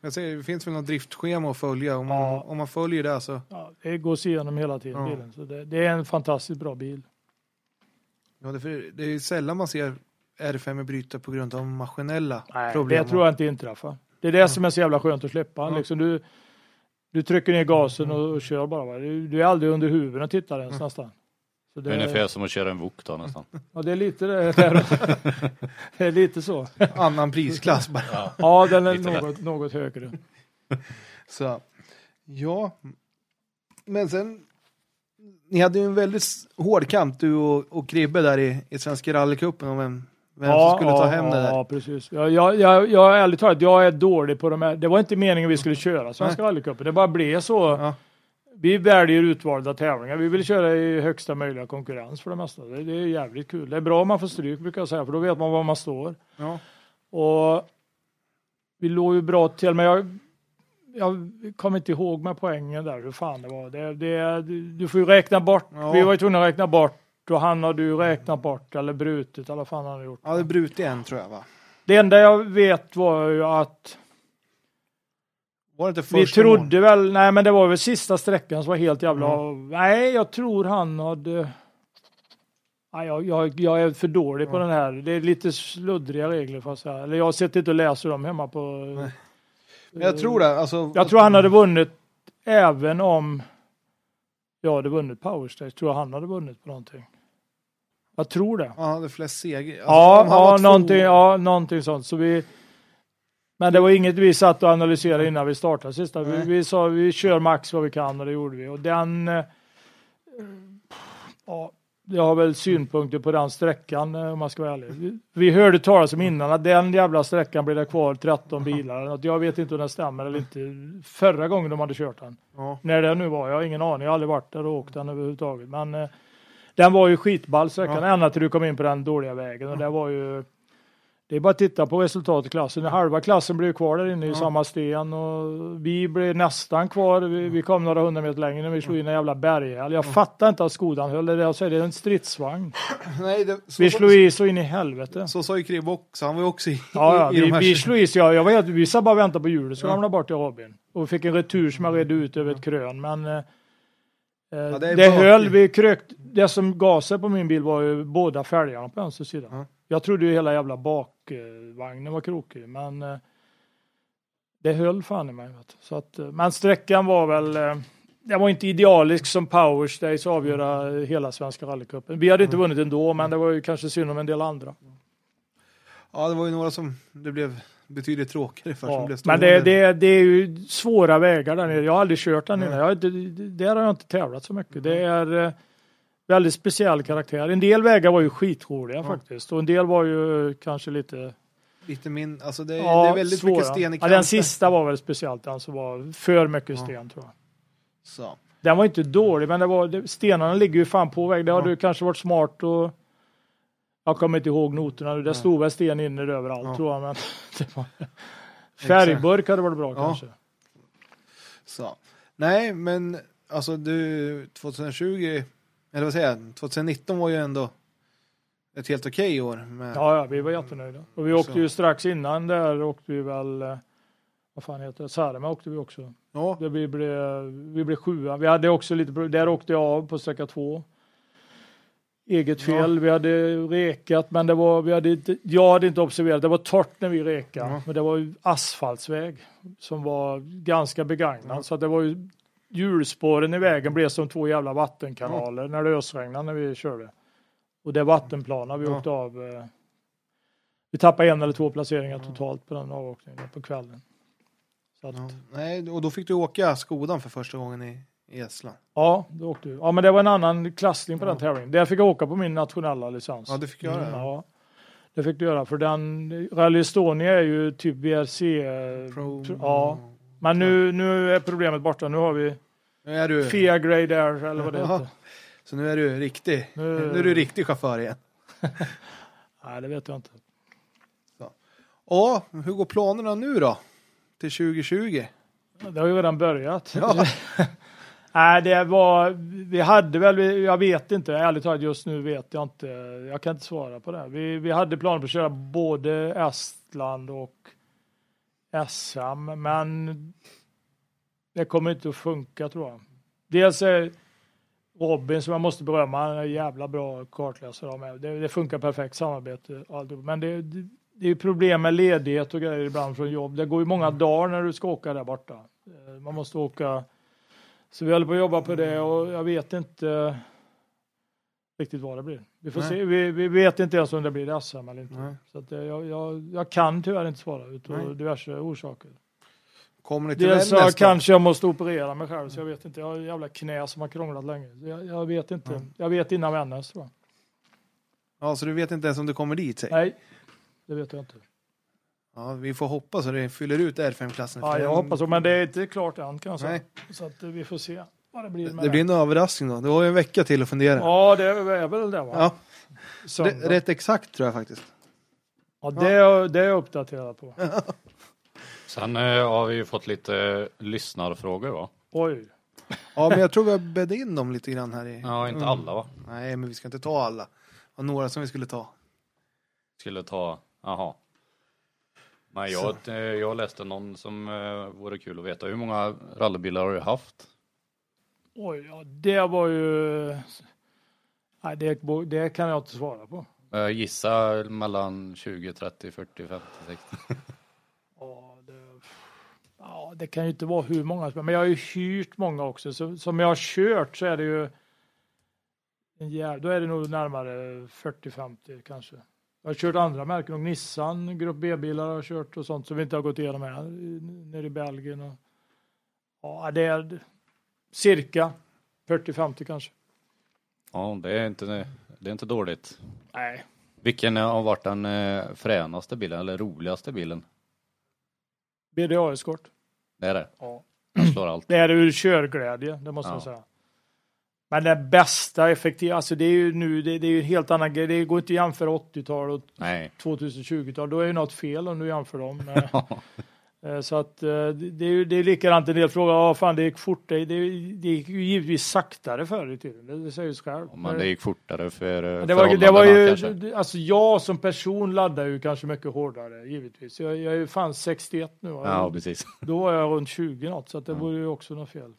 jag säger, det finns väl något driftschema att följa. Om man,
Ja.
om man följer det så...
Ja, det går sig igenom hela tiden.
Ja.
Bilen. Så det, det är en fantastiskt bra bil.
Ja, det, för, det är ju sällan man ser R5 bryta på grund av maskinella
Nej,
problem.
det tror jag inte inträffar. Det är det som är så jävla skönt att släppa.
Ja.
Liksom du, du trycker ner gasen och, och kör bara. Du, du är aldrig under huven och tittar ens
Mm.
nästan. Så det,
Ungefär som att köra en Wok då nästan. <laughs>
Ja, det är lite det. det är- <laughs> Det är lite så.
Annan prisklass bara.
Ja.
Ja, den är något, något högre. <laughs>
Så, ja. Men sen, ni hade ju en väldigt hård kamp du och, och Kribbe där i, i Svenska rallycupen om vem, vem som skulle ta hem det där.
Ja, precis. Jag, jag, jag, jag är ärligt talat, jag är dålig på de här. Det var inte meningen vi skulle köra Svenska rallycupen. Det bara blev så.
Ja.
Vi väljer utvalda tävlingar. Vi vill köra i högsta möjliga konkurrens för det mesta. Det, det är jävligt kul. Det är bra om man får stryk brukar jag säga, för då vet man var man står.
Ja.
Och vi låg ju bra till, men jag, jag kommer inte ihåg med poängen där, hur fan det var. Det, det, du får ju räkna bort,
Ja.
vi var ju tvungna att räkna bort och han hade ju räknat bort eller brutit, eller vad fan han hade gjort.
Ja, det brutit en tror jag va?
Det enda jag vet var ju att
Var det inte
vi trodde väl, nej men det var väl sista sträckan som var helt jävla, nej jag tror han hade Nej, jag, jag, jag är för dålig på den här. Det är lite sluddriga regler fast jag, eller jag sitter inte och läser dem hemma på.
Men Jag tror det. Alltså,
Jag tror han hade vunnit även om jag hade vunnit powerstage. Tror jag han hade vunnit på någonting. Jag tror det.
Han hade flest seger. Alltså,
Ja, ja,
två-
någonting, ja, någonting sånt. Så vi, men det var inget vi satt och analyserade innan vi startade sista. Vi, vi sa vi kör max vad vi kan och det gjorde vi. Och den... eh, Ja, jag har väl synpunkter på den sträckan eh, om man ska vara ärlig. Vi, vi hörde talas om innan att den jävla sträckan blev det kvar 13 bilar. Jag vet inte om det stämmer eller inte. Förra gången de hade kört den.
Ja.
När det nu var, jag har ingen aning, jag har aldrig varit där och åkt den överhuvudtaget. Men eh, den var ju skitball sträckan,
Ja.
ända till du kom in på den dåliga vägen. Och det var ju, det är bara att titta på resultatet i klassen. Halva klassen blev kvar där inne i
Ja.
samma sten och vi blev nästan kvar. Vi, vi kom några hundra meter längre när vi slog in en jävla berghäll. Jag fattar inte att Skodan höll det. Jag säger, det är en stridsvagn. <clears throat>
Nej, det,
Vi slog i så in i helvete.
Så sa ju Kribbe också. Han var ju också i,
Ja, ja,
i,
vi,
de här...
vi slog i så jag, jag var helt, vi sa bara vänta på hjulet så
Ja.
ramlade bort i hobben. Och fick en retur som jag redde ut över ett krön. Men eh, eh,
det
det, höll, vi krökt. Det som gav sig på min bil var ju båda fälgarna på vänster sida.
Ja.
Jag trodde ju hela jävla bakvagnen var krokig, men eh, det höll fan i mig. Så att, eh, men sträckan var väl, eh, det var inte idealisk som powerstage avgöra hela Svenska rallycupen. Vi hade inte vunnit ändå, men det var ju kanske synd om en del andra.
Ja, det var ju några som det blev betydligt tråkigare för. som
Ja,
blev
men
stående.
det, det, det är ju svåra vägar där nere. Jag har aldrig kört där nere. Jag, inte- där har jag inte tävlat så mycket. Det är väldigt speciell karaktär. En del vägar var ju skitroliga faktiskt och en del var ju kanske lite
Lite min, alltså det,
ja,
det är väldigt
svåra.
mycket sten i
ja,
kanten.
Den sista var väl speciellt, den som var för mycket sten tror jag.
Så.
Den var inte dålig, men det var, stenarna ligger ju fan på väg. Det hade
Ja.
ju kanske varit smart och jag kommer inte ihåg noterna. Det stod väl sten inne överallt
Ja.
tror jag. Men <laughs> färgburk hade varit bra
Ja.
kanske.
Så. Nej, men alltså du, 2020, eller vad säger jag, 2019 var ju ändå ett helt okej år. Med,
Ja, ja, vi var jättenöjda. Och vi åkte
Så.
ju strax innan där åkte vi väl, eh, vad fan heter det, Särema åkte vi också.
ja,
Där vi blev, vi blev sjua. Vi hade också lite, där åkte jag av på sträcka två. Eget fel, vi hade rekat men det var, vi hade inte, jag hade inte observerat, det var torrt när vi rekade.
Ja.
Men det var ju asfaltsväg som var ganska begagnad.
Ja.
Så att det var ju, hjulspåren i vägen blev som två jävla vattenkanaler när det ösregnade när vi körde. Och det vattenplana vi
Ja.
åkte av. eh, Vi tappade en eller två placeringar totalt på den avåkningen på kvällen. Att,
ja. Nej, och då fick du åka Skodan för första gången i, i Estland.
Ja, då åkte vi. Ja, men det var en annan klassning på den tävlingen. Där fick jag åka på min nationella licens.
Ja, du fick göra det.
Mm, ja, det fick du göra. För den, Rally Estonia är ju typ VRC. eh,
Pro,
Ja, men nu, nu är problemet borta. Nu har vi
Nu är du,
FIA Grade Air eller vad det heter.
så nu är du riktig,
Nu-
nu är du riktig chaufför igen. <laughs>
Nej, det vet jag inte.
Ja, hur går planerna nu då? Till 2020?
Det har ju redan börjat.
Ja. <laughs>
Nej, det var, vi hade väl, jag vet inte, ärligt talat just nu vet jag inte. Jag kan inte svara på det. Vi, vi hade planer på att köra både Estland och SM, men det kommer inte att funka tror jag. Dels är Robin som jag måste berömma, han är en jävla bra kartläsare av mig. Det, det funkar perfekt samarbete. Men det, det, det är problem med ledighet och grejer ibland från jobb. Det går ju många dagar när du ska åka där borta. Eh, Man måste åka. Så vi håller på att jobba på det och jag vet inte riktigt vad det blir. Vi får
Nej.
se. Vi, vi vet inte ens om det blir SM eller inte.
Nej.
Så att eh, jag, jag, jag kan tyvärr inte svara utav
Nej.
diverse orsaker.
Kommer ni till
Dels
då?
kanske jag måste operera mig själv så jag vet inte. Jag har ett jävla knä som har krånglat länge. Jag, jag vet inte.
Mm.
Jag vet innan Vännäs tror jag.
Ja, så du vet inte ens om du kommer dit? Säg.
Nej, det vet jag inte.
Ja, vi får hoppas att det fyller ut R5-klassen.
Ja, jag hoppas så, men det är inte klart än kan jag säga.
Nej.
Så att eh, vi får se vad det blir med
Det blir en överraskning då. Du har ju en vecka till att fundera.
Ja, det är väl det va?
Ja,
Söndag.
rätt exakt tror jag faktiskt.
Ja, det, är- det är jag uppdaterad på.
Sen eh, har vi ju fått lite lyssnarfrågor va?
Oj.
Ja, men jag tror vi har bäddat in dem lite grann här i...
Ja, inte
Mm.
alla va?
Nej, men vi ska inte ta alla. Det var några som vi skulle ta.
Skulle ta, jaha. Nej, jag, eh, jag läste någon som eh, vore kul att veta. Hur många rallybilar har du haft?
Oj, ja, det var ju... Nej, det, det kan jag inte svara på.
Jag gissar mellan 20, 30, 40, 50, 60.
Ja, det, ja, det kan ju inte vara hur många Men jag har ju hyrt många också. Så, som jag har kört så är det ju... En då är det nog närmare 40-50 kanske. Jag har kört andra märken, och Nissan, Grupp B-bilar har jag kört och sånt som vi inte har gått igenom här nere i Belgien. Och, ja, det är cirka 40-50 kanske.
Ja, det är inte, det är inte dåligt.
Nej,
Vilken har varit den eh, fränaste bilen eller roligaste bilen?
BDA-eskort.
Det är det.
Ja.
Den slår allt.
Det är ur körglädje, det måste
Ja.
jag säga. Men det bästa effektiva, alltså det är ju nu, det, det är ju en helt annan grej. Det går inte att jämföra 80-tal och
Nej.
2020-tal. Då är ju något fel om du jämför dem. <laughs> Eh, eh, Så att eh, det är det är likadant en del frågar, ja fan det gick fort. Det, det, gick ju givetvis saktare förr i tiden. Det, säger ju själv.
Men det gick fortare för eh,
det var, det var ju,
kanske.
alltså jag som person laddar ju kanske mycket hårdare, givetvis. Jag, jag är ju fan 61 nu.
Ja, precis. <laughs>
Då var jag runt 20 något, så att det
Mm.
vore ju också något fel.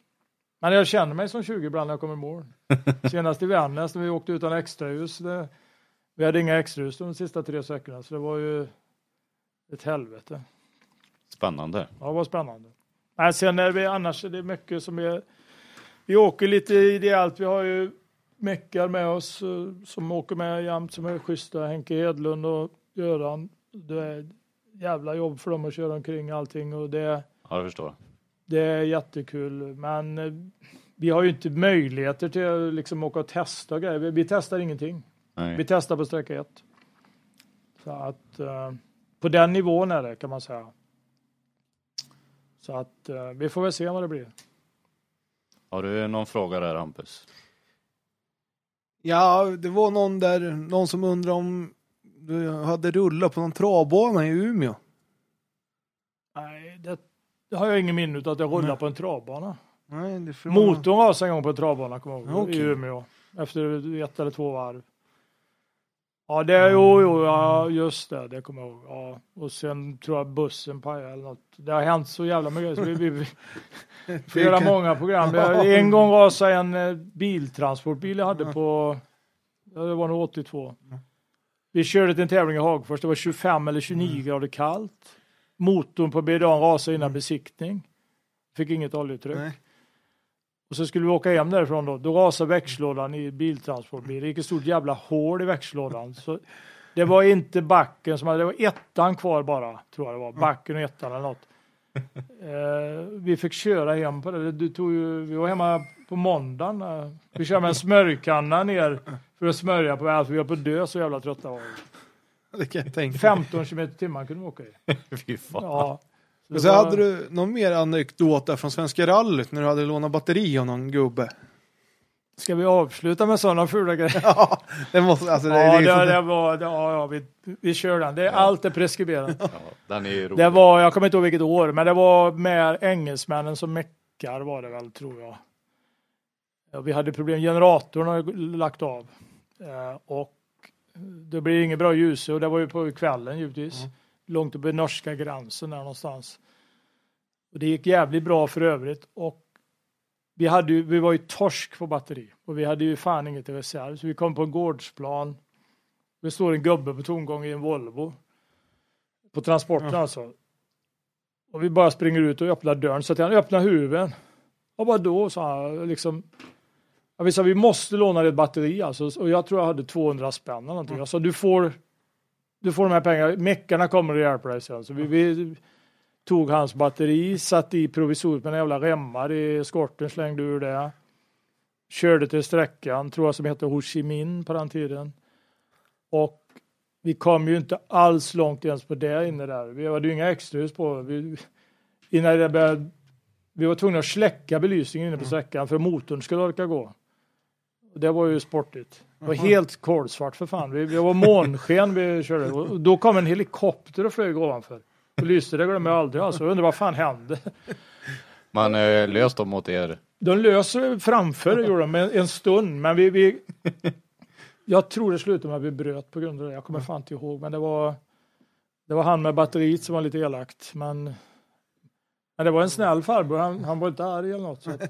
Men jag känner mig som 20 ibland när jag kommer i mål. <laughs> Senast i Vännäs när vi åkte utan extrahus. Det, vi hade inga extrahus de sista tre veckorna, så det var ju ett helvete.
Spännande.
Ja, var spännande. Men sen är vi annars är det mycket som är... Vi åker lite ideellt. Vi har ju meckar med oss eh, som åker med jämt som är schyssta. Henke Hedlund och Göran. Det är jävla jobb för dem att köra omkring allting och det
Ja, jag förstår.
det är jättekul, men eh, vi har ju inte möjligheter till att liksom åka och testa grejer. Vi, vi testar ingenting. Vi
Nej.
testar på sträcka ett. Så att eh, på den nivån är det kan man säga. Så att eh, vi får väl se vad det blir.
Har du någon fråga där Hampus?
Ja, det var någon där, någon som undrade om du hade rullat på någon travbana i Umeå.
Nej, det, det har jag ingen minne av att jag rullar
Nej.
på en travbana.
Nej, det
Motorn rasade en gång på en travbana, kommer jag ihåg,
Okej.
i Umeå. Efter ett eller två varv. Ja, det, jo, jo, ja, just det, det kommer jag ihåg. Ja. Och sen tror jag bussen pajade eller något. Det har hänt så jävla mycket. Så vi, vi, vi <laughs> får göra många program. <laughs> En gång rasade en eh, biltransportbil jag hade på, ja, det var nog 82. Vi körde till en tävling i Hagfors, det var 25 eller 29 grader kallt. Motorn på BDA rasade innan besiktning. Fick inget oljetryck.
Nej.
Och så skulle vi åka hem därifrån då. Då rasade växellådan i biltransportbil. Det gick ett stort jävla hål i växellådan. Så det var inte backen som hade, det var ettan kvar bara, tror jag det var. Backen och ettan eller något. Eh, vi fick köra hem på det. Du tog ju, vi var hemma på måndagen. eh. Vi körde med en smörjkanna ner för att smörja på allt. Vi var på dö så jävla trötta var vi.
Det kan jag tänka mig.
15 km i timmen kunde vi åka i. <laughs>
Fy fan.
Ja. Så
Men så
var-
hade du någon mer anekdot där från Svenska rallyt när du hade lånat batteri av någon gubbe?
Ska vi avsluta med sådana fula grejer? <laughs>
Ja, det måste, alltså det,
Ja,
det,
det, var, det, ja, ja, vi, vi kör den. Det, Allt är preskriberat. <laughs>
Ja, den är rolig.
Det var, jag kommer inte ihåg vilket år, men det var med engelsmännen som meckar var det väl, tror jag. Ja, vi hade problem, generatorn har lagt av. Eh, och det blir inget bra ljus och det var ju på kvällen givetvis.
Mm.
Långt uppe i norska gränsen där någonstans. Och det gick jävligt bra för övrigt. Och vi, hade ju, vi var ju torsk på batteri och vi hade ju fan inget i reserv. Så vi kom på en gårdsplan. Det står en gubbe på tomgång i en Volvo. På transporten
Ja.
alltså. Och vi bara springer ut och öppnar dörren. Så att han öppnar huven. Och vad då, sa han. Liksom, ja, vi sa vi måste låna ett batteri alltså. Och jag tror jag hade 200 spänn eller någonting. Jag sa du får, du får de här pengarna. Meckarna kommer och hjälper dig sen. Så vi, vi tog hans batteri, satte i provisoriet med en jävla remmar i skorten, slängde ur det. Körde till sträckan, tror jag som hette Ho Chi Minh på den tiden. Och vi kom ju inte alls långt ens på det inne där. Vi hade ju inga extrahus på. Vi, innan det började, vi var tvungna att släcka belysningen inne på sträckan för motorn skulle orka gå. Det var ju sportigt. Det var helt kolsvart för fan. Vi, det var månsken vi körde. Och då kom en helikopter och flög ovanför. Och lyste, det glömmer jag aldrig. Alltså. Jag undrar vad fan hände?
Man eh, löst dem mot er.
De löser framför gjorde de en, en stund, men vi, vi Jag tror det slutade med att vi bröt på grund av det. Jag kommer fan inte ihåg, men det var Det var han med batteriet som var lite elakt, men Men det var en snäll farbror. Han, han var inte arg eller något. Så att,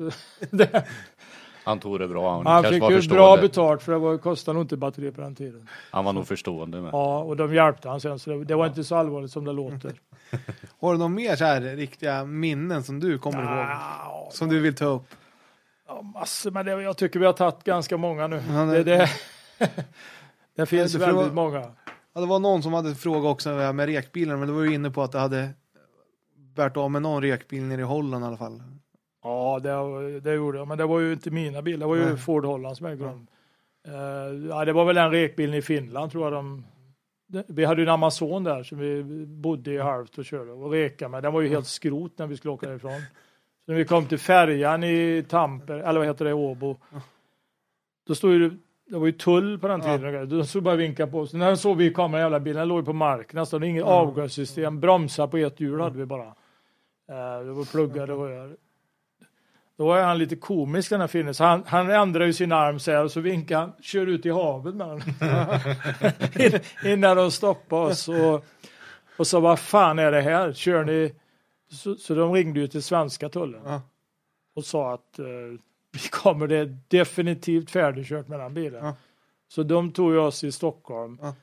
det, <laughs>
Han tog det bra. Han,
han fick ju bra betalt för det var, kostade nog inte batteri på den tiden.
Han var nog förstående med.
Ja, och de hjälpte han sen, så det, det var inte så allvarligt som det låter. <laughs>
Har du någon mer så här riktiga minnen som du kommer ihåg?
Ja,
Som du vill ta upp?
Ja, massor, men det, jag tycker vi har tagit ganska många nu.
Ja, det-
det, det, <laughs> det finns väldigt
vara-
många.
Ja, det var någon som hade frågat också med rekbilen, men du var ju inne på att det hade varit av med någon rekbil nere i Holland i alla fall.
Ja, det, det gjorde jag, men det var ju inte mina bilar. Det var ju
Nej.
Ford Holland som ägde dem. Eh, ja, det var väl den rekbilen i Finland tror jag de vi hade ju en Amazon där som vi bodde i halvt och körde och reka med. Den var ju helt skrot när vi skulle åka därifrån. Så när vi kom till färjan i Tamper, eller vad heter det, Åbo. Då stod ju, det var ju tull på den tiden. Då stod bara och vinkade på oss. När de såg vi kom med jävla bilen, den låg på marken nästan. Inget avgassystem, bromsar på ett hjul hade vi bara. Eh, Det var pluggade rör. Då var han lite komisk den här finnen, så han, han ändrade ju sin arm så här och så vinkade han, kör ut i havet med den. <laughs> In- Innan de stoppade oss och, och så vad fan är det här, kör ni? Så, så de ringde ju till svenska tullen
Ja.
och sa att eh, vi kommer det är definitivt färdigkört med den bilen.
Ja.
Så de tog ju oss i Stockholm
Ja.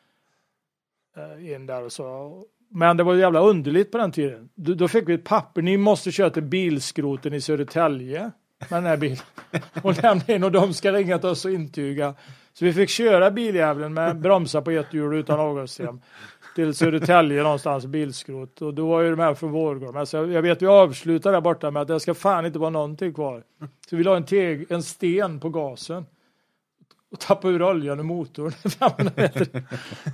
eh, in där och så. Men det var jävla underligt på den tiden. Då, då fick vi ett papper, ni måste köra till bilskroten i Södertälje med den här bilen. <laughs> Och lämna in och de ska ringa till oss och intyga. Så vi fick köra biljäveln med bromsar på ett hjul utan avgassystem till Södertälje någonstans, bilskrot. Och då var ju de här från Vårgården. Alltså, jag vet, vi avslutade där borta med att det ska fan inte vara någonting kvar. Så vi la en, teg, en sten på gasen och tappade ur oljan ur motorn. <laughs> 500 meter.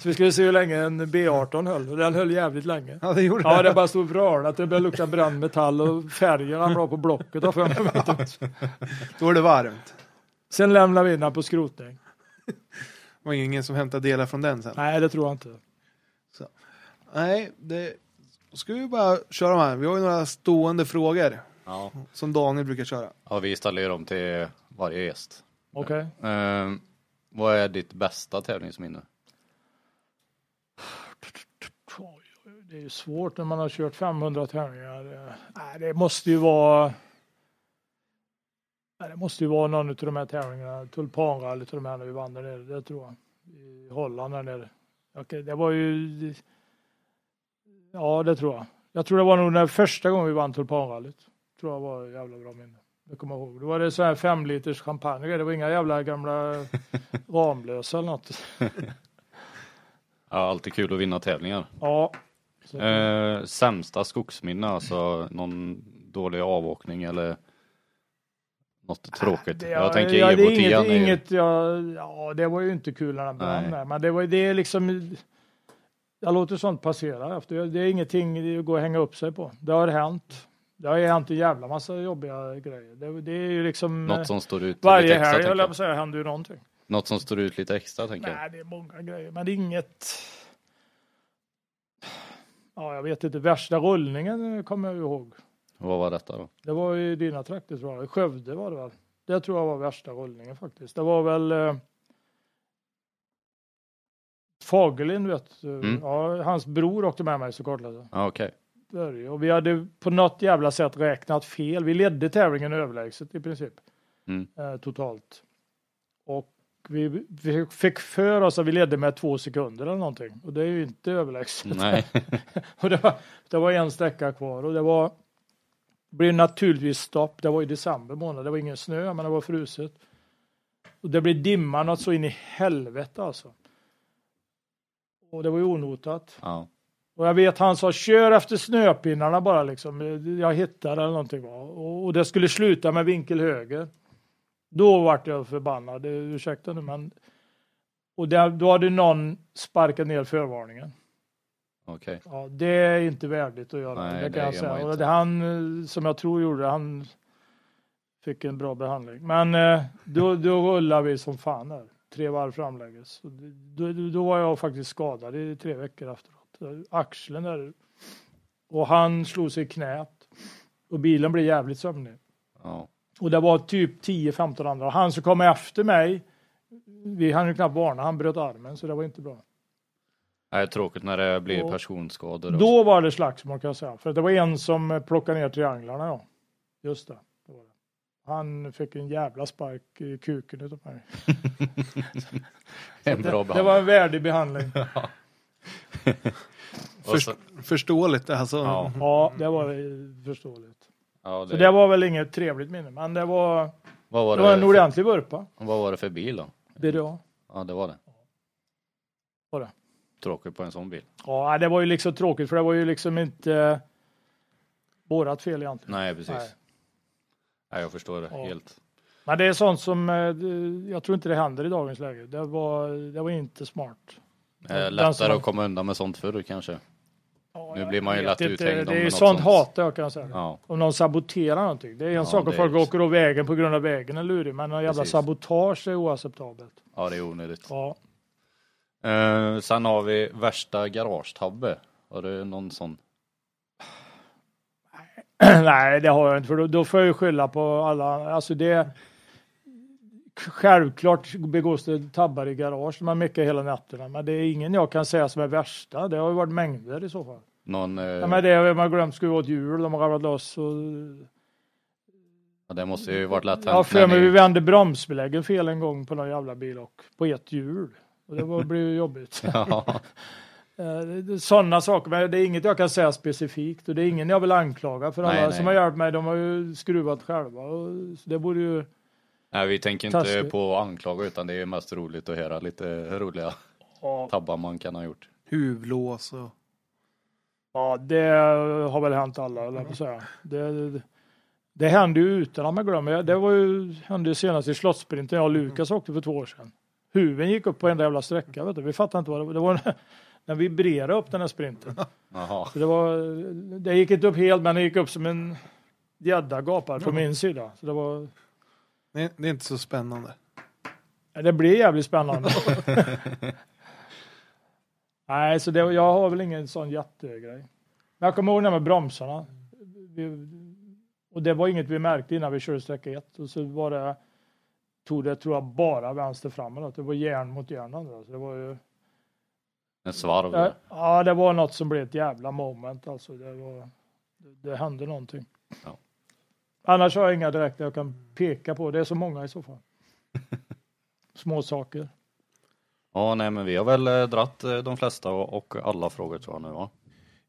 Så vi skulle se hur länge en B18 höll. Och den höll jävligt länge.
Ja, det gjorde
Ja,
det.
det bara stod vrålat. Det började lukta bränd metall och färgen ramlade på blocket. av 500 meter.
Då var det varmt.
Sen lämnade vi in den på skrotning.
Det var ingen som hämtade delar från den sen.
Nej, det tror jag inte.
Nej, det... Då ska vi bara köra de här. Vi har ju några stående frågor
Ja.
som Daniel brukar köra.
ja, vi ställer ju dem till varje gäst.
Okej.
Ehm, vad är ditt bästa tävlingsminne?
Det är ju svårt när man har kört 500 tävlingar. Nej, det måste ju vara Nej, det måste ju vara någon av de här tävlingarna. Tulpanrallyt och de här när vi vann där nere. Det tror jag. I Holland där nere. Okej, det var ju Ja, det tror jag. Jag tror det var nog den första gången vi vann tulpanrallyt. Tror jag var jävla bra minne. Det kommer jag ihåg. Då var det så här fem liters champagne. Det var inga jävla gamla <laughs> Ramlösa eller något.
Ja, alltid kul att vinna tävlingar.
Ja.
Eh, sämsta skogsminne, alltså någon dålig avåkning eller något tråkigt.
Det,
jag tänker
ja, det är
Evo 10
inget,
är-
inget ja, ja, det var ju inte kul när den brann där, men det var det är liksom jag låter sånt passera efter. Det är ingenting att gå och hänga upp sig på. Det har hänt. Det har hänt en jävla massa jobbiga grejer. Det, det är ju liksom eh,
Något som står ut
varje
lite extra.
helg,
tänker
höll jag säga, händer ju någonting.
Något som står ut lite extra tänker jag.
Nej, det är många grejer, men det är inget. Ja, jag vet inte. Värsta rullningen kommer jag ihåg.
Vad var detta då?
Det var i dina trakter tror jag. Skövde var det väl. Det tror jag var värsta rullningen faktiskt. Det var väl eh, Fagerlind vet du.
Mm.
Ja, hans bror åkte med mig så kortlätt.
Ja, okej.
Börje. Och vi hade på något jävla sätt räknat fel. Vi ledde tävlingen överlägset i princip.
Mm.
Eh, totalt. Och vi, vi fick för oss att vi ledde med två sekunder eller någonting. Och det är ju inte överlägset.
Nej. <laughs>
Och det var, det var en sträcka kvar och det var det blev naturligtvis stopp. Det var i december månad. Det var ingen snö, men det var fruset. Och det blev dimma något så in i helvete alltså. Och det var ju onotat.
Ja.
Och jag vet han sa kör efter snöpinnarna bara liksom. Jag hittade eller någonting. Och, det skulle sluta med vinkel höger. Då vart jag förbannad. Det- Ursäkta nu men. Och där, då hade någon sparkat ner förvarningen.
Okej.
Ja, det är inte värdigt att göra.
Nej,
det
det
kan jag
gör
säga. Och det han, som jag tror gjorde, han fick en bra behandling. Men eh, då, då rullar vi som fan där. tre varv det- Då, då var jag faktiskt skadad i tre veckor efteråt. Axeln där. Och han slog sig i knät. Och bilen blev jävligt sömnig.
Ja.
Och det var typ 10-15 andra. Han som kom efter mig, vi hann ju knappt varna, han bröt armen så det var inte bra.
Är tråkigt när det blir
Och-
personskador.
Då var det slagsmål kan jag säga. För det var en som plockade ner trianglarna ja. Just det. Han fick en jävla spark i kuken utav mig. <laughs>
en bra
Det, det var en värdig behandling. <laughs> <laughs>
Så-
Förståeligt alltså.
Ja.
Ja, det var förståeligt.
Ja,
Så
det,
det var väl inget trevligt minne, men det var,
vad, var
det
det
var en
för,
ordentlig vurpa.
vad var det för bil då?
BDA.
Ja, det var det.
Var det?
Tråkigt på en sån bil.
Ja, det var ju liksom tråkigt för det var ju liksom inte vårat fel egentligen.
Nej, precis.
Nej.
Nej. jag förstår det
Ja.
helt.
Men det är sånt som eh, det- jag tror inte det händer i dagens läge. Det var, det var inte smart.
Eh, lättare att komma undan med sånt förr kanske.
Ja,
Nu blir man ju lätt
inte.
uthängd om
Det är ju sånt
sånt.
hatar jag kan säga.
Ja,
Om någon saboterar någonting. Det är en
Ja,
sak
är
folk åker av vägen på grund av vägen är lurig. Men någon jävla sabotage är oacceptabelt.
ja det är onödigt.
Ja.
Eh, sen har vi värsta garagetabbe. Har du någon sån? <clears throat>
Nej, det har jag inte. För då, då får jag ju skylla på alla. Alltså det... Självklart begås det tabbar i garage. Man meckar hela nätterna. Men det är ingen jag kan säga som är värsta. Det har ju varit mängder i så fall.
Någon, eh,
Ja, men det har man glömt skruva åt hjul. De har ramlat loss. Och...
ja, det måste ju varit lätt hänt.
för
när
mig
ni-
vi vände bromsbeläggen fel en gång på någon jävla bil och på ett hjul. Och det var, <laughs> blev ju jobbigt.
Ja, <laughs>
Sådana saker, men det är inget jag kan säga specifikt och det är ingen jag vill anklaga för alla
Nej, nej.
som har hjälpt mig, de har ju skruvat själva. Och, det borde ju...
nej, vi tänker inte
Taskigt.
på att anklaga utan det är mest roligt att höra lite roliga
Ja,
tabbar man kan ha gjort.
Huvudlås och...
ja det har väl hänt alla, eller på säga. Det, det, det hände ju utan att man glömmer. Det var ju, hände ju senast i Slottssprinten jag och Lukas åkte för två år sedan. Huven gick upp på en jävla sträcka, vet du. vi fattade inte vad det var. Det var vi vibrerade upp den här sprinten. <laughs>
Jaha,
Så det, var, det gick inte upp helt, men det gick upp som en gädda gapar från min sida. Så det, var,
Det, det är inte så spännande.
det blev jävligt spännande. <laughs> Nej, så det, jag har väl ingen sån jättegrej. Men jag kommer ihåg det här med bromsarna. Vi, och det var inget vi märkte innan vi körde sträcka ett. Och så var det, tog det tror jag bara vänster framåt. Det var järn mot järn. andra. Så det var ju,
en svarv.
ja, ja, det var något som blev ett jävla moment. Alltså, det, var, det, det hände någonting.
Ja.
Annars har jag inga direkt jag kan peka på. Det är så många i så fall. <laughs> Små saker.
Ja, nej men vi har väl eh, dratt eh, de flesta och, och alla frågor tror jag nu va?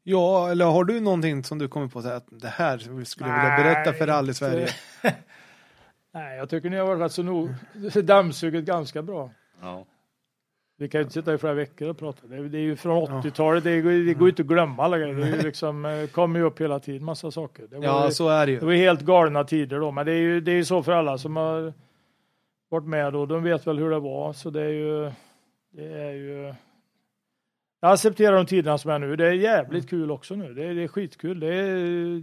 Ja, eller har du någonting som du kommer på så här, att det här skulle jag vilja berätta för alla i Sverige? <laughs>
Nej, jag tycker ni har varit rätt så nog <laughs> dammsugit ganska bra.
Ja.
Vi kan ju inte sitta i flera veckor och prata. Det är, det är ju från 80-talet. Det, det går ju inte att glömma alla grejer. Det liksom, eh, kommer ju upp hela tiden massa saker. Det var,
Ja, så är det
det
ju.
var helt galna tider då. Men det är ju det är så för alla som har varit med då. De vet väl hur det var. Så det är ju... Det är ju jag accepterar de tiderna som är nu. Det är jävligt kul också nu. Det är, det är skitkul. Det är,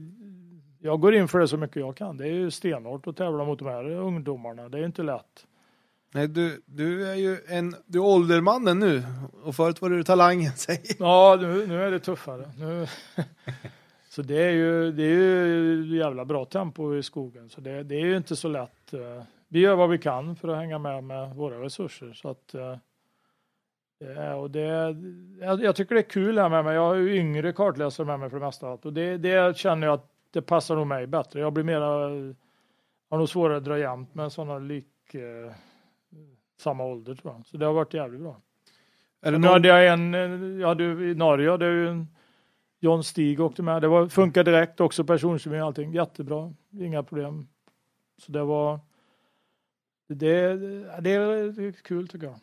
jag går in för det så mycket jag kan. Det är ju stenhårt att tävla mot de här ungdomarna. Det är inte lätt.
Nej, du, du är ju en, du är åldermannen nu. Och förut var du talangen. <laughs>
Ja, nu, nu är det tuffare. Nu, <laughs> så det är ju det är ju jävla bra tempo i skogen. Så det, det är ju inte så lätt. Eh, vi gör vad vi kan för att hänga med med våra resurser. Så att, eh, och det, jag, jag tycker det är kul här med mig. Jag har ju yngre kartläsare med mig för det mesta. Och det, det känner jag att det passar nog mig bättre. Jag blir mera, har nog svårare att dra jämnt med sådana lik eh, samma ålder tror jag. Så det har varit jävligt bra.
Är det någon,
hade jag en, eh, jag hade i Norge, hade jag ju en John Stig åkte med. Det var, funkar direkt också, personkemi och allting. Jättebra, inga problem. Så det var, det, det är kul tycker jag.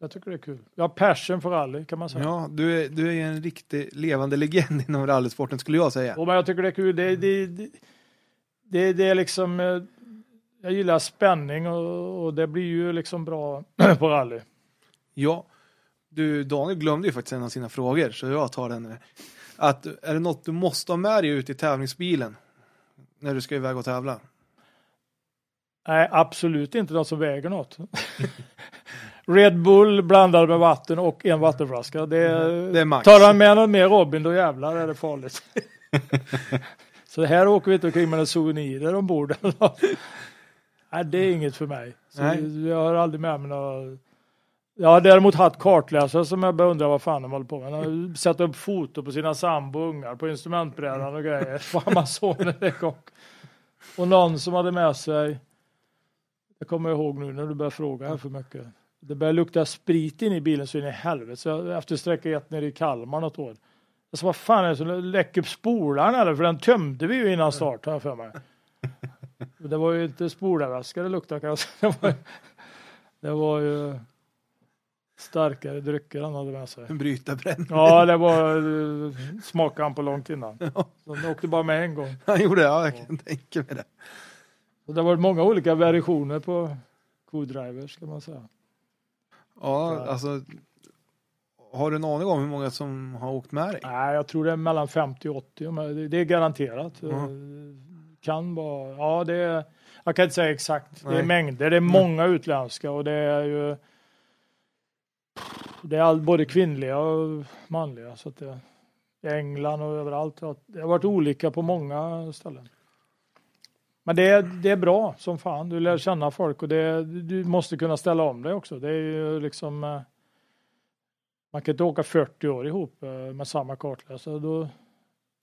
Jag tycker det är kul. Jag har passion för rally kan man säga.
ja, du är, du är en riktig levande legend inom rallysporten skulle jag säga.
Och men jag tycker det är kul. Det, det, det, det, det är liksom, eh, jag gillar spänning och, och det blir ju liksom bra <clears throat> på rally.
Ja, du Daniel glömde ju faktiskt en av sina frågor så jag tar den. Att, är det något du måste ha med dig ut i tävlingsbilen? När du ska iväg och tävla?
Nej, absolut inte de som väger något. <laughs> Red Bull blandad med vatten och en vattenflaska. Det,
Det är max.
Tar han med något mer Robin då jävlar är det farligt. <laughs> så här åker vi inte omkring med några souvenirer ombord. <laughs> Nej, det är inget för mig. Så
Nej.
Jag har aldrig med mig några... Jag har däremot haft kartläsare som jag beundrar vad fan de håller på med. De satt upp foto på sina sambo och ungar på instrumentbrädan och grejer <laughs> på Amazonen. Och någon som hade med sig, jag kommer ihåg nu när du börjar fråga här för mycket. Det började lukta sprit in i bilen så in i helvete. Så jag, efter sträcka ett nere i Kalmar något år. Jag sa, vad fan är det som läcker spolaren eller? För den tömde vi ju innan start har jag för mig. Det var ju inte spolarvätska det luktade kan jag säga. Det var, det var ju starkare drycker han hade med sig.
En brytarbrännare.
Ja, det var smakade han på långt innan. Så den åkte bara med en gång.
Han gjorde det, ja jag kan tänka mig det.
Så det har varit många olika versioner på co-drivers kan man säga.
Ja,
Ja.
alltså. Har du en aning om hur många som har åkt med dig?
Nej, jag tror det är mellan 50 och 80. men det- är garanterat.
Ja.
Kan vara, ja det är, jag kan inte säga exakt. Det är
Nej.
mängder, det är många utländska och det är ju det är all, både kvinnliga och manliga. Så att det, I England och överallt. Det har varit olika på många ställen. Men det är, det är bra som fan. Du lär känna folk och det, du måste kunna ställa om dig också. Det är ju liksom eh, man kan inte åka 40 år ihop eh, med samma kartläsare. Då,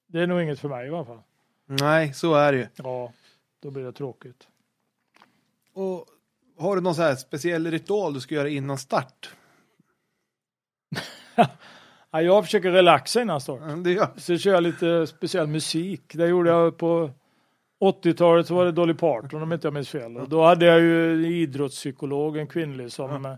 det är nog inget för mig i alla fall.
Nej, så är det ju.
Ja, då blir det tråkigt.
Och har du någon så här speciell ritual du ska göra innan start? <laughs>
Ja, jag försöker relaxa innan start.
Ja, Det gör
Så kör jag lite speciell musik. Det gjorde jag på 80-talet så var det Dolly Parton om inte jag minns fel. Och då hade jag ju idrottspsykolog, en kvinnlig som eh,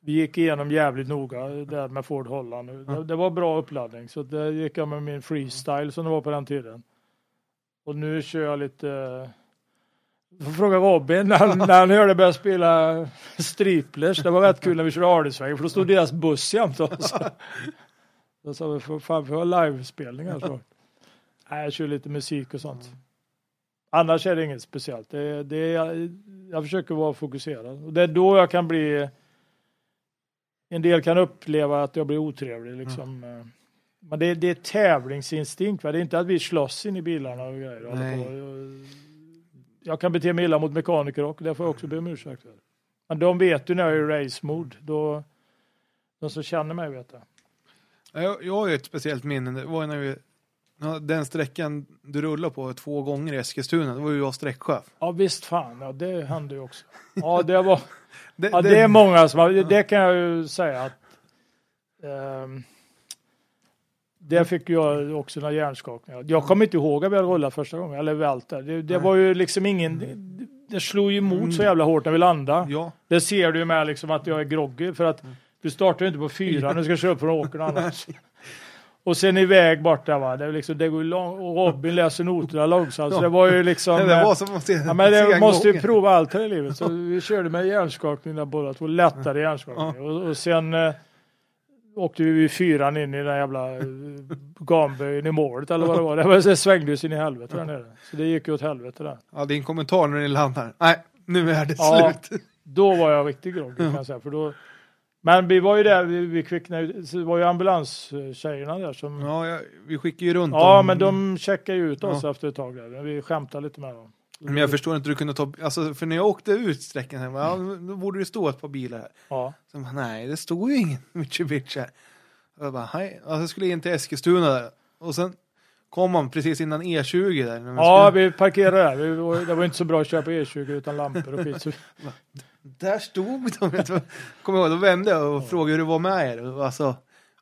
vi gick igenom jävligt noga där med Ford Holland. Det, det var bra uppladdning så det gick jag med min freestyle som det var på den tiden. Och nu kör jag lite eh, får fråga Robin när, han- <laughs> när han hörde börja spela striplers. Det var rätt kul när vi körde Ardisvägen för då stod deras buss jämte oss. Då sa vi, "För fan, vi har livespelningar snart. Nej, jag kör lite musik och sånt. Annars är det inget speciellt. Det, det, jag, jag försöker vara fokuserad. Och det är då jag kan bli... En del kan uppleva att jag blir otrevlig. Liksom. Mm. Men det, det är tävlingsinstinkt. Va? Det är inte att vi slåss in i bilarna och grejer. Jag, jag kan bete mig illa mot mekaniker och det får jag också be om ursäkt för. Men de vet ju när jag är i race-mode. Då, de som känner mig vet det.
Jag, jag har ju ett speciellt minne. Det var när vi, den sträckan du rullade på två gånger i Eskilstuna, det var ju jag sträckchef.
Ja visst fan, ja, det hände ju också. Ja det var... <laughs>
Det,
Ja, det är många som har, det kan jag ju säga att ehm, det fick jag också några hjärnskakningar. Jag kommer inte ihåg att vi hade rullat första gången, eller vält där. Det, det var ju liksom ingen, det, det slog ju emot så jävla hårt när vi landade.
Ja,
Det ser du ju med liksom att jag är groggy för att du startar ju inte på fyra, du ska köra upp från åkern <laughs> annars. Och sen iväg bort där va, det, liksom, det går ju långt, och Robin läser noterna långsamt så det var ju liksom... <laughs>
det
eh,
var som att se
Ja, men det måste ju prova allt här i livet. Så vi körde med hjärnskakning där båda två, lättare hjärnskakning. Och, och sen eh, åkte vi vid fyran in i den jävla eh, gamböjen i målet eller vad det var. Det, var, det svängde ju sin i helvete där nere. Så det gick ju åt helvete där.
Ja, din kommentar när ni landar. Nej, nu är det
Ja.
slut.
Då var jag riktigt groggy kan jag säga. För då, men vi var ju där, vi, vi kvicknade. Så det var ju ambulanstjejerna där som... Ja,
Ja, vi skickar ju runt dem.
men de checkade ju ut oss
Ja.
efter ett tag där. Vi skämtade lite med dem.
Men jag förstår inte hur du kunde ta, alltså för när jag åkte ut sträckan, här, ja, då borde det stå ett par bilar här.
Ja.
Så bara, nej, det stod ju ingen <laughs> Mitsubishi här. Och jag bara, hej. Alltså, jag skulle in till Eskilstuna där. Och sen kom man precis innan E20 där.
Ja,
skulle,
vi parkerade där. Vi, var- det var inte så bra att köra på E20 utan lampor och skit. Så, <laughs>
Där stod de. Kommer ihåg, då vände jag och frågade hur det var med er. Alltså,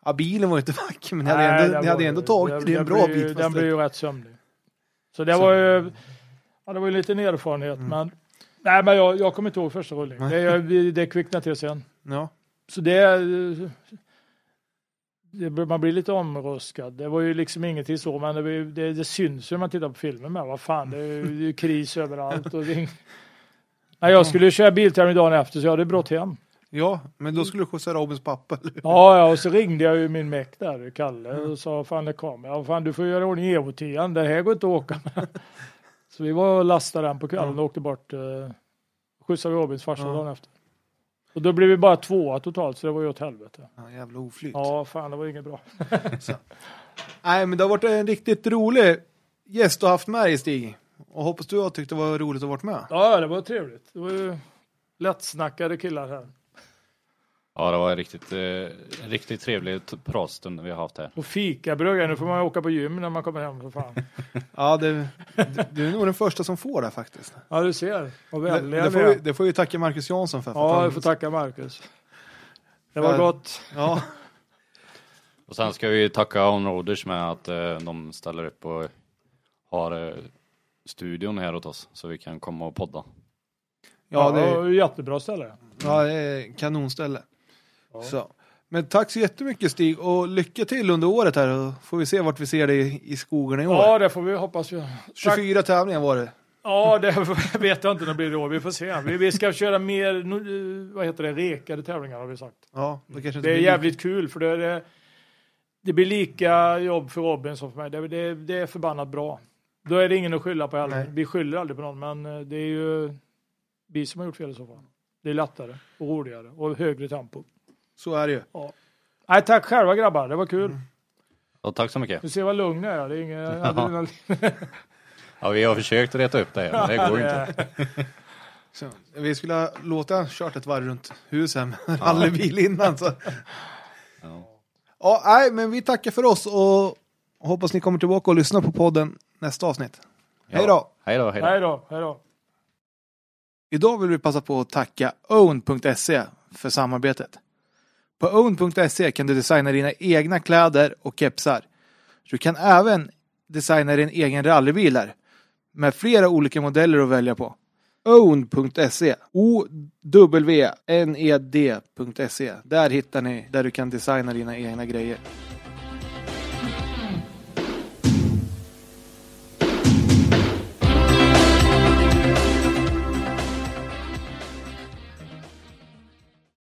ja, bilen var ju inte <laughs> vacker, men ni hade ändå, ni hade ändå tagit
den-
det en bra
blir
bit.
Den blev
det-
ju rätt sömnig. Så det var ju, ja, det var ju lite en erfarenhet. Men, nej, men jag, jag kommer inte ihåg första rullningen. Det, det kvicknade till sen.
Ja.
Så det, det, man blir lite omruskad. Det var ju liksom ingenting så, men det, det, det syns ju när man tittar på filmen med. Vad fan, det är ju kris överallt. Och det, nej, jag skulle ju köra biltävling dagen efter så jag hade brått hem.
ja, men då skulle du skjutsa Robins pappa. Eller?
Ja, ja, och så ringde jag ju min meck där, Kalle, och sa fan det kommer. Ja, fan du får göra i ordning evo 10 det här går inte att åka med. Så vi var och lastade den på kvällen och åkte bort. Eh, skjutsade Robins farsa
Ja.
dagen efter. Och då blev vi bara tvåa totalt så det var ju åt helvete.
Ja, jävla oflyt.
Ja, fan det var inget bra. <laughs>
Nej, men det har varit en riktigt rolig gäst du har haft med dig Stig. Och hoppas du har tyckt det var roligt att vara med.
Ja, det var trevligt. Det var ju lättsnackade killar här.
Ja, det var en riktigt, eh, riktigt trevlig pratstund vi har haft här.
Och fikabröd, nu får man åka på gym när man kommer hem för fan. <laughs>
Ja, det, du, du är nog den första som får det faktiskt.
Ja, du ser. Vad
Det, det, får vi,
är.
det får vi tacka Marcus Jansson för. för
Ja, jag får tacka Marcus. Det var
För-
gott.
Ja, <laughs>
Och sen ska vi tacka Onroaders med att eh, de ställer upp och har eh, studion här åt oss så vi kan komma och podda.
ja,
det
det,
var ju jättebra ställe.
ja, det är kanonställe. Så. Men tack så jättemycket Stig och lycka till under året här och får vi se vart vi ser dig i, i skogen i år.
Ja, det får vi hoppas. Vi. Tack.
24 tävlingar var det.
Ja, det <laughs> vet jag inte när det blir då. Vi får se. Vi, vi ska köra mer, vad heter det, rekade tävlingar har vi sagt.
Ja, det kanske
Det är jävligt kul för det, är, det, det blir lika jobb för Robin som för mig. Det, det, det är förbannat bra. Då är det ingen att skylla på heller.
Nej.
Vi skyller aldrig på någon, men eh, det är ju vi som har gjort fel i så fall. Det är lättare och roligare och högre tempo.
Så är det ju.
Nej, tack själva grabbar, det var kul.
Och tack så mycket.
Du ser vad lugn jag är. Det är ingen <laughs> adrenalin.
Ja, vi har försökt reta upp det här, men det går inte. <laughs>
Så, vi skulle ha låta kört ett varv runt huset med rallybil <laughs> innan. Så.
Ja.
Ja, nej, men vi tackar för oss och hoppas ni kommer tillbaka och lyssnar på podden nästa avsnitt. Hej då!
Hej då, hej då.
Hej då, hej då.
Idag vill vi passa på att tacka own.se för samarbetet. På own.se kan du designa dina egna kläder och kepsar. Du kan även designa din egen rallybil där, med flera olika modeller att välja på. Own.se O-W-N-E-D.se Där hittar ni där du kan designa dina egna grejer.